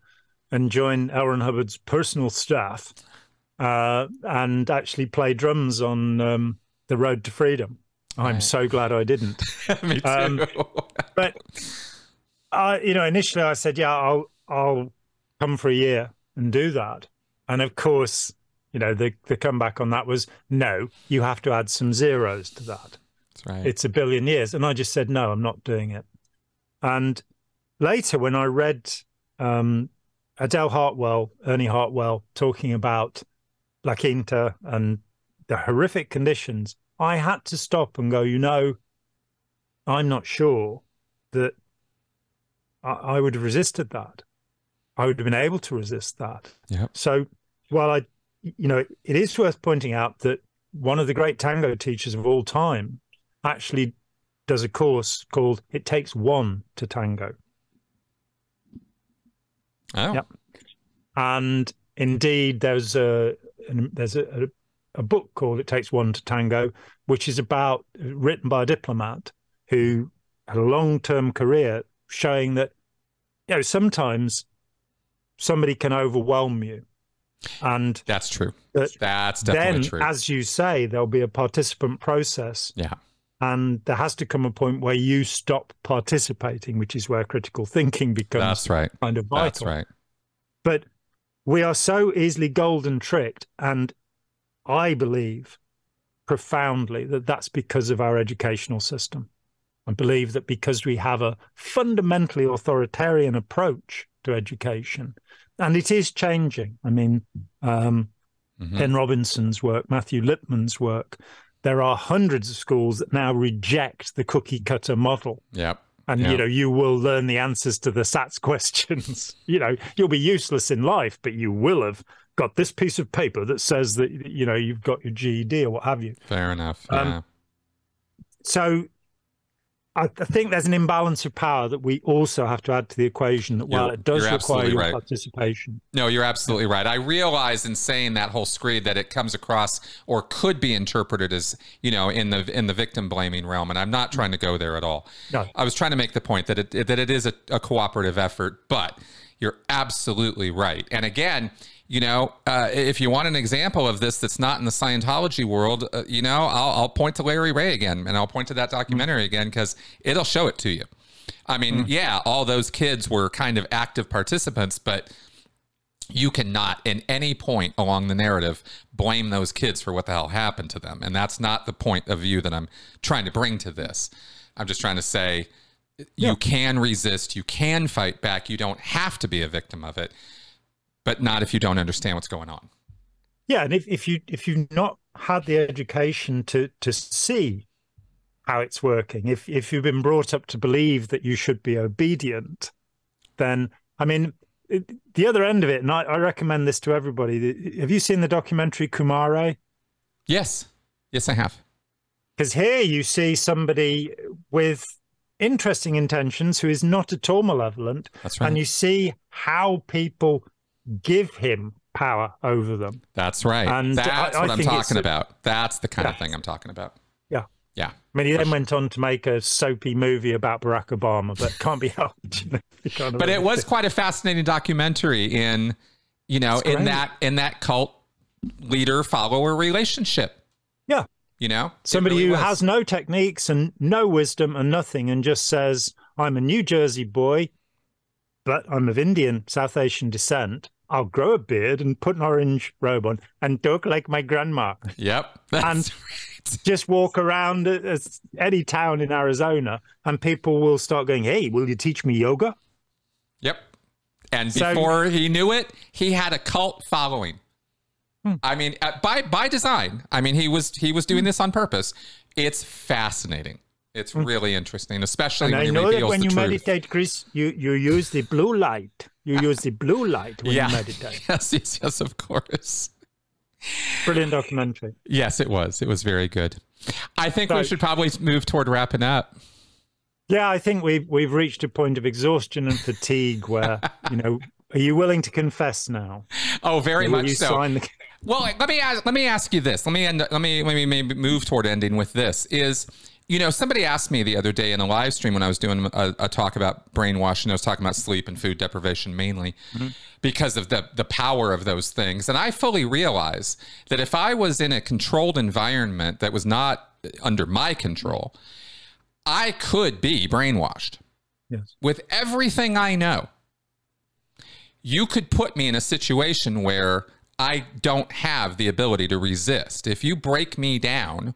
Speaker 1: and join L. Ron Hubbard's personal staff uh, and actually play drums on um, the Road to Freedom. I'm right. so glad I didn't.
Speaker 2: Me too. Um,
Speaker 1: but I, you know, initially I said, "Yeah, I'll I'll come for a year and do that," and of course, you know, the the comeback on that was, "No, you have to add some zeros to that."
Speaker 2: That's right.
Speaker 1: It's a billion years, and I just said, "No, I'm not doing it." And later, when I read um, Adelle Hartwell, Ernie Hartwell, talking about La Quinta and the horrific conditions, I had to stop and go, you know, I'm not sure that I, I would have resisted that. I would have been able to resist that.
Speaker 2: Yeah.
Speaker 1: So while I, you know, it is worth pointing out that one of the great tango teachers of all time actually does a course called It Takes One to Tango.
Speaker 2: Oh.
Speaker 1: Yep. And indeed, there's a there's a, a, book called It Takes One to Tango, which is about written by a diplomat who had a long term career showing that you know sometimes somebody can overwhelm you. And
Speaker 2: that's true. that that's definitely
Speaker 1: then
Speaker 2: true.
Speaker 1: as you say there'll be a participant process.
Speaker 2: Yeah.
Speaker 1: And there has to come a point where you stop participating which is where critical thinking becomes
Speaker 2: that's right.
Speaker 1: kind of vital.
Speaker 2: that's right.
Speaker 1: But we are so easily golden tricked and i believe profoundly that that's because of our educational system I believe that because we have a fundamentally authoritarian approach to education, and it is changing. I mean, um, mm-hmm. Ken Robinson's work, Matthew Lipman's work, there are hundreds of schools that now reject the cookie cutter model.
Speaker 2: Yep.
Speaker 1: And
Speaker 2: yep.
Speaker 1: you know, you will learn the answers to the SATs questions. you know, you'll be useless in life, but you will have got this piece of paper that says that you know you've got your GED or what have you.
Speaker 2: Fair enough. Um, yeah. Um,
Speaker 1: so I, think there's an imbalance of power that we also have to add to the equation. That while you're, it does require your right. participation,
Speaker 2: no, you're absolutely right. I realize in saying that whole screed that it comes across or could be interpreted as you know in the in the victim blaming realm, and I'm not trying to go there at all.
Speaker 1: No.
Speaker 2: I was trying to make the point that it that it is a, a cooperative effort, but you're absolutely right. And again, you know, uh, if you want an example of this that's not in the Scientology world, uh, you know, I'll, I'll, point to Larry Ray again and I'll point to that documentary again because it'll show it to you. I mean, mm. yeah, all those kids were kind of active participants, but you cannot, in any point along the narrative, blame those kids for what the hell happened to them. And that's not the point of view that I'm trying to bring to this. I'm just trying to say yeah. you can resist, you can fight back, you don't have to be a victim of it but not if you don't understand what's going on.
Speaker 1: Yeah, and if, if you if you've not had the education to to see how it's working, if if you've been brought up to believe that you should be obedient, then I mean it, the other end of it, and I, I recommend this to everybody. Have you seen the documentary Kumare?
Speaker 2: Yes, yes, I have.
Speaker 1: Because here you see somebody with interesting intentions who is not at all malevolent,
Speaker 2: That's right.
Speaker 1: and you see how people give him power over them.
Speaker 2: That's right. And that's I, what I am talking about. That's the kind yeah. of thing I'm talking about.
Speaker 1: Yeah.
Speaker 2: Yeah.
Speaker 1: I mean, he then went on to make a soapy movie about Barack Obama, but can't be helped.
Speaker 2: but it was quite a fascinating documentary in, you know, in that in that cult leader follower relationship.
Speaker 1: Yeah.
Speaker 2: You know,
Speaker 1: somebody really who was. has no techniques and no wisdom and nothing, and just says, "I'm a New Jersey boy, but I'm of Indian South Asian descent." I'll grow a beard and put an orange robe on and talk like my grandma.
Speaker 2: Yep.
Speaker 1: and right. just walk around any town in Arizona and people will start going, Hey, will you teach me yoga?
Speaker 2: Yep. And so, before he knew it, he had a cult following. Hmm. I mean, uh, by by design. I mean, he was he was doing hmm. this on purpose. It's fascinating. It's hmm. really interesting, especially
Speaker 1: and
Speaker 2: when I
Speaker 1: he
Speaker 2: know that
Speaker 1: when you
Speaker 2: truth.
Speaker 1: meditate, Chris, you you use the blue light. You use the blue light when yeah. you meditate.
Speaker 2: Yes, yes, yes, of course.
Speaker 1: Brilliant documentary.
Speaker 2: Yes, it was. It was very good. I think so, we should probably move toward wrapping up.
Speaker 1: Yeah, I think we've we've reached a point of exhaustion and fatigue where you know. Are you willing to confess now?
Speaker 2: Oh, very much so. The... Well, let me ask, let me ask you this. Let me end. Let me let me maybe move toward ending with this. Is you know, somebody asked me the other day in a live stream when I was doing a, a talk about brainwashing. I was talking about sleep and food deprivation mainly mm-hmm. because of the the power of those things. And I fully realize that if I was in a controlled environment that was not under my control, I could be brainwashed.
Speaker 1: Yes.
Speaker 2: With everything I know, you could put me in a situation where I don't have the ability to resist. If you break me down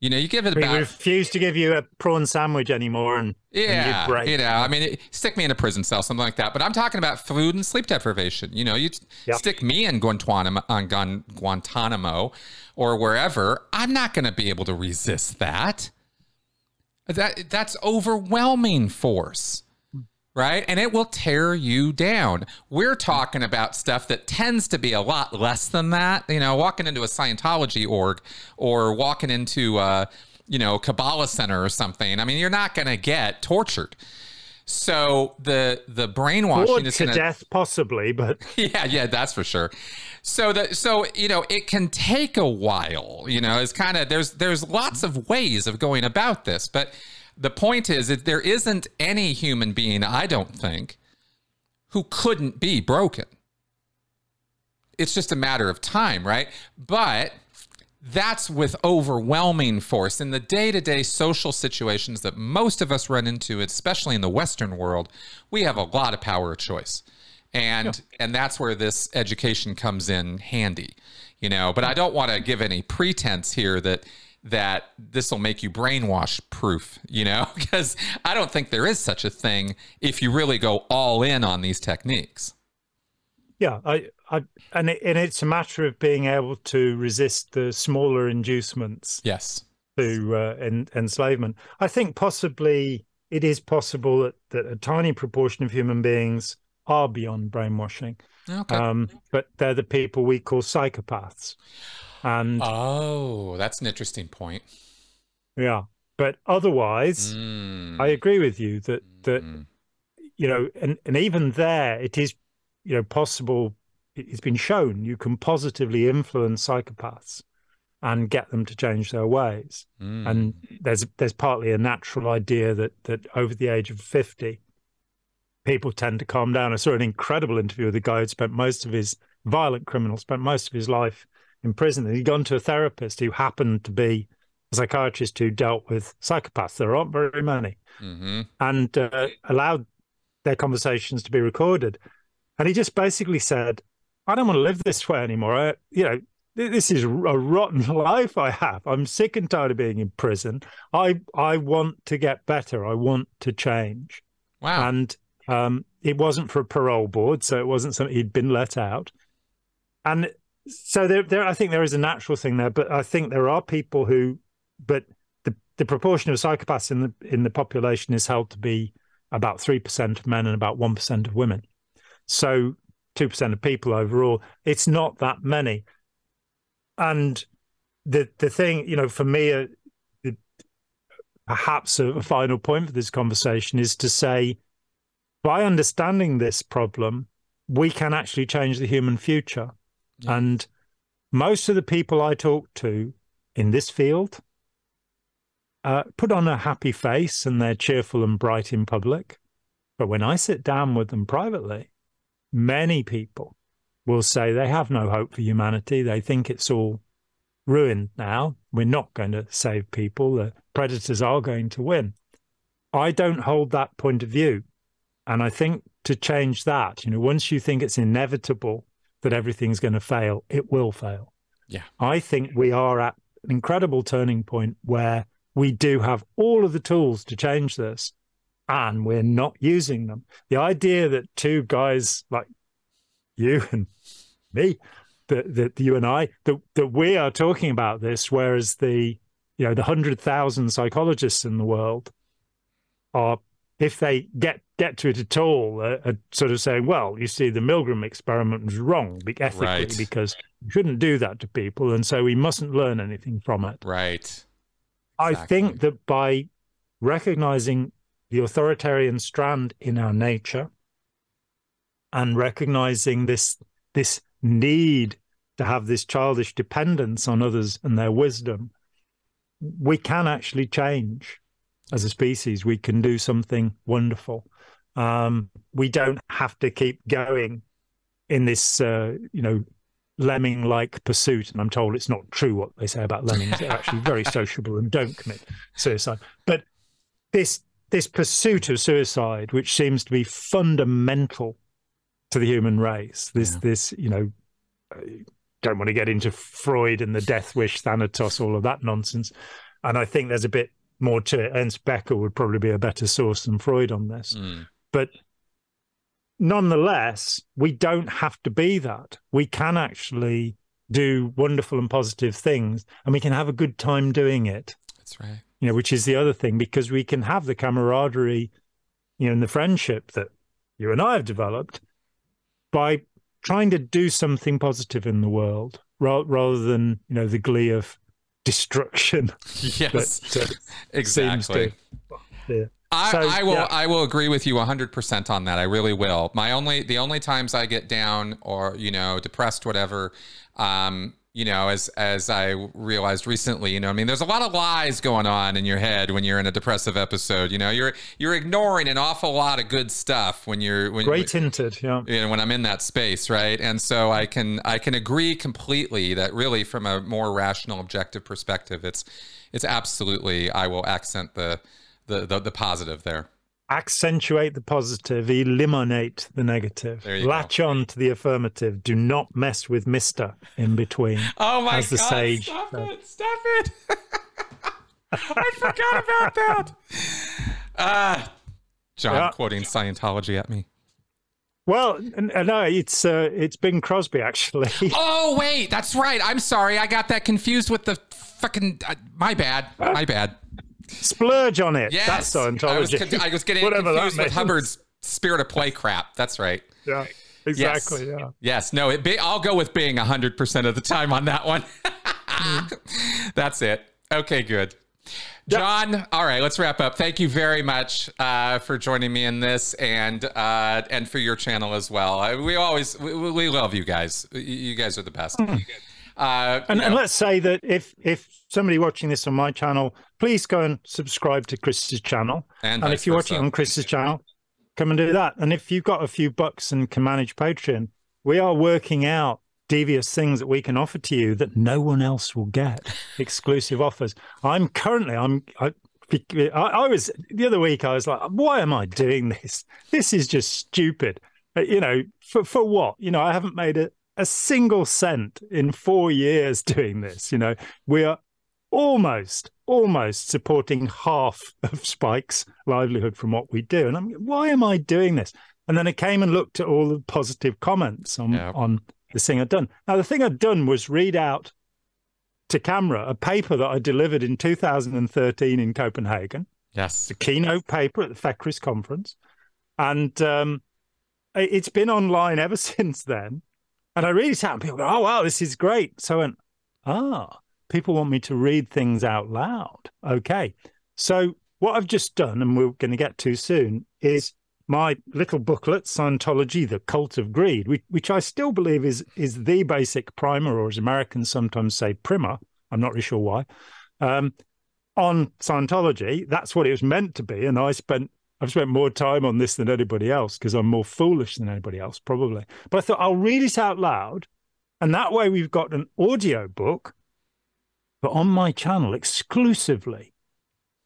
Speaker 2: you know, you give it
Speaker 1: we
Speaker 2: about.
Speaker 1: refuse to give you a prawn sandwich anymore, and
Speaker 2: yeah,
Speaker 1: and
Speaker 2: you know, I mean, it, stick me in a prison cell, something like that. But I'm talking about food and sleep deprivation. You know, you yep. stick me in Guantanamo, on Guantanamo, or wherever. I'm not going to be able to resist that. That that's overwhelming force right? And it will tear you down. We're talking about stuff that tends to be a lot less than that. You know, walking into a Scientology org or walking into, a, you know, Kabbalah Center or something. I mean, you're not going to get tortured. So the the brainwashing
Speaker 1: Bored
Speaker 2: is
Speaker 1: to
Speaker 2: gonna,
Speaker 1: death, possibly, but
Speaker 2: yeah, yeah, that's for sure. So the so you know it can take a while. You know, it's kind of there's there's lots of ways of going about this, but the point is that there isn't any human being, I don't think, who couldn't be broken. It's just a matter of time, right? But that's with overwhelming force in the day-to-day social situations that most of us run into especially in the western world we have a lot of power of choice and yeah. and that's where this education comes in handy you know but i don't want to give any pretense here that that this will make you brainwash proof, you know, because I don't think there is such a thing if you really go all in on these techniques.
Speaker 1: Yeah, I, I and it, and it's a matter of being able to resist the smaller inducements.
Speaker 2: Yes.
Speaker 1: To uh, en- enslavement, I think possibly it is possible that, that a tiny proportion of human beings are beyond brainwashing.
Speaker 2: Okay.
Speaker 1: Um, but they're the people we call psychopaths. And
Speaker 2: oh, that's an interesting point.
Speaker 1: Yeah, but otherwise, mm. I agree with you that that mm. you know, and and even there, it is you know possible. It's been shown you can positively influence psychopaths and get them to change their ways. Mm. And there's there's partly a natural idea that that over the age of fifty, people tend to calm down. I saw an incredible interview with a guy who'd spent most of his violent criminal spent most of his life in prison. And he'd gone to a therapist who happened to be a psychiatrist who dealt with psychopaths. There aren't very many, mm-hmm. and uh, allowed their conversations to be recorded. And he just basically said, "I don't want to live this way anymore. I, you know, this is a rotten life I have. I'm sick and tired of being in prison. I I want to get better. I want to change."
Speaker 2: Wow.
Speaker 1: And um, it wasn't for a parole board, so it wasn't something he'd been let out. And so there, there, I think there is a natural thing there, but I think there are people who, but the the proportion of psychopaths in the in the population is held to be about three percent of men and about one percent of women. So two percent of people overall. It's not that many. And the the thing, you know, for me, uh, the, perhaps a, a final point for this conversation is to say, by understanding this problem, we can actually change the human future And most of the people I talk to in this field uh, put on a happy face and they're cheerful and bright in public. But when I sit down with them privately, many people will say they have no hope for humanity. They think it's all ruined now. We're not going to save people. The predators are going to win. I don't hold that point of view. And I think to change that, you know, once you think it's inevitable that everything's going to fail, it will fail.
Speaker 2: Yeah.
Speaker 1: I think we are at an incredible turning point where we do have all of the tools to change this and we're not using them. The idea that two guys like you and me, that, that you and I, that, that we are talking about this, whereas the you know the hundred thousand psychologists in the world are, if they get get to it at all, uh, uh, sort of saying, well, you see, the Milgram experiment was wrong ethically right. because you shouldn't do that to people. And so we mustn't learn anything from it.
Speaker 2: Right. Exactly.
Speaker 1: I think that by recognizing the authoritarian strand in our nature and recognizing this this need to have this childish dependence on others and their wisdom we can actually change as a species. We can do something wonderful. Um, we don't have to keep going in this, uh, you know, lemming-like pursuit. And I'm told it's not true what they say about lemmings. They're actually very sociable and don't commit suicide. But this this pursuit of suicide, which seems to be fundamental to the human race, this yeah. this you know, don't want to get into Freud and the death wish, Thanatos, all of that nonsense. And I think there's a bit more to it. Ernest Becker would probably be a better source than Freud on this. Mm. But nonetheless, we don't have to be that. We can actually do wonderful and positive things, and we can have a good time doing it.
Speaker 2: That's right.
Speaker 1: You know, which is the other thing because we can have the camaraderie, you know, and the friendship that you and I have developed by trying to do something positive in the world rather than you know the glee of destruction.
Speaker 2: Yes, that, uh, exactly. Yeah. I, so, I will yeah. I will agree with you 100% on that. I really will. My only the only times I get down or you know depressed whatever um you know, as as I realized recently, you know, I mean, there's a lot of lies going on in your head when you're in a depressive episode. You know, you're you're ignoring an awful lot of good stuff when you're when
Speaker 1: great tinted, yeah.
Speaker 2: You know, when I'm in that space, right? And so I can I can agree completely that really, from a more rational, objective perspective, it's it's absolutely I will accent the the the, the positive there
Speaker 1: accentuate the positive, eliminate the negative, latch go. on to the affirmative. Do not mess with Mister in between.
Speaker 2: Oh my as the God, sage. Stop it! Stop it! I forgot about that. Ah, uh, Jon yeah. quoting Scientology at me.
Speaker 1: Well, no, it's uh, it's Bing Crosby actually.
Speaker 2: Oh wait, that's right. I'm sorry, I got that confused with the fucking. Uh, my bad. My bad.
Speaker 1: Splurge on it. Yes. That's Scientology.
Speaker 2: I was, I was getting Whatever confused with Hubbard's spirit of play crap. That's right.
Speaker 1: Yeah. Exactly. Yes. Yeah.
Speaker 2: Yes. No. It be, I'll go with being hundred percent of the time on that one. That's it. Okay. Good. Jon, all right, let's wrap up. Thank you very much uh, for joining me in this, and uh, and for your channel as well. I, we always we, we, love you guys. You guys are the best. Mm.
Speaker 1: Uh, and, and, let's say that if if somebody watching this on my channel, please go and subscribe to Chris's channel. And, and if you're watching on Chris's channel, come and do that. And if you've got a few bucks and can manage Patreon, we are working out devious things that we can offer to you that no one else will get. Exclusive offers. I'm currently I'm I, I was the other week. I was like, why am I doing this? This is just stupid. Uh, you know, for for what? You know, I haven't made a, a single cent in four years doing this. You know, we are almost, almost supporting half of Spike's livelihood from what we do. And I'm, why am I doing this? And then I came and looked at all the positive comments on yeah. on the thing I'd done. Now, the thing I'd done was read out to camera a paper that I delivered in 2013 in Copenhagen.
Speaker 2: Yes,
Speaker 1: the keynote paper at the FECRIS conference, and um, it's been online ever since then. And I read it out, and people go, "Oh wow, this is great." So I went, "Ah, people want me to read things out loud." Okay, so what I've just done, and we're going to get to soon, is my little booklet, Scientology: The Cult of Greed, which, I still believe is is the basic primer, or as Americans sometimes say, primer. I'm not really sure why. Um, on Scientology, that's what it was meant to be, and I spent I've spent more time on this than anybody else because I'm more foolish than anybody else, probably. But I thought I'll read it out loud. And that way we've got an audio book, but on my channel exclusively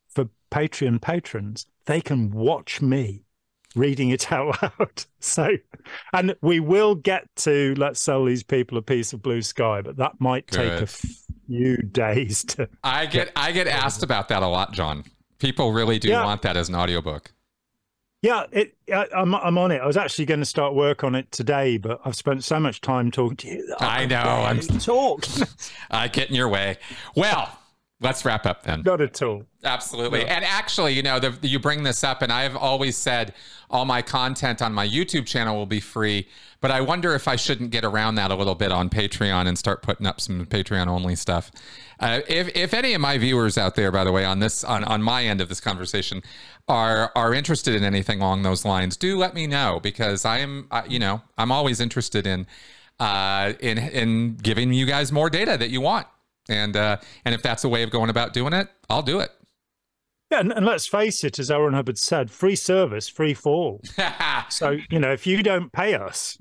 Speaker 1: for Patreon patrons, they can watch me reading it out loud. So, and we will get to let's sell these people a piece of blue sky, but that might Good. take a few days to.
Speaker 2: I get, get I get asked about that a lot, Jon. People really do yeah. want that as an audiobook.
Speaker 1: Yeah, it, I, am I'm, I'm on it. I was actually going to start work on it today, but I've spent so much time talking to you.
Speaker 2: I, I know. I'm
Speaker 1: talk.
Speaker 2: I get in your way. Well, let's wrap up then.
Speaker 1: Not at all.
Speaker 2: Absolutely. No. And actually, you know, the, you bring this up, and I've always said all my content on my YouTube channel will be free. But I wonder if I shouldn't get around that a little bit on Patreon and start putting up some Patreon only stuff. Uh, if, if any of my viewers out there, by the way, on this on, on my end of this conversation, are are interested in anything along those lines, do let me know because I am, uh, you know, I'm always interested in uh, in in giving you guys more data that you want. And uh, and if that's a way of going about doing it, I'll do it.
Speaker 1: Yeah, and, and let's face it, as L. Ron Hubbard said, free service, free fall. so you know, if you don't pay us,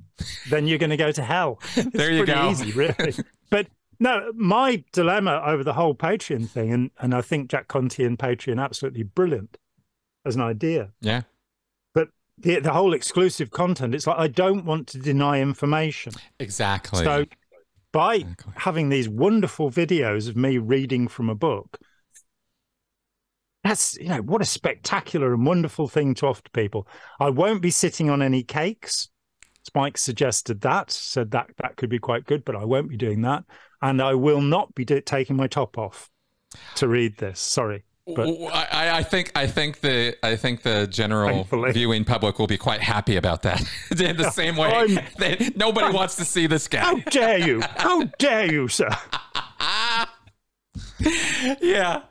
Speaker 1: then you're going to go to hell. It's
Speaker 2: there you go.
Speaker 1: Easy, really. but no, my dilemma over the whole Patreon thing, and and I think Jack Conte and Patreon absolutely brilliant as an idea.
Speaker 2: Yeah.
Speaker 1: But the the whole exclusive content, it's like I don't want to deny information.
Speaker 2: Exactly.
Speaker 1: So by exactly. having these wonderful videos of me reading from a book that's you know what a spectacular and wonderful thing to offer to people. I won't be sitting on any cakes. Spike suggested that said that that could be quite good but i won't be doing that. And i will not be do- taking my top off to read this. Sorry but
Speaker 2: I, I, think I think the I think the general thankfully. viewing public will be quite happy about that. In the same way, they, nobody wants to see this guy.
Speaker 1: How dare you? How dare you, sir?
Speaker 2: yeah.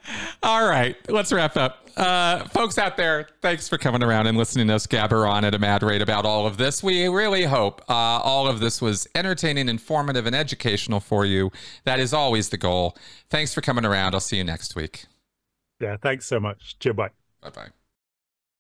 Speaker 2: All right. Let's wrap up. Uh, folks out there, thanks for coming around and listening to us gabber on at a mad rate about all of this. We really hope uh, all of this was entertaining, informative, and educational for you. That is always the goal. Thanks for coming around. I'll see you next week.
Speaker 1: Yeah. Thanks so much. Cheers. Bye.
Speaker 2: Bye bye.